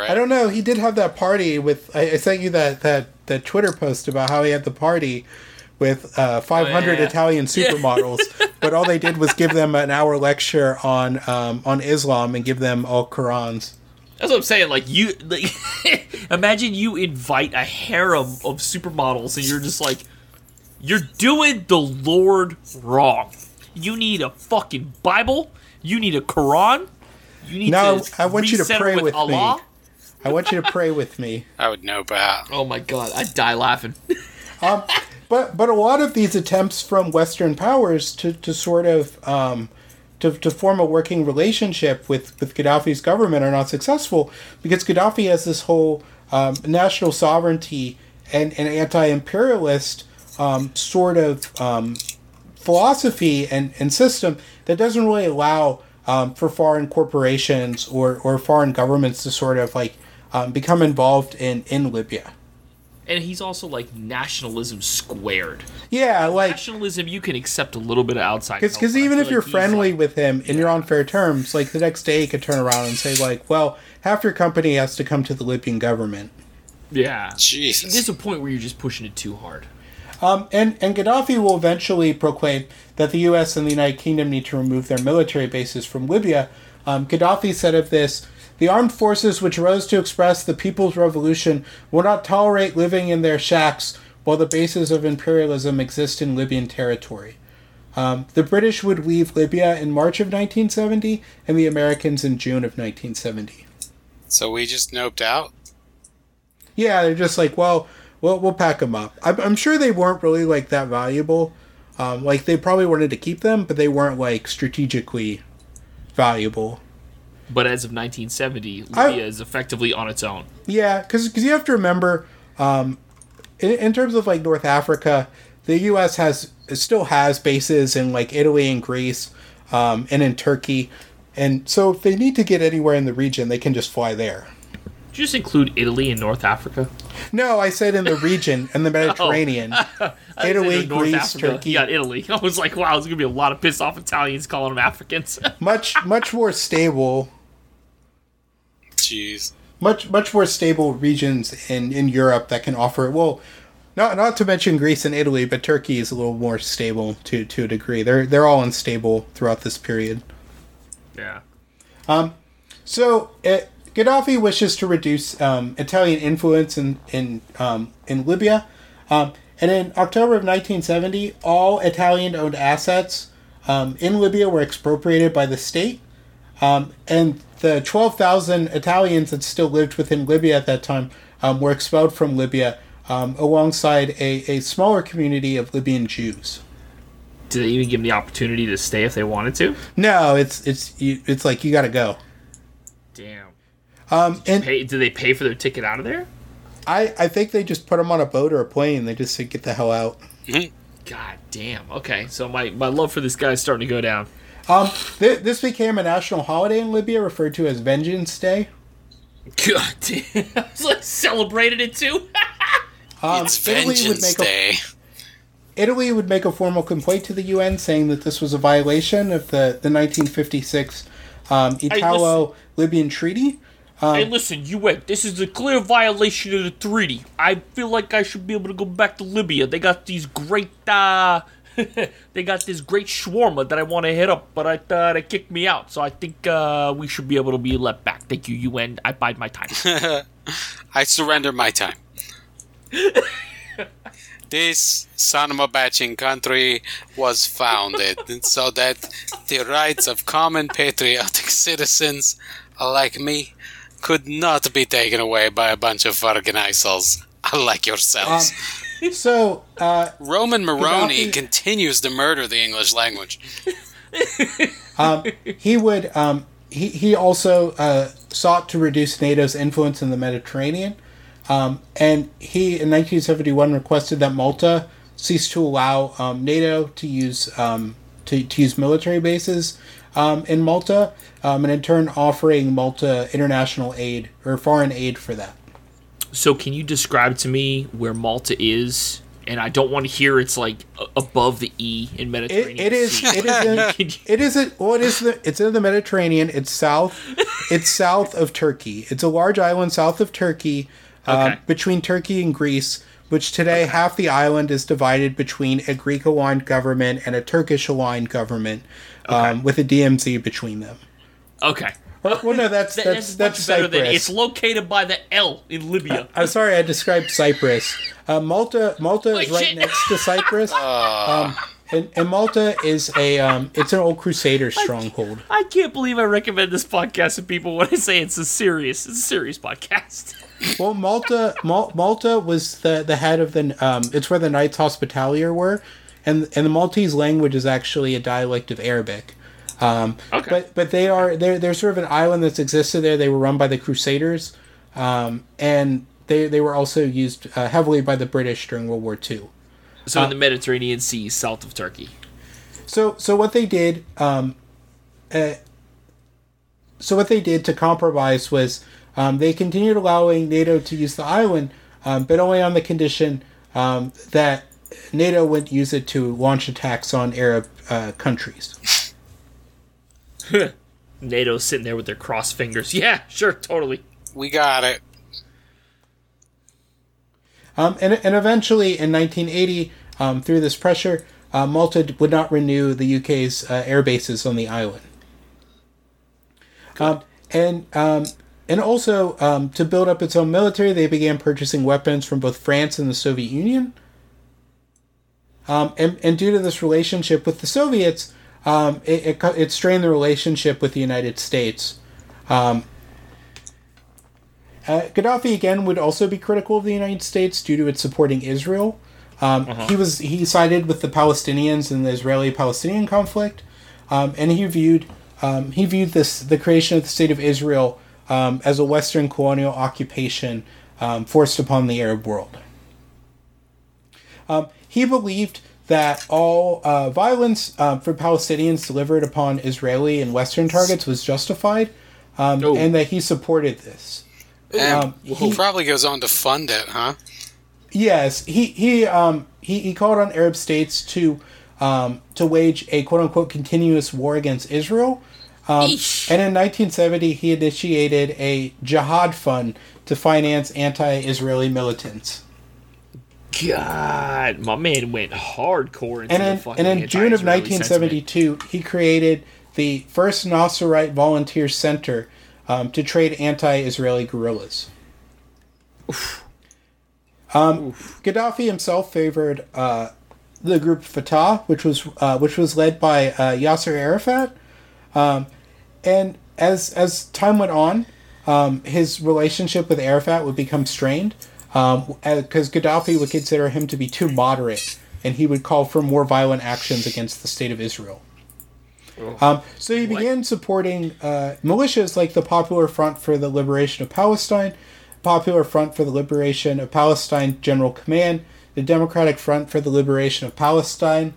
Right? I don't know. He did have that party with. I, I sent you that that that Twitter post about how he had the party with uh, 500 yeah. Italian supermodels, but all they did was give them an hour lecture on um, on Islam and give them all Qurans. That's what I'm saying. Like you, like, imagine you invite a harem of supermodels, and you're just like, you're doing the Lord wrong. You need a fucking Bible. You need a Quran. You need No, to I want you to pray with me. Allah. I want you to pray with me. I would know about. Oh my god, I die laughing. Um, but but a lot of these attempts from Western powers to, to sort of um, to, to form a working relationship with, with Gaddafi's government are not successful because Gaddafi has this whole um, national sovereignty and, and anti-imperialist um, sort of um, philosophy and, and system that doesn't really allow um, for foreign corporations or, or foreign governments to sort of like um, become involved in, in Libya. and he's also like nationalism squared. Yeah, like Nationalism, you can accept a little bit of outside. Because help, but I even if like you're friendly like- with him and you're on fair terms, like the next day he could turn around and say like, "Well, half your company has to come to the Libyan government." yeah, Jesus. there's a point where you're just pushing it too hard. Um, and and Gaddafi will eventually proclaim that the U.S. and the United Kingdom need to remove their military bases from Libya. Um, Gaddafi said of this. The armed forces which rose to express the people's revolution will not tolerate living in their shacks while the bases of imperialism exist in Libyan territory. Um, the British would leave Libya in March of 1970, and the Americans in June of 1970. So we just noped out. Yeah, they're just like, well, we'll, we'll pack them up. I'm, I'm sure they weren't really like that valuable. Um, like they probably wanted to keep them, but they weren't like strategically valuable. But as of 1970, Libya I- is effectively on its own. Yeah, because you have to remember, um, in, in terms of like North Africa, the U.S. has still has bases in like Italy and Greece, um, and in Turkey, and so if they need to get anywhere in the region, they can just fly there. Did you just include Italy and North Africa? No, I said in the region in the Mediterranean, Italy, North Greece, Africa. Turkey, Yeah, Italy. I was like, wow, there's gonna be a lot of pissed off Italians calling them Africans. much much more stable Jeez. much much more stable regions in in Europe that can offer well not not to mention Greece and Italy but Turkey is a little more stable to to a degree they're they're all unstable throughout this period yeah. Um, so uh, Gaddafi wishes to reduce um, Italian influence in in um, in Libya um, and in October of 1970 all Italian owned assets um, in Libya were expropriated by the state Um, and the 12,000 Italians that still lived within Libya at that time um, were expelled from Libya um, alongside a, a smaller community of Libyan Jews. Did they even give them the opportunity to stay if they wanted to? No, it's it's it's like you got to go. Damn. Um, and Pay, did they pay for their ticket out of there? I, I think they just put them on a boat or a plane. They just said, get the hell out. God damn. Okay, so my, my love for this guy is starting to go down. Um, th- this became a national holiday in Libya referred to as Vengeance Day. God damn. I was like, celebrated it too? Um, it's Italy would Vengeance make a Day. Italy would make a formal complaint to the UN saying that this was a violation of the, the 1956 um, Italo Libyan Treaty. hey, listen, UN, this is a clear violation of the treaty. I feel like I should be able to go back to Libya. They got these great, uh, they got this great shawarma that I want to hit up, but I thought they kicked me out. So I think uh, we should be able to be let back. Thank you, UN. I bide my time. I surrender my time. this Sanma batching country was founded so that the rights of common patriotic citizens like me could not be taken away by a bunch of organizers like yourselves. So, uh, Roman Moroni Gaddafi- continues to murder the English language. he would um, he, he also uh, sought to reduce NATO's influence in the Mediterranean. Um, and he, in 1971, requested that Malta cease to allow um, NATO to use um, to, to use military bases um, in Malta, um, and in turn offering Malta international aid or foreign aid for that. So can you describe to me where Malta is? And I don't want to hear it's like above the E in It, Mediterranean. it is. It is. In, it is. it well it is the it's in the Mediterranean. It's south it's south of Turkey. It's a large island south of Turkey, um, Okay. between Turkey and Greece. Which today half the island is divided between a Greek aligned government and a Turkish aligned government, um, with a DMZ between them. Okay. Well, no, that's That- that's that's, much better Cyprus. than it's located by the L in Libya. I'm sorry, I described Cyprus. Uh, Malta, Malta is right shit. next to Cyprus, um, and, and Malta is a um, it's an old Crusader stronghold. I can't believe I recommend this podcast to people when I say it's a serious, it's a serious podcast. Well, Malta, Mal- Malta was the, the head of the. Um, it's where the Knights Hospitaller were, and and the Maltese language is actually a dialect of Arabic. Um, Okay. But but they are they're they're sort of an island that's existed there. They were run by the Crusaders, um, and they they were also used uh, heavily by the British during World War II. So in the Mediterranean Sea, south of Turkey. So so what they did, um, uh, so what they did to compromise was um, they continued allowing NATO to use the island, um, but only on the condition um, that NATO wouldn't use it to launch attacks on Arab uh, countries. NATO's sitting there with their crossed fingers. Yeah, sure, totally. We got it. Um, and, and eventually, in 1980, um, through this pressure, uh, Malta would not renew the UK's uh, air bases on the island. Um, and um, and also um, to build up its own military, they began purchasing weapons from both France and the Soviet Union. Um, and, and due to this relationship with the Soviets, um, it, it, it strained the relationship with the United States. Um, uh, Gaddafi again would also be critical of the United States due to its supporting Israel. Um, He was he sided with the Palestinians in the Israeli-Palestinian conflict, um, and he viewed um, he viewed this the creation of the state of Israel um, as a Western colonial occupation um, forced upon the Arab world. Um, he believed that all uh, violence um, for Palestinians delivered upon Israeli and Western targets was justified, um, Oh. and that he supported this. And Um, he he- probably goes on to fund it, huh? Yes, he he um he, he called on Arab states to um to wage a quote unquote continuous war against Israel. Um, and in 1970, he initiated a jihad fund to finance anti-Israeli militants. God, my man went hardcore into And the in, fucking and in June of anti-Israeli sentiment. 1972, he created the first Nasserite Volunteer Center um, to trade anti-Israeli guerrillas. Um, Gaddafi himself favored uh, the group Fatah, which was uh, which was led by uh, Yasser Arafat, um, and as as time went on, um, his relationship with Arafat would become strained because Gaddafi would consider him to be too moderate, and he would call for more violent actions against the state of Israel. Um, so he began supporting uh, militias like the Popular Front for the Liberation of Palestine, Popular Front for the Liberation of Palestine General Command, the Democratic Front for the Liberation of Palestine,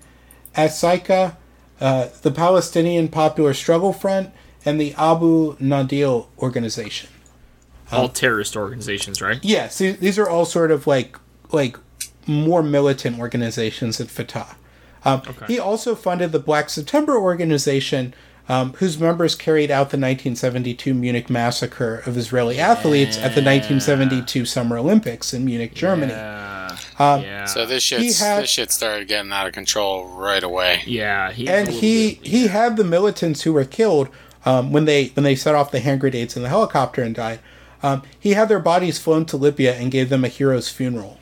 As-Sa'iqa, uh, the Palestinian Popular Struggle Front, and the Abu Nidal organization. All terrorist organizations, right? Yes, these these are all sort of like like more militant organizations at Fatah. Um, He also funded the Black September organization, um, whose members carried out the 1972 Munich massacre of Israeli athletes at the 1972 Summer Olympics in Munich, Germany. Yeah. Um, yeah. So this shit, this shit started getting out of control right away. yeah, he and he he had the militants who were killed um, when they when they set off the hand grenades in the helicopter and died. Um, he had their bodies flown to Libya and gave them a hero's funeral.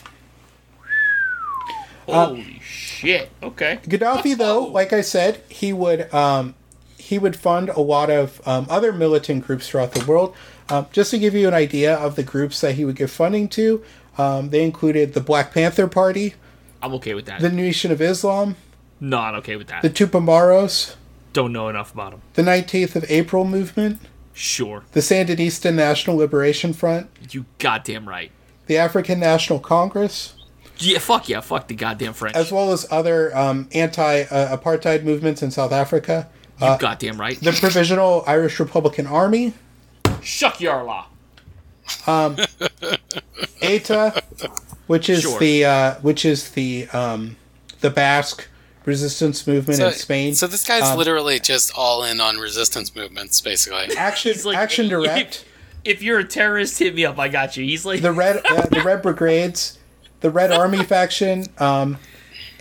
holy shit. Okay. Gaddafi, though, like I said, he would um, he would fund a lot of um, other militant groups throughout the world. Um, just to give you an idea of the groups that he would give funding to, um, they included the Black Panther Party, I'm okay with that. the Nation of Islam, Not okay with that. the Tupamaros, Don't know enough about them. the 19th of April movement, Sure. the Sandinista National Liberation Front, You goddamn right. the African National Congress, Yeah, fuck yeah, fuck the goddamn French. as well as other um, anti-apartheid movements in South Africa, you goddamn right. the Provisional Irish Republican Army, Shuck Yarla. ETA, which is Sure. the uh, which is the um, the Basque resistance movement So, in Spain. so this guy's Um, literally just all in on resistance movements, basically. Action like, Action if- Direct, If you're a terrorist, hit me up. I got you. He's like, the red uh, the Red Brigades, the Red Army faction, um,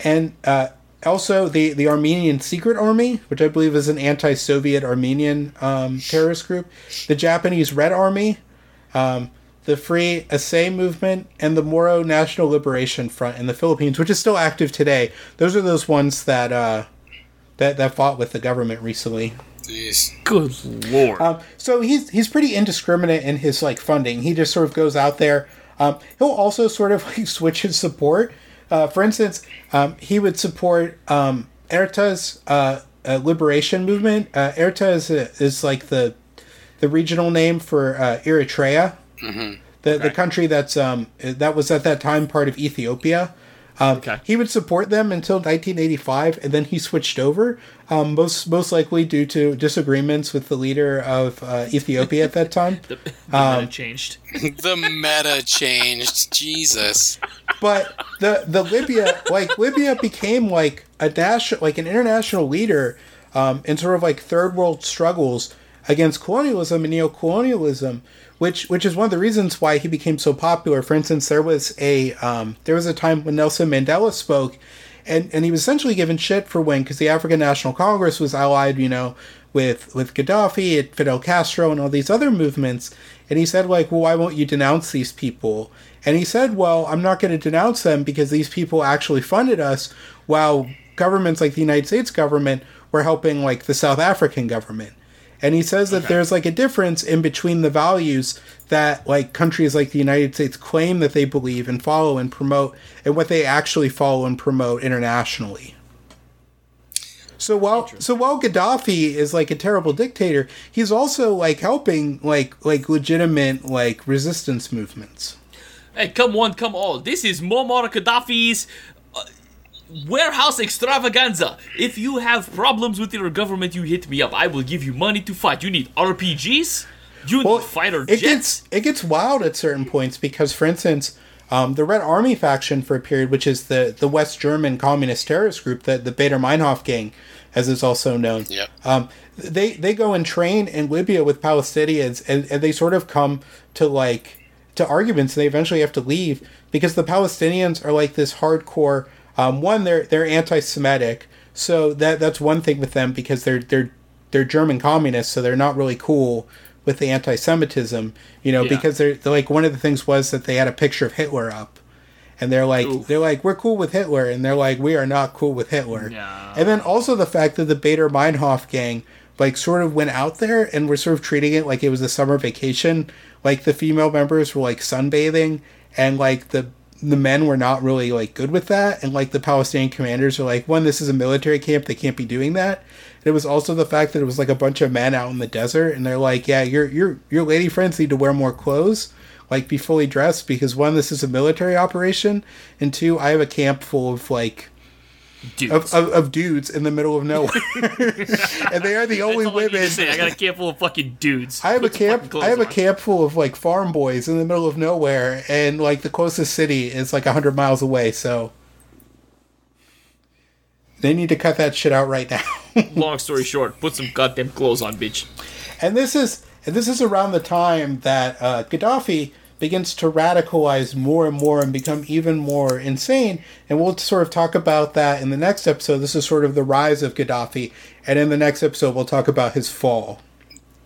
and uh, also the the Armenian Secret Army, which I believe is an anti-Soviet Armenian um, terrorist group, the Japanese Red Army. Um, the Free Aceh Movement and the Moro National Liberation Front in the Philippines, which is still active today. Those are those ones that uh, that that fought with the government recently. Jeez. good lord. Um, so he's he's pretty indiscriminate in his like funding. He just sort of goes out there. Um, he'll also sort of like switch his support. Uh, for instance, um, he would support um, Erta's uh, uh, liberation movement. Uh, Erta is, a, is like the the regional name for uh, Eritrea, the the country that's um, that was at that time part of Ethiopia. Um, Okay. He would support them until 1985, and then he switched over. Um, most most likely due to disagreements with the leader of uh, Ethiopia at that time. the the um, meta changed. the meta changed. Jesus. but the the Libya like Libya became like a national like an international leader um, in sort of like third world struggles against colonialism and neocolonialism, which which is one of the reasons why he became so popular. For instance, there was a um, there was a time when Nelson Mandela spoke. And, and he was essentially given shit for when, because the African National Congress was allied, you know, with with Gaddafi and Fidel Castro and all these other movements. And he said, like, well, why won't you denounce these people? And he said, well, I'm not going to denounce them because these people actually funded us while governments like the United States government were helping like the South African government. And he says that Okay. there's like a difference in between the values that like countries like the United States claim that they believe and follow and promote and what they actually follow and promote internationally. So while so while Gaddafi is like a terrible dictator, he's also like helping like like legitimate like resistance movements. Hey, come one, come all. This is Muammar Gaddafi's warehouse extravaganza. If you have problems with your government, you hit me up. I will give you money to fight. You need RPGs. You Well, need fighter it jets. gets it gets wild at certain points because, for instance, um, the Red Army faction for a period, which is the the West German communist terrorist group, the the Baader Meinhof gang, as is also known. Yep. Um, they they go and train in Libya with Palestinians, and, and they sort of come to like to arguments. And they eventually have to leave because the Palestinians are like this hardcore. Um, one, they're they're anti-Semitic, so that that's one thing with them because they're they're they're German communists, so they're not really cool with the anti-Semitism. You know, Yeah. because they're, they're like one of the things was that they had a picture of Hitler up. And they're like, Oof. they're like, we're cool with Hitler, and they're like, we are not cool with Hitler. No. And then also the fact that the Baader Meinhof gang like sort of went out there and were sort of treating it like it was a summer vacation. Like the female members were like sunbathing and like the the men were not really like good with that. And like the Palestinian commanders are like one this is a military camp. They can't be doing that. And it was also the fact that it was like a bunch of men out in the desert. And they're like yeah your your your lady friends need to wear more clothes. Like be fully dressed because one this is a military operation. And two I have a camp full of like Dudes. of, of, of dudes in the middle of nowhere, and they are the only all I women. say. I got a camp full of fucking dudes. I have a Put fucking camp. I have a camp full of like farm boys in the middle of nowhere, and like the closest city is like hundred miles away. So they need to cut that shit out right now. Long story short, put some goddamn clothes on, bitch. and this is and this is around the time that uh, Gaddafi begins to radicalize more and more and become even more insane. And we'll sort of talk about that in the next episode. This is sort of the rise of Gaddafi, and in the next episode we'll talk about his fall.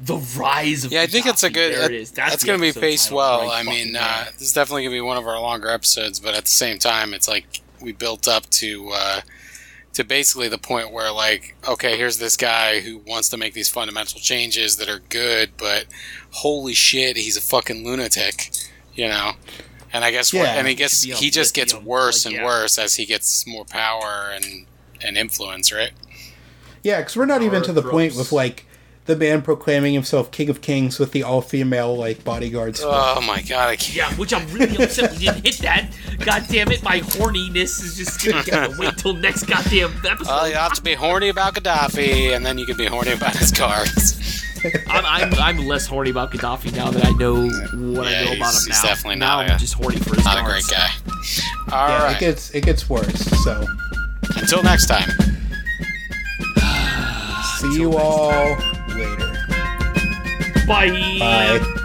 The rise of Yeah, I think it's a good. There That, it is. that's the going to be paced well. right I mean, uh, this is definitely going to be one of our longer episodes, but at the same time, it's like we built up to uh, to basically the point where, like, okay, here's this guy who wants to make these fundamental changes that are good, but holy shit, he's a fucking lunatic, you know. And I guess, Yeah. and he gets To be a he just gets lithium, worse like, and yeah. worse as he gets more power and and influence, right? Yeah, because we're not even to the point with like the man proclaiming himself king of kings with the all female like bodyguards. Oh my god, I can't. Yeah, which I'm really upset we didn't hit that. God damn it, my horniness is just gonna gotta wait till next goddamn episode. Well, you have to be horny about Gaddafi, and then you can be horny about his cards. I'm, I'm I'm less horny about Gaddafi now that I know what Yeah, I know about he's- him he's now. definitely now not I'm a- just horny for his Not a great guy. All yeah, right. it gets it gets worse. So Until next time. see you all later. Bye. Bye.